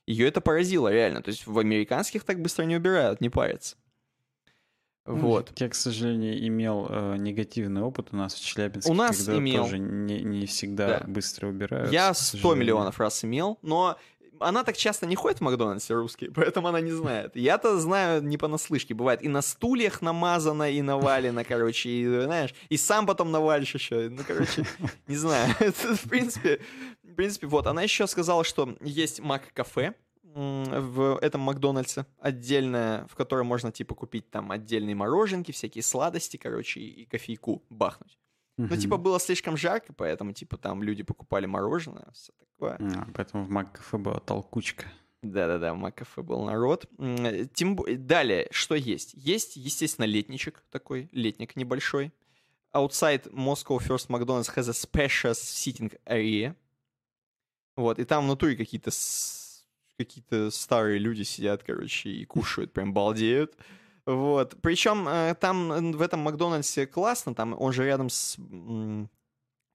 Ее это поразило, реально. То есть в американских так быстро не убирают, не парятся. Вот. Я, к сожалению, имел э, негативный опыт у нас в Челябинске, У нас когда имел. тоже не, не всегда Да. быстро убирают. Я к 100 сожалению. миллионов раз имел, но она так часто не ходит в Макдональдсе русский, поэтому она не знает. Я-то знаю не понаслышке. Бывает и на стульях намазано, и навалено, короче, и, знаешь, и сам потом навалишь еще. Ну, короче, не знаю. Это, в принципе, в принципе, вот. Она еще сказала, что есть Мак-кафе в этом Макдональдсе отдельное, в котором можно, типа, купить там отдельные мороженки, всякие сладости, короче, и кофейку бахнуть. Ну, типа, было слишком жарко, поэтому, типа, там люди покупали мороженое, все такое. А, поэтому в Мак-кафе была толкучка. Да-да-да, в Макафе был народ. Э, Тем Далее, что есть? Есть, естественно, летничек такой, летник небольшой. Outside Moscow First McDonald's has a special sitting area. Вот, и там в натуре какие-то какие-то старые люди сидят, короче, и кушают, прям балдеют. Вот. Причем э, там в этом Макдональдсе классно, там он же рядом с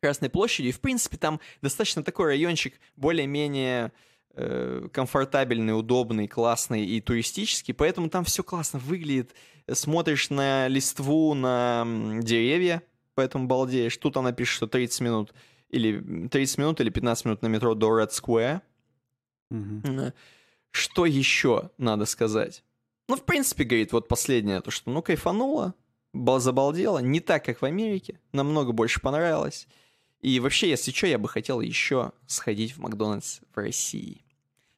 Красной площадью, и в принципе там достаточно такой райончик более-менее э, комфортабельный, удобный, классный и туристический, поэтому там все классно выглядит. Смотришь на листву, на деревья, поэтому балдеешь. Тут она пишет, что 30 минут или м, 30 минут или 15 минут на метро до Red Square. Э, Что еще надо сказать? Ну, в принципе, говорит, вот последнее, то, что ну кайфануло, бал- забалдело, не так, как в Америке, намного больше понравилось. И вообще, если что, я бы хотел еще сходить в Макдональдс в России.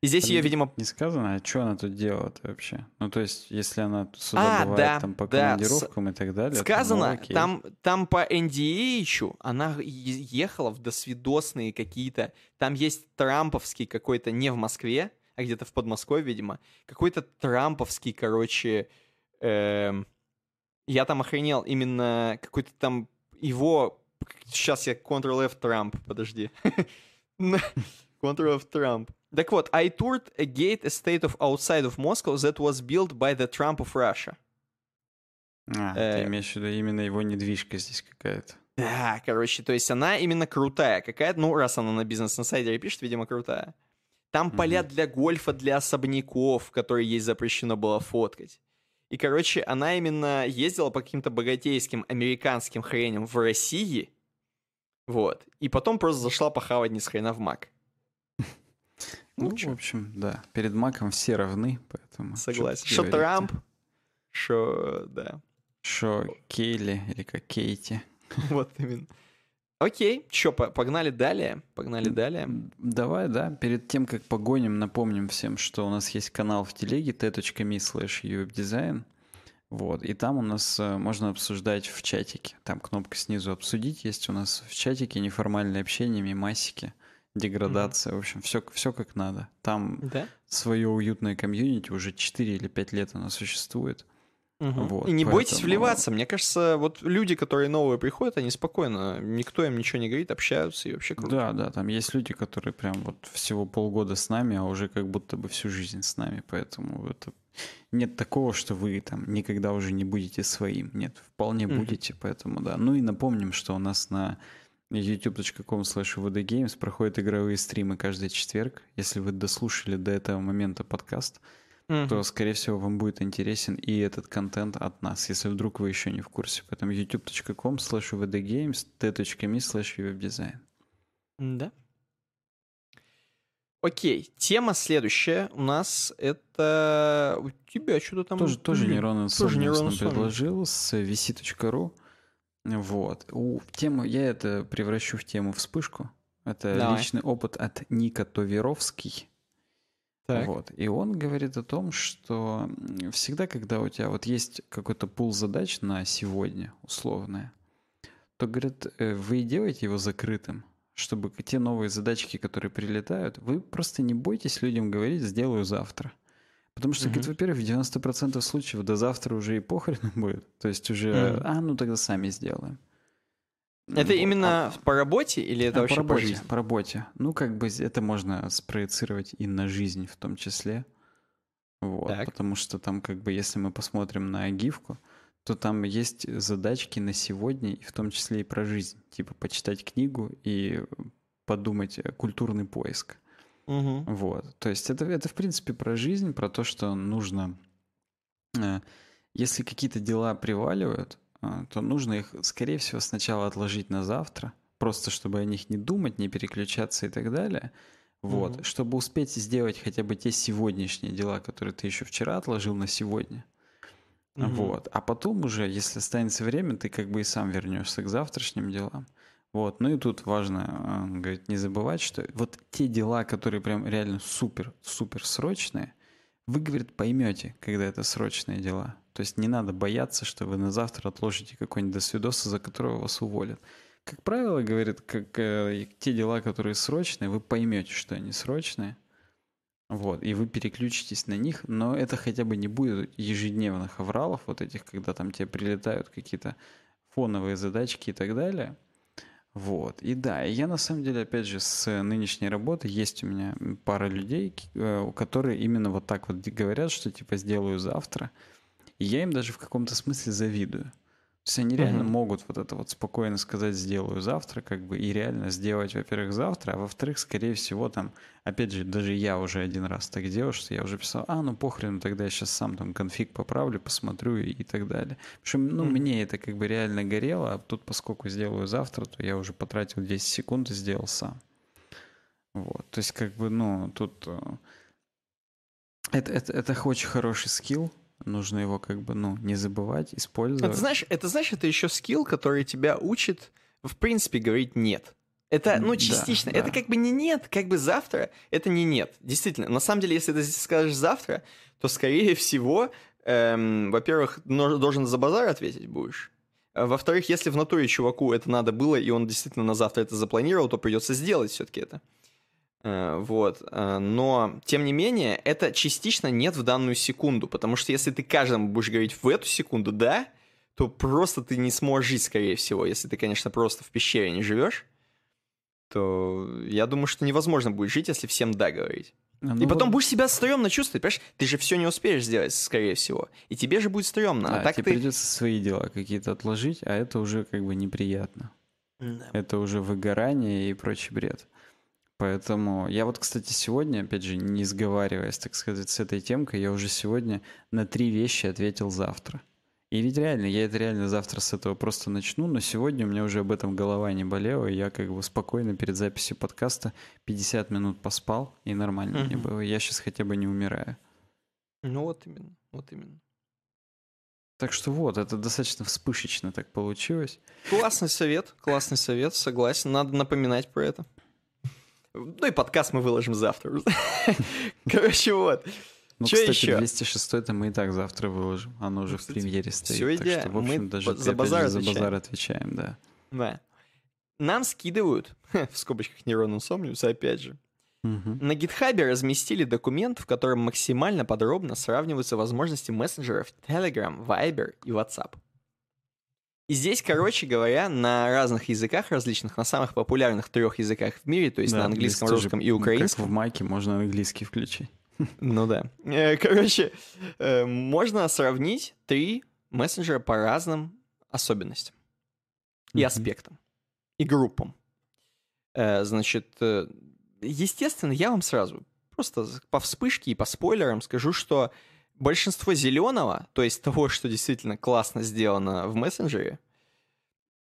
И здесь ее, Там видимо, Не сказано, а что она тут делает вообще? Ну, то есть, если она сюда А, бывает да, там по да, командировкам и так далее, то, ну, Сказано, там, там по NDA она ехала в досвидосные какие-то... Там есть трамповский какой-то, не в Москве, а где-то в Подмосковье, видимо, какой-то трамповский, короче... эм, я там охренел, именно какой-то там его... Сейчас я Ctrl-F Трамп, подожди. Ctrl-F Трамп. Так вот, I toured a gate estate of outside of Moscow that was built by the Trump of Russia. А, э, ты имеешь в виду именно его недвижка здесь какая-то. Да, короче, то есть она именно крутая какая-то, ну, раз она на бизнес-инсайдере пишет, видимо, крутая. Там Мгм. поля для гольфа, для особняков, которые ей запрещено было фоткать. И, короче, она именно ездила по каким-то богатейским американским хреням в России, вот, и потом просто зашла похавать ни с хрена в Мак. Ну, Ну, в общем, да. Перед Маком все равны, поэтому... согласен. Что? Трамп, что, да, Что Кейли или как Кейти. вот именно. Окей, что, погнали далее, погнали далее. Давай, да, перед тем, как погоним, напомним всем, что у нас есть канал в телеге t.me slash uwebdesign. Вот, и там у нас э, можно обсуждать в чатике. Там кнопка снизу «Обсудить» есть у нас в чатике, неформальное общение, мимасики, деградация, mm-hmm. в общем, все, все как надо. Там да? свое уютное комьюнити уже 4 или 5 лет оно существует. Угу. Вот, и не поэтому... бойтесь вливаться. Мне кажется, вот люди, которые новые приходят, они спокойно, никто им ничего не говорит, общаются и вообще круто. Да, да, там есть люди, которые прям вот всего полгода с нами, а уже как будто бы всю жизнь с нами, поэтому это нет такого, что вы там никогда уже не будете своим. Нет, вполне угу. будете, поэтому да. Ну и напомним, что у нас на youtube.com slash проходят игровые стримы каждый четверг. Если вы дослушали до этого момента подкаст, mm-hmm. то, скорее всего, вам будет интересен и этот контент от нас, если вдруг вы еще не в курсе. Поэтому youtube.com slash vdgames, t.me slash webdesign. Да. Окей, тема следующая у нас это... У тебя что-то там... Тоже, тоже нейронный тоже нейронный предложил с vc.ru. Вот. У, тему, я это превращу в тему вспышку. Это Давай. личный опыт от Ника Товеровский. Так. Вот. И он говорит о том, что всегда, когда у тебя вот есть какой-то пул задач на сегодня, условное, то, говорит, э, вы делаете его закрытым, чтобы те новые задачки, которые прилетают, вы просто не бойтесь людям говорить «сделаю завтра». Потому что, угу. говорит, во-первых, в 90% случаев до завтра уже и похрен будет. То есть уже, угу. а, ну тогда сами сделаем. Это вот. именно а, по работе или это а, вообще по, работе, по жизни? По работе. Ну, как бы это можно спроецировать и на жизнь в том числе. Вот, так. потому что там как бы, если мы посмотрим на гифку, то там есть задачки на сегодня, и в том числе и про жизнь. Типа почитать книгу и подумать э, культурный поиск. Угу. Вот. То есть это, это, в принципе, про жизнь, про то, что нужно... Э, если какие-то дела приваливают, то нужно их, скорее всего, сначала отложить на завтра, просто чтобы о них не думать, не переключаться и так далее. Вот, mm чтобы успеть сделать хотя бы те сегодняшние дела, которые ты еще вчера отложил на сегодня. mm Вот, а потом уже, если останется время, ты как бы и сам вернешься к завтрашним делам. Вот, ну и тут важно, он говорит, не забывать, что вот те дела, которые прям реально супер-супер срочные, вы, говорит, поймете, когда это срочные дела. То есть не надо бояться, что вы на завтра отложите какой-нибудь досвидос, за которого вас уволят. Как правило, говорит, как э, те дела, которые срочные, вы поймете, что они срочные. Вот, и вы переключитесь на них, но это хотя бы не будет ежедневных авралов, вот этих, когда там тебе прилетают какие-то фоновые задачки и так далее. Вот, и да, и я на самом деле, опять же, с нынешней работы есть у меня пара людей, э, которые именно вот так вот говорят, что типа сделаю завтра – и я им даже в каком-то смысле завидую. То есть они реально uh-huh. могут вот это вот спокойно сказать, сделаю завтра, как бы, и реально сделать, во-первых, завтра, а во-вторых, скорее всего, там, опять же, даже я уже один раз так делал, что я уже писал, а, ну похрен, тогда я сейчас сам там конфиг поправлю, посмотрю и, и так далее. Потому что, ну, uh-huh. мне это как бы реально горело, а тут, поскольку сделаю завтра, то я уже потратил 10 секунд и сделал сам. Вот, то есть, как бы, ну, тут... Э, это, это, это очень хороший скилл, нужно его как бы, ну, не забывать, использовать. Это знаешь, это, знаешь, это еще скилл, который тебя учит, в принципе, говорить «нет». Это, ну, частично. Да, да. Это как бы не нет, как бы завтра это не нет. Действительно. На самом деле, если ты скажешь завтра, то, скорее всего, эм, во-первых, должен за базар ответить будешь. А во-вторых, если в натуре чуваку это надо было, и он действительно на завтра это запланировал, то придется сделать все-таки это. Э, вот. Э, но, тем не менее, это частично нет в данную секунду, потому что если ты каждому будешь говорить в эту секунду «да», то просто ты не сможешь жить, скорее всего. Если ты, конечно, просто в пещере не живешь, то я думаю, что невозможно будет жить, если всем «да» говорить. Ну, и потом вот... будешь себя стрёмно чувствовать, понимаешь? Ты же все не успеешь сделать, скорее всего. И тебе же будет стрёмно. Да, а так тебе ты... придется свои дела какие-то отложить, а это уже как бы неприятно. Да. Это уже выгорание и прочий бред. Поэтому я вот, кстати, сегодня, опять же, не сговариваясь, так сказать, с этой темкой, я уже сегодня на три вещи ответил завтра. И ведь реально, я это реально завтра с этого просто начну, но сегодня у меня уже об этом голова не болела, и я как бы спокойно перед записью подкаста 50 минут поспал, и нормально угу. мне было. Я сейчас хотя бы не умираю. Ну вот именно, вот именно. Так что вот, это достаточно вспышечно так получилось. Классный совет, классный совет, согласен. Надо напоминать про это. Ну и подкаст мы выложим завтра. Короче, вот. Ну, Чё кстати, ещё? 206 это мы и так завтра выложим. Оно уже в кстати, премьере стоит. всё так что, в общем, Мы даже за базар же за отвечаем. базар отвечаем, да. Да. Нам скидывают, в скобочках нейронным сомнюсь, опять же, Мгм. На гитхабе разместили документ, в котором максимально подробно сравниваются возможности мессенджеров Telegram, Viber и WhatsApp. И здесь, короче говоря, на разных языках различных, на самых популярных трех языках в мире, то есть Да, на английском, русском и украинском. Как в майке можно английский включить. Ну да. Э, Короче, э, можно сравнить три мессенджера по разным особенностям и аспектам, и группам. Э, Значит, естественно, я вам сразу просто по вспышке и по спойлерам скажу, что большинство зеленого, то есть того, что действительно классно сделано в мессенджере,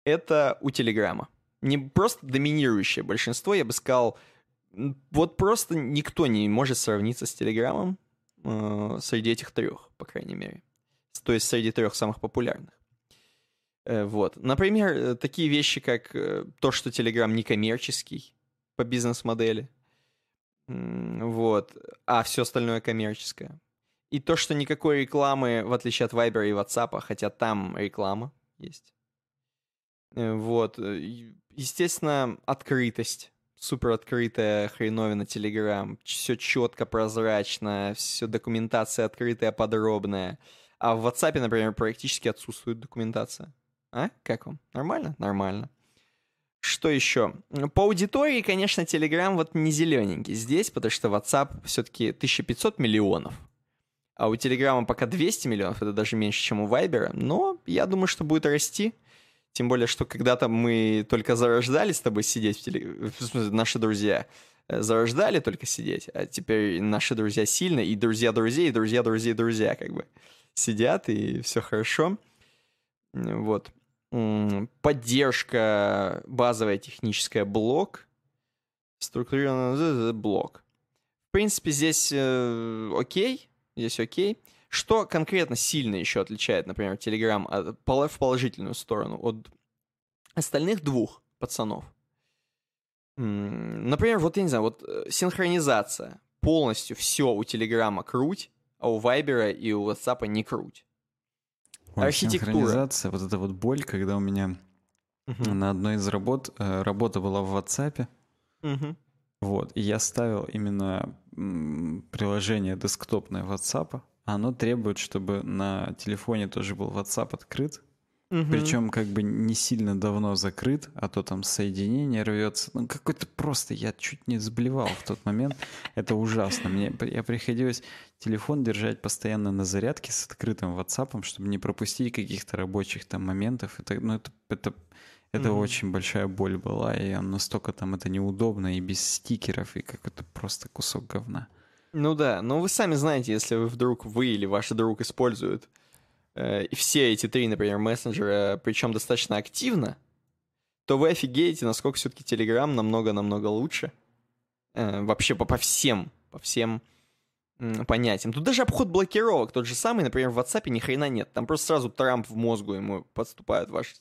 это у Телеграма. Не просто доминирующее большинство, я бы сказал, вот просто никто не может сравниться с Телеграмом э, среди этих трех, по крайней мере. То есть среди трех самых популярных. Э, вот. Например, э, такие вещи, как э, то, что Телеграм не коммерческий по бизнес-модели. Вот. А все остальное коммерческое. И то, что никакой рекламы, в отличие от Viber и WhatsApp, хотя там реклама есть. Э, Вот. Э, Естественно, открытость. Супер открытая хреновина Telegram. Все четко, прозрачно, все документация открытая, подробная. А в WhatsApp, например, практически отсутствует документация. А? Как вам? Нормально? Нормально. Что еще? По аудитории, конечно, Telegram вот не зелененький здесь, потому что WhatsApp все-таки 1500 миллионов. А у Телеграма пока 200 миллионов, это даже меньше, чем у Вайбера. Но я думаю, что будет расти. Тем более, что когда-то мы только зарождались с тобой сидеть в теле... в смысле, наши друзья э, зарождали только сидеть, а теперь наши друзья сильно, и друзья друзей, и друзья друзей друзья как бы сидят, и все хорошо. Вот. Поддержка базовая техническая блок. Структурированный блок. В принципе, здесь э, окей. Здесь окей. Что конкретно сильно еще отличает, например, Telegram в положительную сторону от остальных двух пацанов? Например, вот я не знаю, вот э, синхронизация. Полностью все у Телеграма круть, а у Вайбера и у WhatsApp не круть. Ой, Архитектура. Синхронизация, вот эта вот боль, когда у меня Мгм. на одной из работ, э, работа была в WhatsApp, Мгм. вот, и я ставил именно приложение десктопное WhatsApp, оно требует, чтобы на телефоне тоже был WhatsApp открыт, Мгм. причем как бы не сильно давно закрыт, а то там соединение рвется. Ну, какой-то просто, я чуть не сблевал в тот момент. Это ужасно. Мне я приходилось телефон держать постоянно на зарядке с открытым WhatsApp, чтобы не пропустить каких-то рабочих там моментов. Это, ну, это, это, это Мгм. очень большая боль была, и настолько там это неудобно, и без стикеров, и какой-то просто кусок говна. Ну да, но вы сами знаете, если вы вдруг вы или ваш друг используют э, все эти три, например, мессенджера, причем достаточно активно, то вы офигеете, насколько все-таки Telegram намного-намного лучше. Э, вообще по, по всем, по всем м, понятиям. Тут даже обход блокировок тот же самый, например, в WhatsApp ни хрена нет. Там просто сразу Трамп в мозгу ему подступают ваши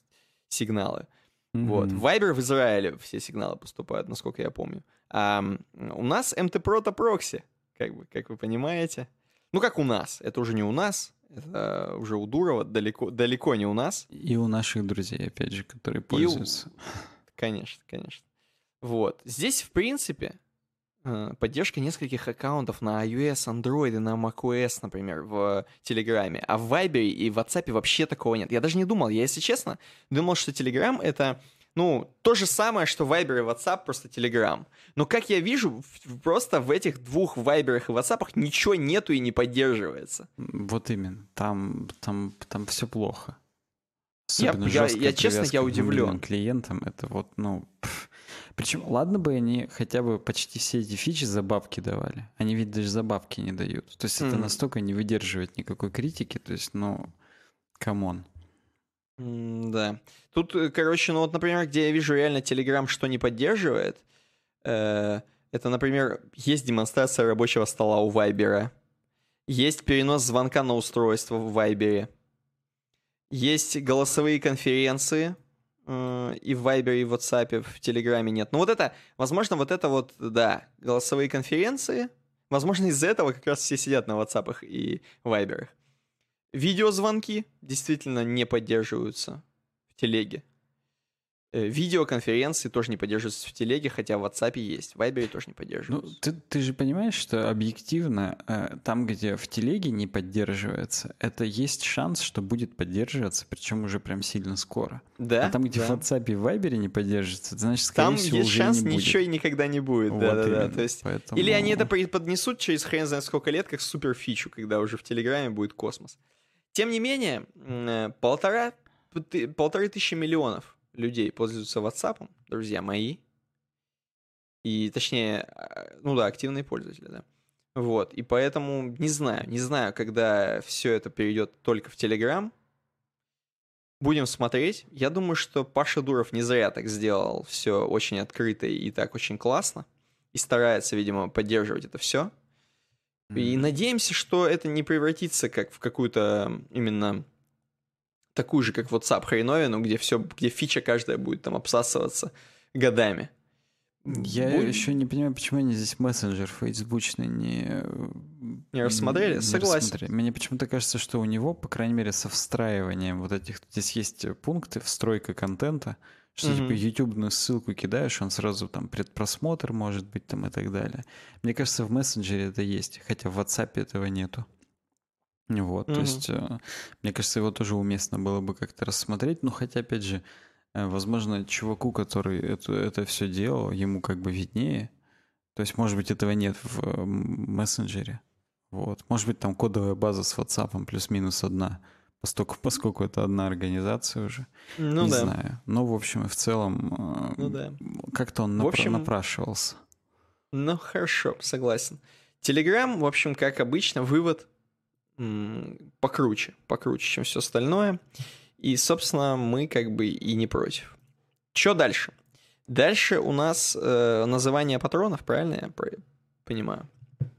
сигналы. Вот. Мгм. В Viber в Израиле все сигналы поступают, насколько я помню. А у нас MT-Proto прокси, как бы, как вы понимаете. Ну, как у нас. Это уже не у нас, это уже у Дурова, далеко, далеко не у нас. И у наших друзей, опять же, которые И у- пользуются. Конечно, конечно. Вот. Здесь, в принципе, поддержка нескольких аккаунтов на iOS, Android и на macOS, например, в Телеграме. А в Viber и в WhatsApp вообще такого нет. Я даже не думал, я, если честно, думал, что Telegram это, ну, то же самое, что Viber и WhatsApp, просто Telegram. Но, как я вижу, просто в этих двух Viber и WhatsApp ничего нету и не поддерживается. Вот именно. Там, там, там все плохо. Я- Особенно я- жесткая я, честно, я удивлен. клиентам. Это вот, ну... Причем, ладно бы они хотя бы почти все эти фичи за бабки давали. Они ведь даже за бабки не дают. То есть это Мгм. настолько не выдерживает никакой критики. То есть, ну, come on. М, Да. Тут, э, короче, ну вот, например, где я вижу реально Telegram, что не поддерживает, э, это, например, есть демонстрация рабочего стола у Вайбера, есть перенос звонка на устройство в Вайбере, есть голосовые конференции, и в Вайбере, и в WhatsApp, в Телеграме нет. Ну вот это, возможно, вот это вот, да, голосовые конференции, Возможно, из-за этого как раз все сидят на WhatsApp и Viber. Видеозвонки действительно не поддерживаются в телеге. Э, видеоконференции тоже не поддерживаются в телеге, хотя в WhatsApp есть. В Viber тоже не Ну, поддерживаются. ты, ты же понимаешь, что объективно э, там, где в телеге не поддерживается, это есть шанс, что будет поддерживаться, причем уже прям сильно скоро. да, а там, где да. в WhatsApp и в Viber не поддерживается, это значит, скорее Там всего, есть уже шанс, не будет. ничего и никогда не будет. Вот Да-да-да. именно. То есть Поэтому- Или они это преподнесут через хрен знает сколько лет, как супер фичу, когда уже в Телеграме будет космос. Тем не менее, э, полтора, полторы тысячи миллионов людей пользуются WhatsApp, друзья мои. И точнее, а, ну да, активные пользователи, да. Вот, и поэтому не знаю, не знаю, когда все это перейдет только в Telegram. Будем смотреть. Я думаю, что Паша Дуров не зря так сделал все очень открыто и так очень классно. И старается, видимо, поддерживать это все. И Мгм. надеемся, что это не превратится как в какую-то именно такую же, как WhatsApp хреновину, где все, где фича каждая будет там обсасываться годами. Я Будем- еще не понимаю, почему они здесь мессенджер фейсбучный не... э, Не рассмотрели? не Согласен. рассмотрели. Мне почему-то кажется, что у него, по крайней мере, со встраиванием вот этих... Здесь есть пункты, встройка контента, что Мгм. типа ютубную ссылку кидаешь, он сразу там предпросмотр может быть там и так далее. Мне кажется, в мессенджере это есть, хотя в WhatsApp этого нету. Вот, то Мгм. есть, э, мне кажется, его тоже уместно было бы как-то рассмотреть, но хотя, опять же, э, возможно, чуваку, который это, это все делал, ему как бы виднее. То есть, может быть, этого нет в э, мессенджере. Вот. Может быть, там кодовая база с WhatsApp плюс-минус одна, поскольку, поскольку это одна организация уже. Ну Не да. знаю. Но, в общем и в целом, Ну да. как-то он В напра- общем, напрашивался. Ну хорошо, согласен. Телеграм, в общем, как обычно, вывод покруче, покруче, чем все остальное. И, собственно, мы как бы и не против. Что дальше? Дальше у нас э, называние патронов, правильно я понимаю?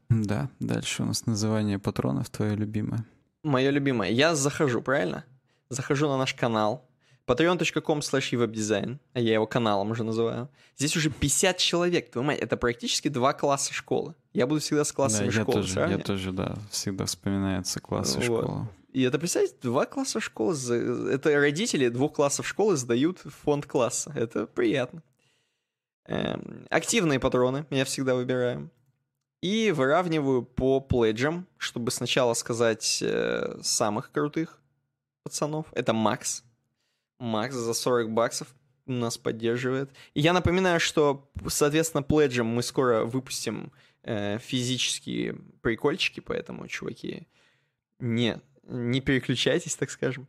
Да, дальше у нас называние патронов твое любимое. Мое любимое. Я захожу, правильно? Захожу на наш канал. patreon.com slash webdesign, а я его каналом уже называю. Здесь уже 50 человек, понимаете, это практически два класса школы. Я буду всегда с классами да, я школы тоже, я тоже, да, всегда вспоминается классы Вот. школы. И это, представьте, два класса школы. Это родители двух классов школы сдают в фонд класса. Это приятно. Эм, активные патроны я всегда выбираю. И выравниваю по пледжам, чтобы сначала сказать э, самых крутых пацанов. Это Макс. Макс за 40 баксов нас поддерживает. И я напоминаю, что, соответственно, пледжем мы скоро выпустим э, физические прикольчики, поэтому, чуваки, не, не переключайтесь, так скажем.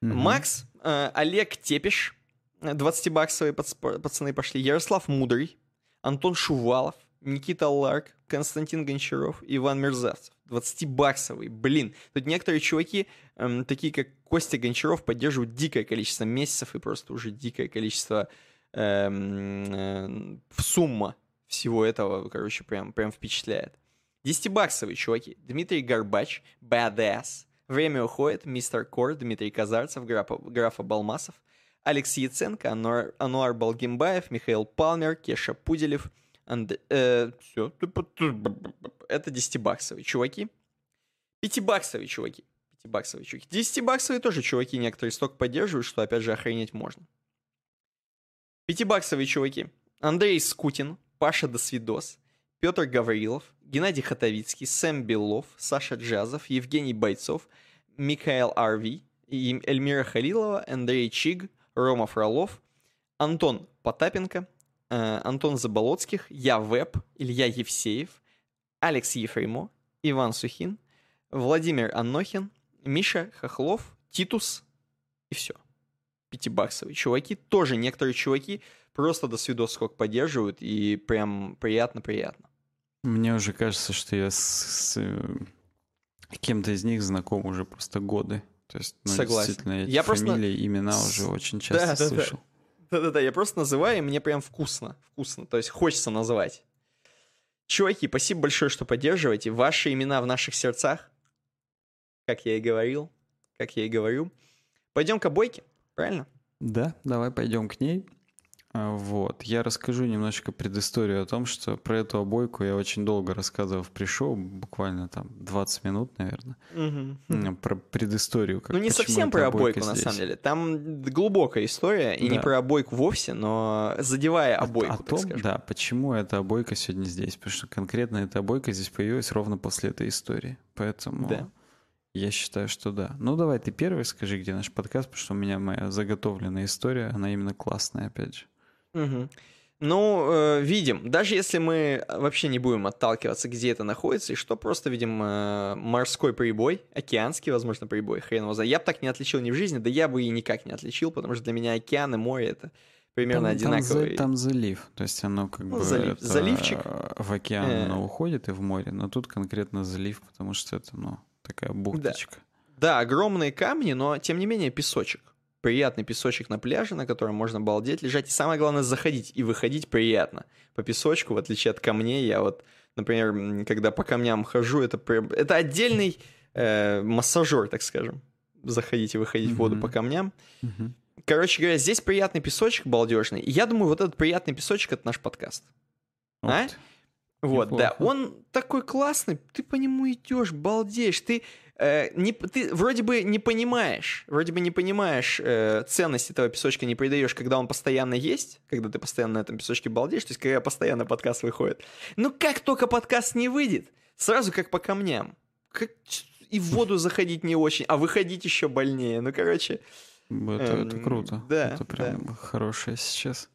Мгм. Макс, э, Олег Тепиш, э, 20-баксовые пац- пацаны пошли, Ярослав Мудрый, Антон Шувалов, Никита Ларк, Константин Гончаров, Иван Мерзавцев. 20-баксовый, блин. Тут некоторые чуваки, эм, такие как Костя Гончаров, поддерживают дикое количество месяцев и просто уже дикое количество эм, э, сумма всего этого, короче, прям, прям впечатляет. 10-баксовые чуваки. Дмитрий Горбач, Badass, Время уходит, Мистер Кор, Дмитрий Казарцев, Графа, Графа Балмасов, Алекс Яценко, Ануар, Ануар Балгимбаев, Михаил Палмер, Кеша Пуделев. Анд... э, всё. Это 10-баксовые чуваки. 5-баксовые чуваки. 5-баксовые чуваки. 10-баксовые тоже чуваки некоторые столько поддерживают, что опять же охренеть можно. 5-баксовые чуваки. Андрей Скутин, Паша Досвидос, Петр Гаврилов, Геннадий Хатовицкий, Сэм Белов, Саша Джазов, Евгений Бойцов, Михаил Арви, Эльмира Халилова, Андрей Чиг, Рома Фролов, Антон Потапенко, Антон Заболоцких, Я Веб, Илья Евсеев, Алекс Ефремо, Иван Сухин, Владимир Анохин, Миша Хохлов, Титус и все. Пятибаксовые чуваки. Тоже некоторые чуваки просто до свидос сколько поддерживают, и прям приятно-приятно. Мне уже кажется, что я с, с, э, кем-то из них знаком уже просто годы. То есть, ну, Согласен. действительно, эти Я просто- фамилии, имена С- уже очень Да, часто да, да. Да-да-да, я просто называю, и мне прям вкусно. Вкусно. То есть хочется назвать. Чуваки, спасибо большое, что поддерживаете. Ваши имена в наших сердцах. Как я и говорил. Как я и говорю. Пойдем к обойке, правильно? Да, давай пойдем к ней. А, Вот. Я расскажу немножечко предысторию о том, что про эту обойку я очень долго рассказывал в пришел, буквально там 20 минут, наверное. М, Про предысторию. Как, Ну, не совсем про обойку, на здесь. самом деле. Там глубокая история, и не Да. про обойку вовсе, но задевая О- обойку, о так том, скажем. да, почему эта обойка сегодня здесь. Потому что конкретно эта обойка здесь появилась ровно после этой истории. Поэтому Да. я считаю, что да. Ну, давай ты первый скажи, где наш подкаст, потому что у меня моя заготовленная история, она именно классная, опять же. Мгм. Ну, э, видим, даже если мы вообще не будем отталкиваться, где это находится, и что просто видим э, морской прибой, океанский, возможно, прибой, хрен его знает. Я бы так не отличил ни в жизни, да я бы и никак не отличил, потому что для меня океан и море это примерно там, там за- одинаковые. Там, залив, то есть оно как Ну, бы залив- это, заливчик. э, в океан Э. оно уходит и в море, но тут конкретно залив, потому что это, ну, такая бухточка. Да, огромные камни, но тем не менее песочек. Приятный песочек на пляже, на котором можно балдеть, лежать. И самое главное, заходить и выходить приятно. По песочку, в отличие от камней, я вот, например, когда по камням хожу, это, прям- это отдельный э, массажер, так скажем. Заходить и выходить в воду по камням. Мгм. Короче говоря, здесь приятный песочек балдежный. И я думаю, вот этот приятный песочек — это наш подкаст. А? Вот, да. Неплохо. Он такой классный, ты по нему идешь, балдеешь. Ты, э, не, ты вроде бы не понимаешь, вроде бы не понимаешь э, ценность этого песочка, не придаешь, когда он постоянно есть, когда ты постоянно на этом песочке балдеешь, то есть когда постоянно подкаст выходит. Ну как только подкаст не выйдет, сразу как по камням. Как и в воду заходить не очень, а выходить еще больнее. Ну, короче, Это, это Эм, круто. да, Это прям хорошее сейчас.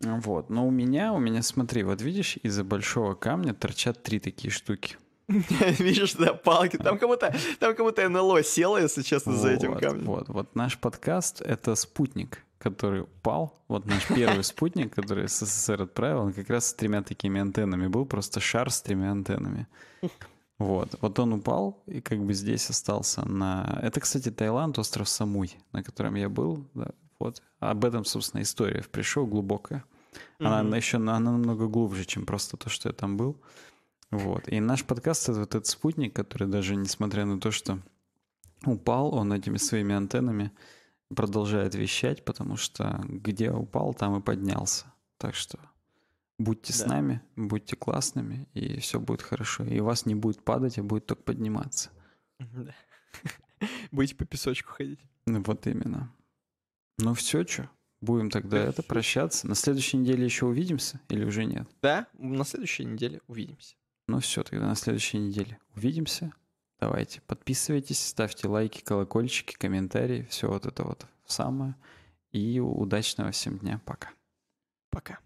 Вот. Но у меня, у меня, смотри, вот видишь, из-за большого камня торчат три такие штуки. видишь, да, палки. Там как будто, там как будто НЛО село, если честно, за этим камнем. Вот, вот наш подкаст — это спутник, который упал. Вот наш первый спутник, который СССР отправил, он как раз с тремя такими антеннами был, просто шар с тремя антеннами. Вот, вот он упал и как бы здесь остался на... Это, кстати, Таиланд, остров Самуй, на котором я был. да, вот. Об этом, собственно, история пришел глубокая. Она Мгм. еще она намного глубже, чем просто то, что я там был. Вот. И наш подкаст — это вот этот спутник, который даже несмотря на то, что упал, он этими своими антеннами продолжает вещать, потому что где упал, там и поднялся. Так что будьте с Да. нами, будьте классными, и все будет хорошо. И вас не будет падать, а будет только подниматься. Да. Будете по песочку ходить. Ну, вот именно. Ну все, что? Будем тогда это прощаться. На следующей неделе еще увидимся или уже нет? Да, на следующей неделе увидимся. Ну все, тогда на следующей неделе увидимся. Давайте, подписывайтесь, ставьте лайки, колокольчики, комментарии, все вот это вот самое. И удачного всем дня. Пока. Пока.